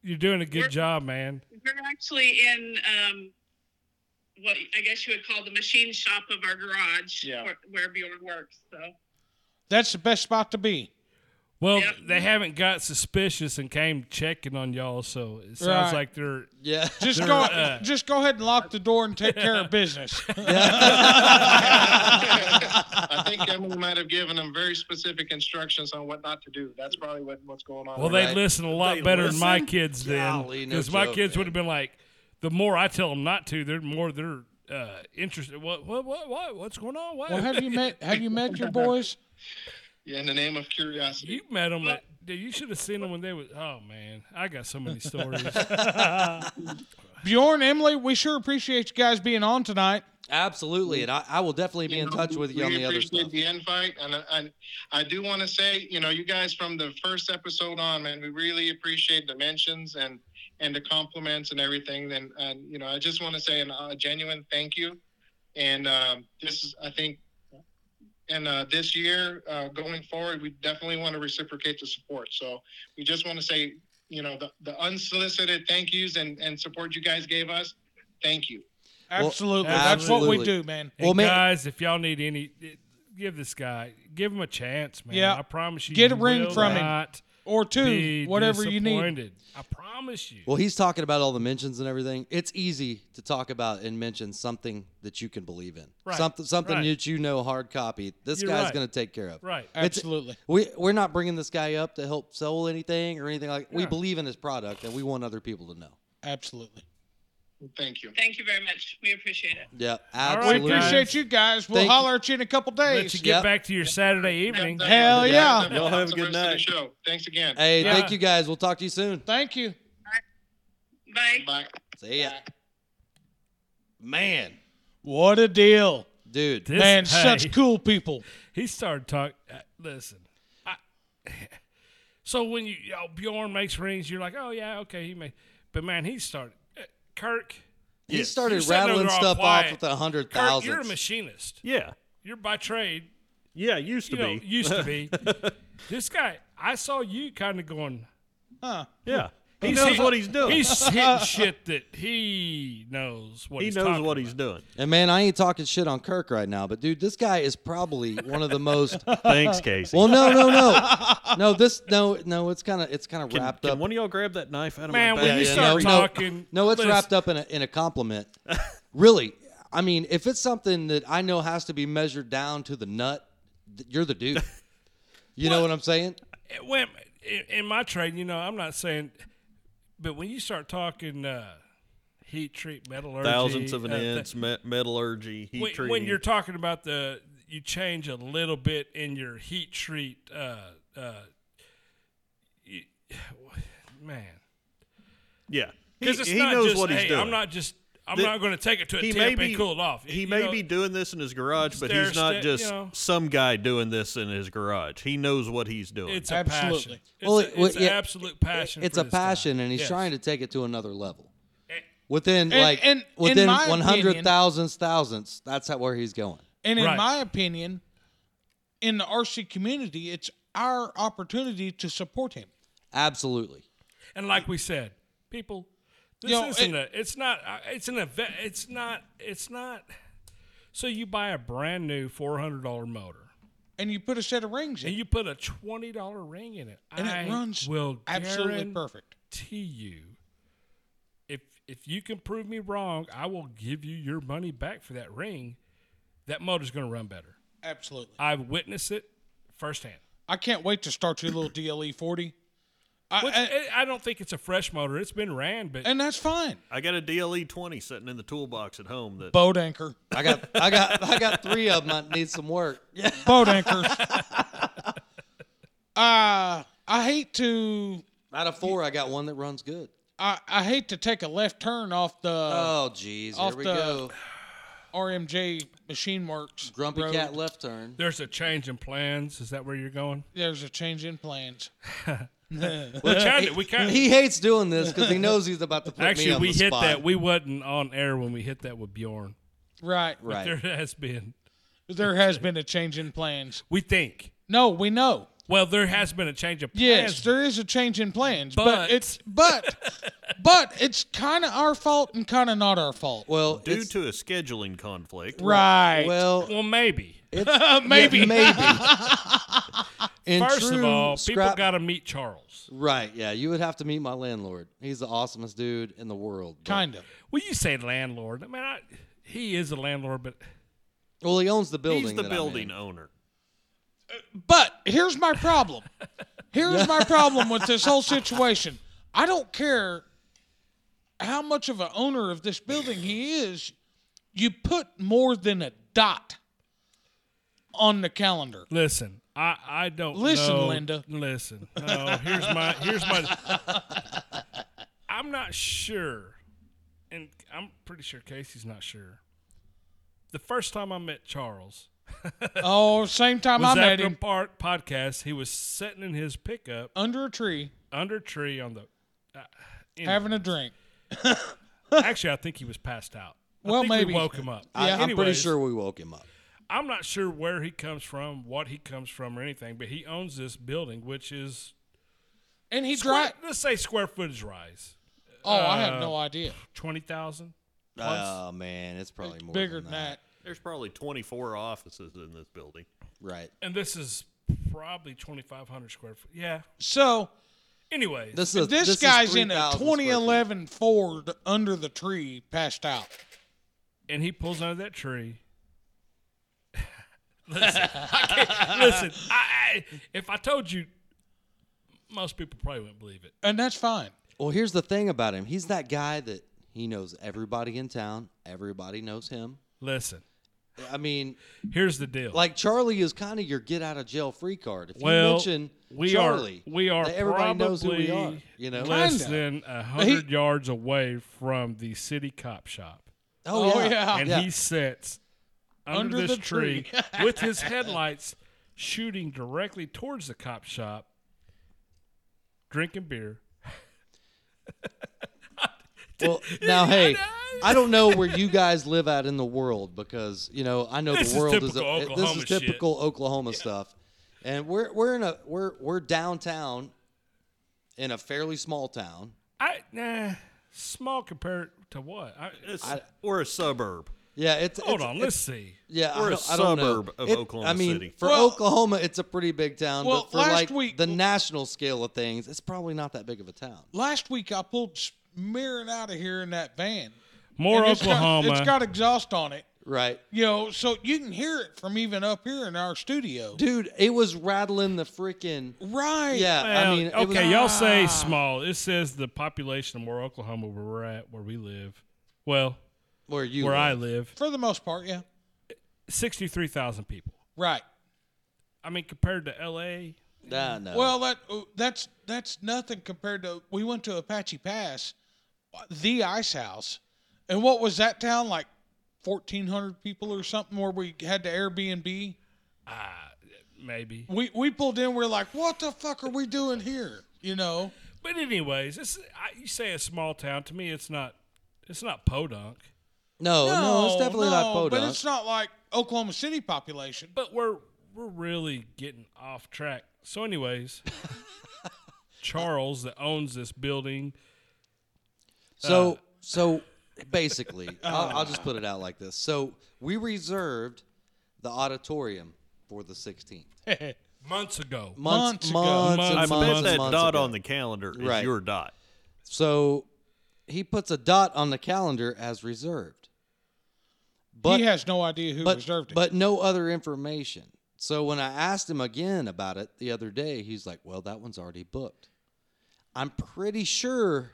You're doing a good We're- job, man. We're actually in um, what I guess you would call the machine shop of our garage, Yeah. where, where Bjorn works. So That's the best spot to be. Well, Yep. they haven't got suspicious and came checking on y'all, so it sounds Right. like they're. Yeah. Just They're, go, uh, just go ahead and lock the door and take care of business. I think Emily might have given them very specific instructions on what not to do. That's probably what, what's going on. Well, there. they Right. listen a lot They better than my kids then, Golly, no because my joke, kids would have been like, the more I tell them not to, they're more they're uh, interested. What, what, what, what, what's going on? What? Well, have you met have you met your boys? Yeah, in the name of curiosity. you met them. At, dude, you should have seen them when they was. Oh man, I got so many stories. Bjorn, Emily, we sure appreciate you guys being on tonight. Absolutely. And I, I will definitely be You in know, touch with you on we the other appreciate the invite, and I, I, I do want to say, you know, you guys from the first episode on, man, we really appreciate the mentions and and the compliments and everything. And and you know, I just want to say an, a genuine thank you. And um, this is, I think, and uh, this year uh, going forward, we definitely want to reciprocate the support. So we just want to say, you know, the, the unsolicited thank yous and and support you guys gave us. Thank you. Absolutely. That's what we do, man. Well, man- guys, if y'all need any, give this guy, give him a chance, man. Yeah. I promise you. Get a ring will from him. Not Or two, be whatever you need. I promise you. Well, he's talking about all the mentions and everything. It's easy to talk about and mention something that you can believe in. Right, Something something right. that you know hard copy. This You're guy's right. going to take care of. right. It's- Absolutely. We we're not bringing this guy up to help sell anything or anything like. We believe in his product and we want other people to know. Absolutely. Thank you. thank you very much. We appreciate it. Yeah, right, We appreciate you guys. We'll Thank- holler at you in a couple days. Let days. you get Yep. back to your Saturday evening. Hell yeah. Y'all have a good Awesome rest of the night. Show. Thanks again. Hey, Yeah. thank you guys. We'll talk to you soon. Thank you. Bye. Bye. See ya. Man, What a deal. dude. This- Man, hey, such cool people. He started talking. Uh, listen, I, so when you, you know, Bjorn makes rings, you're like, oh yeah, okay, he made. But man, he started. Kirk, he Yes. started You're rattling stuff quiet. off with a hundred thousand. You're a machinist. Yeah. You're by trade. Yeah, used to You know, be. used to be. this guy, I saw you kind of going. Huh. yeah. He knows what he's doing. He's hitting shit that he knows what he's doing. he he's knows talking what about. he's doing. And man, I ain't talking shit on Kirk right now, but dude, this guy is probably one of the most. Thanks, Casey. well, no, no, no, no. This no, no. It's kind of it's kind of can, wrapped can up. one of y'all grab that knife out of Man, my when bag? you yeah, start no, no. talking, No, it's listen, wrapped up in a in a compliment. really, I mean, if it's something that I know has to be measured down to the nut, th- you're the dude. You know what I'm saying? When, in, in my trade, you know, I'm not saying, but when you start talking uh, heat treat metallurgy, Thousands of an uh, th- inch, me- metallurgy, heat when, treating. when you're talking about the you change a little bit in your heat treat uh uh you, man yeah, he, because it's he not knows just what he's hey, doing. i'm not just i'm The- not going to take it to a he temp may and be cool it off He You may know, be doing this in his garage, but he's not step, just you know. some guy doing this in his garage. He knows what he's doing. it's a Absolutely. passion it's, Well, a, it- well, it's an yeah, absolute passion It's for a this guy. passion, and he's Yes. trying to take it to another level. Within And- like and within my one hundred thousandths thousandths, that's how, where he's going. And in Right. my opinion, in the RC community, it's our opportunity to support him. Absolutely. and like we said people this You know, isn't it- a it's not uh, it's an event it's not it's not so you buy a brand new $400 motor And you put a set of rings and you put a twenty dollar ring in it, and I it runs will absolutely perfect. perfect. you, if if you can prove me wrong, I will give you your money back for that ring. That motor's going to run better. Absolutely. I've witnessed it firsthand. I can't wait to start your little DLE 40. I, Which, I, I don't think it's a fresh motor. It's been ran, but and that's fine. I got a DLE 20 sitting in the toolbox at home that Boat anchor. I got I got I got three of them that need some work. Yeah. Boat anchors. uh, I hate to Out of four, I got one that runs good. I, I hate to take a left turn off the Oh, geez, here we the- go. RMJ Machine Works. Grumpy road. cat left turn. there's a change in plans. Is that where you're going? There's a change in plans. We kind of, we kind He hates doing this because he knows he's about to put me Actually, on we the hit spot. that. We wasn't on air when we hit that with Bjorn. Right. right. There has been. There has been a change in plans. We think. No, we know. Well, there has been a change of plans. Yes, there is a change in plans, but, But- it's but but it's kind of our fault and kind of not our fault. well, due it's- to a scheduling conflict. right. well, Well, maybe. Maybe. yeah, maybe. In First of true all, people scrap- got to meet Charles. Right, yeah, you would have to meet my landlord. He's the awesomest dude in the world. but- kind of. Well, you say landlord. I mean, I, he is a landlord, but Well, he owns the building. He's the that I'm building in. owner. Uh, but here's my problem. Here's my problem with this whole situation. I don't care how much of an owner of this building he is. You put more than a dot on the calendar. listen, I, I don't Listen, know- Linda. Listen, no. Here's my here's my. I'm not sure, and I'm pretty sure Casey's not sure. The first time I met Charles Oh, same time was I met after a him part podcast. He was sitting in his pickup under a tree under a tree on the. Uh, in- having a drink. actually, I think he was passed out. I Well, think maybe. we woke him up. I, I'm pretty Anyways, sure we woke him up. I'm not sure where he comes from, what he comes from, or anything, but he owns this building, which is And he square, drive. let's say square footage rise Oh, I have uh, no idea. twenty thousand. Oh man, it's probably more Bigger than than that. There's probably 24 offices in this building. Right. and this is probably twenty five hundred square foot. Yeah. So Anyways, This is this, is guy's in a 3,000 square feet. 2011 Ford under the tree, passed out. and he pulls under that tree. Listen, I listen. I, I, if I told you, most people probably wouldn't believe it. And that's fine. Well, here's the thing about him. He's that guy that he knows everybody in town. Everybody knows him. Listen, I mean, here's the deal. like Charlie is kind of your get out of jail free card. If you mention we Charlie, are we are everybody knows who we are. You know, less Kinda. than a hundred yards away from the city cop shop. Oh, Oh, yeah. yeah. and Yeah. he sits under, Under this the tree, tree. with his headlights shooting directly towards the cop shop, drinking beer. Well, now, hey, I don't know where you guys live at in the world because you know I know This the world is, typical a, this Oklahoma is shit. typical Oklahoma stuff, and we're we're in a we're we're downtown in a fairly small town. I nah, small compared to what? I, It's, I- we're a suburb. Yeah, it's hold it's, on, it's- let's see. Yeah, I We're a don't, don't know. suburb of It- Oklahoma I mean, City. for Well- Oklahoma, it's a pretty big town, Well, but for last like week- the national scale of things, it's probably not that big of a town. Last week I pulled smearing out of here in that van. More And it's got- Oklahoma. it's got exhaust on it. Right. You know, so you can hear it from even up here in our studio. Dude, it was rattling the freaking Right. Yeah, Well, I mean, it was- okay, y'all say Ah. small. It says the population of more Oklahoma, where we're at, where we live. Well, where you where I live. live, For the most part, yeah. sixty-three thousand people. Right. I mean, compared to L.A., Nah, no. Well, that uh, that's that's nothing compared to we went to Apache Pass, uh, the ice house, and what was that town like? Fourteen hundred people or something where we had to Airbnb. ah, maybe. We we pulled in. We're like, what the fuck are we doing here? You know. But anyways, it's, I, you say a small town. To me, it's not. It's not Podunk. No, no, it's definitely not no, Podunk. But it's not like Oklahoma City population. But we're we're really getting off track. So, anyways, Charles that owns this building. So, Uh, so basically, I'll, I'll just put it out like this. So we reserved the auditorium for the 16th. Months ago. Months, Months ago. months, Months and I and months bet and that months dot ago. on the calendar is Right. your dot. So he puts a dot on the calendar as reserved. But he has no idea who but, reserved it. but no other information. So when I asked him again about it the other day, he's like, "Well, that one's already booked." I'm pretty sure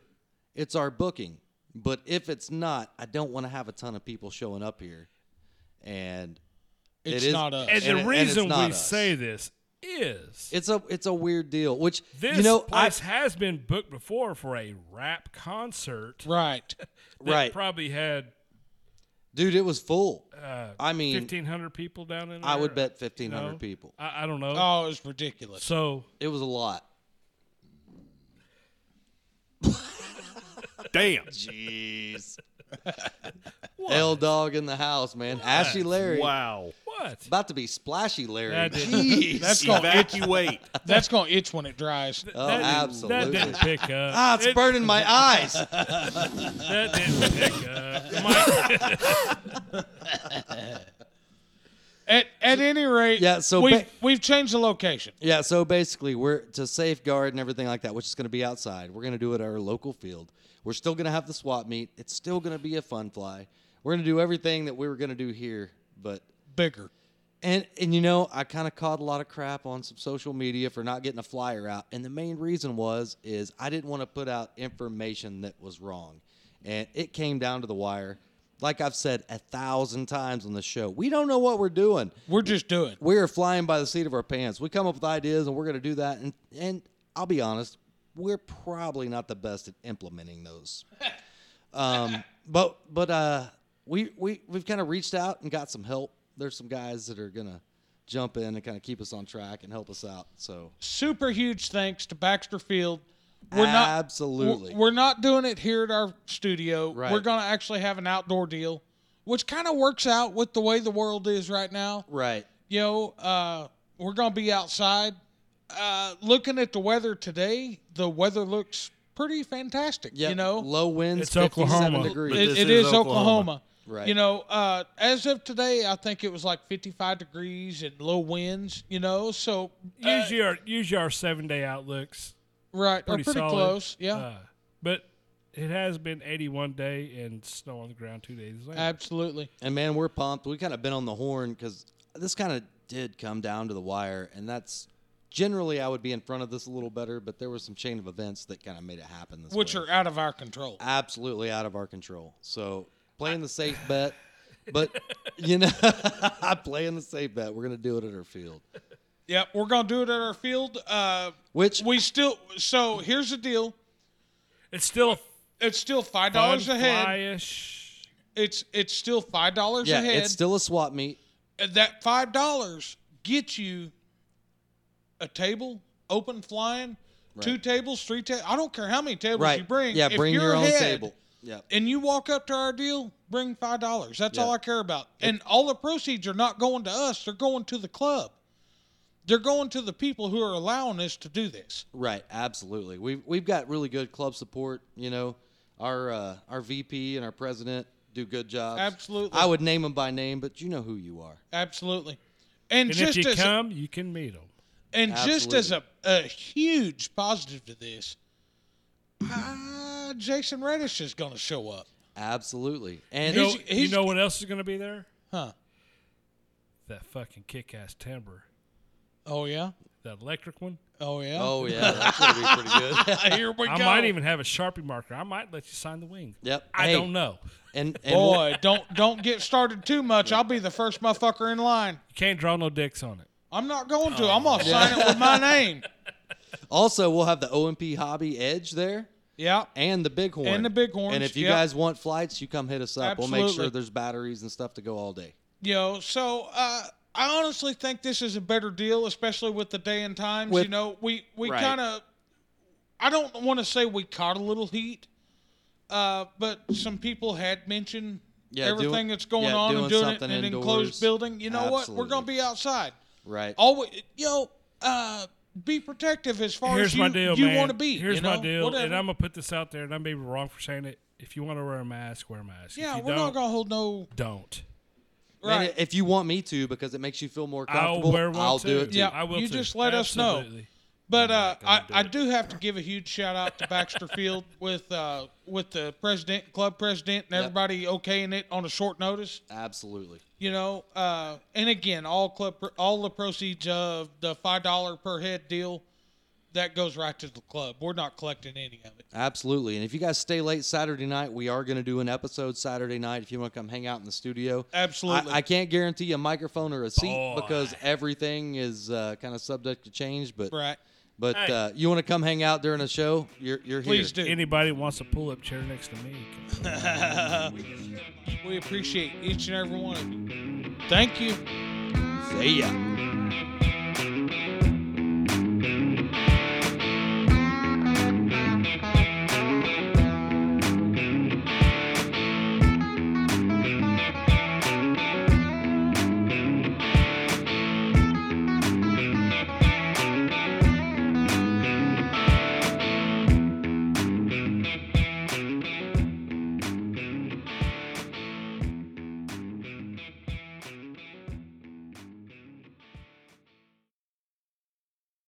it's our booking, but if it's not, I don't want to have a ton of people showing up here, and it's it is- not us. And, And it- the and reason we us. say this is it's a it's a weird deal. Which this you know, I, place has been booked before for a rap concert. right. that Right. Probably had dude, it was full. uh, I mean, fifteen hundred people down in there. I would bet fifteen hundred No. people. I, I don't know. Oh, it was ridiculous. so It was a lot. Damn. Jeez. L dog in the house, man. Ashy Larry. Wow. what? About to be splashy Larry. That Jeez. That's gonna itch. Evacuate. That's gonna itch when it dries. oh, that, absolutely. That didn't pick up. ah, it's It- burning my eyes. That didn't pick up. My- At at any rate, Yeah, so we've ba- we've changed the location. yeah, so basically, we're to safeguard and everything like that, which is going to be outside. We're going to do it at our local field. We're still going to have the swap meet. It's still going to be a fun fly. We're going to do everything that we were going to do here, but Bigger. And and you know, I kind of caught a lot of crap on some social media for not getting a flyer out, and the main reason was is I didn't want to put out information that was wrong, and it came down to the wire. Like I've said a thousand times on the show, we don't know what we're doing. We're just doing. We are flying by the seat of our pants. We come up with ideas, and we're going to do that. And and I'll be honest, we're probably not the best at implementing those. Um, but but uh, we we we've kind of reached out and got some help. There's some guys that are gonna jump in and kind of keep us on track and help us out. So Super huge thanks to Baxter Field. We're not absolutely, We're, we're not doing it here at our studio. Right. We're gonna actually have an outdoor deal, which kind of works out with the way the world is right now. right. You know, uh, we're gonna be outside. Uh, looking at the weather today, the weather looks pretty fantastic. Yeah, you know, low winds, It's 57 Oklahoma. degrees. It- it is is Oklahoma. Oklahoma. Right. You know, uh, as of today, I think it was like 55 degrees and low winds. You know, so uh, use your use your seven day outlooks. right, Pretty, pretty, pretty solid. close. Yeah, Uh, but it has been 81 day and snow on the ground two days later. absolutely. And man, we're pumped. We kind of been on the horn because this kind of did come down to the wire, and that's generally I would be in front of this a little better, but there was some chain of events that kind of made it happen. This Which way. are out of our control. absolutely out of our control. So playing the safe bet, but you know, I'm playing the safe bet. We're gonna do it at our field. Yeah, we're gonna do it at our field. Uh, Which we still. So here's the deal. It's still It's still five fun, dollars a head. flyish. It's it's still five dollars Yeah, a head. it's still a swap meet. And that five dollars gets you a table, open flying, two tables, three tables. I don't care how many tables Right. you bring. Yeah, If bring you're your own table. Yeah. And you walk up to our deal, bring five dollars. That's all I care about. And all the proceeds are not going to us; they're going to the club. They're going to the people who are allowing us to do this. Right, absolutely. We've we've got really good club support. You know, our uh, our VP and our president do good jobs. Absolutely. I would name them by name, but you know who you are. Absolutely. And, And just if you as a- come, you can meet them. And just as a, a huge positive to this, uh, Jason Reddish is going to show up. Absolutely. And You know, He's- he's- you know what else is going to be there? Huh. That fucking kick-ass timber. Oh, yeah? That electric one. Oh, yeah? oh yeah, that's gonna be pretty good. Here we I go. might even have a Sharpie marker. I might let you sign the wing. yep. I Hey, don't know. And, and Boy, don't don't get started too much. I'll be the first motherfucker in line. You can't draw no dicks on it. I'm not going to. I'm going to sign it with my name. also we'll have the OMP Hobby Edge there. Yeah. And the Bighorn. And the Bighorns, And if you yep. guys want flights, you come hit us up. We'll make sure there's batteries and stuff to go all day. Know, so uh, I honestly think this is a better deal, especially with the day and times. With- you know, we we Right. kind of, I don't want to say we caught a little heat, uh, but some people had mentioned Yeah, everything doing- that's going yeah, on and doing it in an enclosed building. You know what? We're going to be outside. Right. Always, you know, uh, be protective as far Here's as you, my deal, you man. want to be. Here's you know? my deal, Whatever. and I'm gonna put this out there, and I may be wrong for saying it. If you want to wear a mask, wear a mask. yeah, we're don't, going to hold no. don't. Man, Right. if you want me to, because it makes you feel more comfortable, I'll comfortable, wear one I'll too. do it too. Yeah. I will you too. just let us know. But uh, I, do I it. do have to give a huge shout out to Baxter Field with uh, with the president, club president, and Yep. everybody okaying it on a short notice. Absolutely. You know, uh, and again, all club all the proceeds of the five dollar per head deal that goes right to the club. We're not collecting any of it. Absolutely. And if you guys stay late Saturday night, we are going to do an episode Saturday night if you want to come hang out in the studio. Absolutely. I, I can't guarantee a microphone or a seat Boy. because everything is uh, kind of subject to change. But Right. But hey. uh, you want to come hang out during a show? You're, you're Please here. Please do. Anybody wants a pull up chair next to me? we appreciate each and every one of you. Thank you. See ya.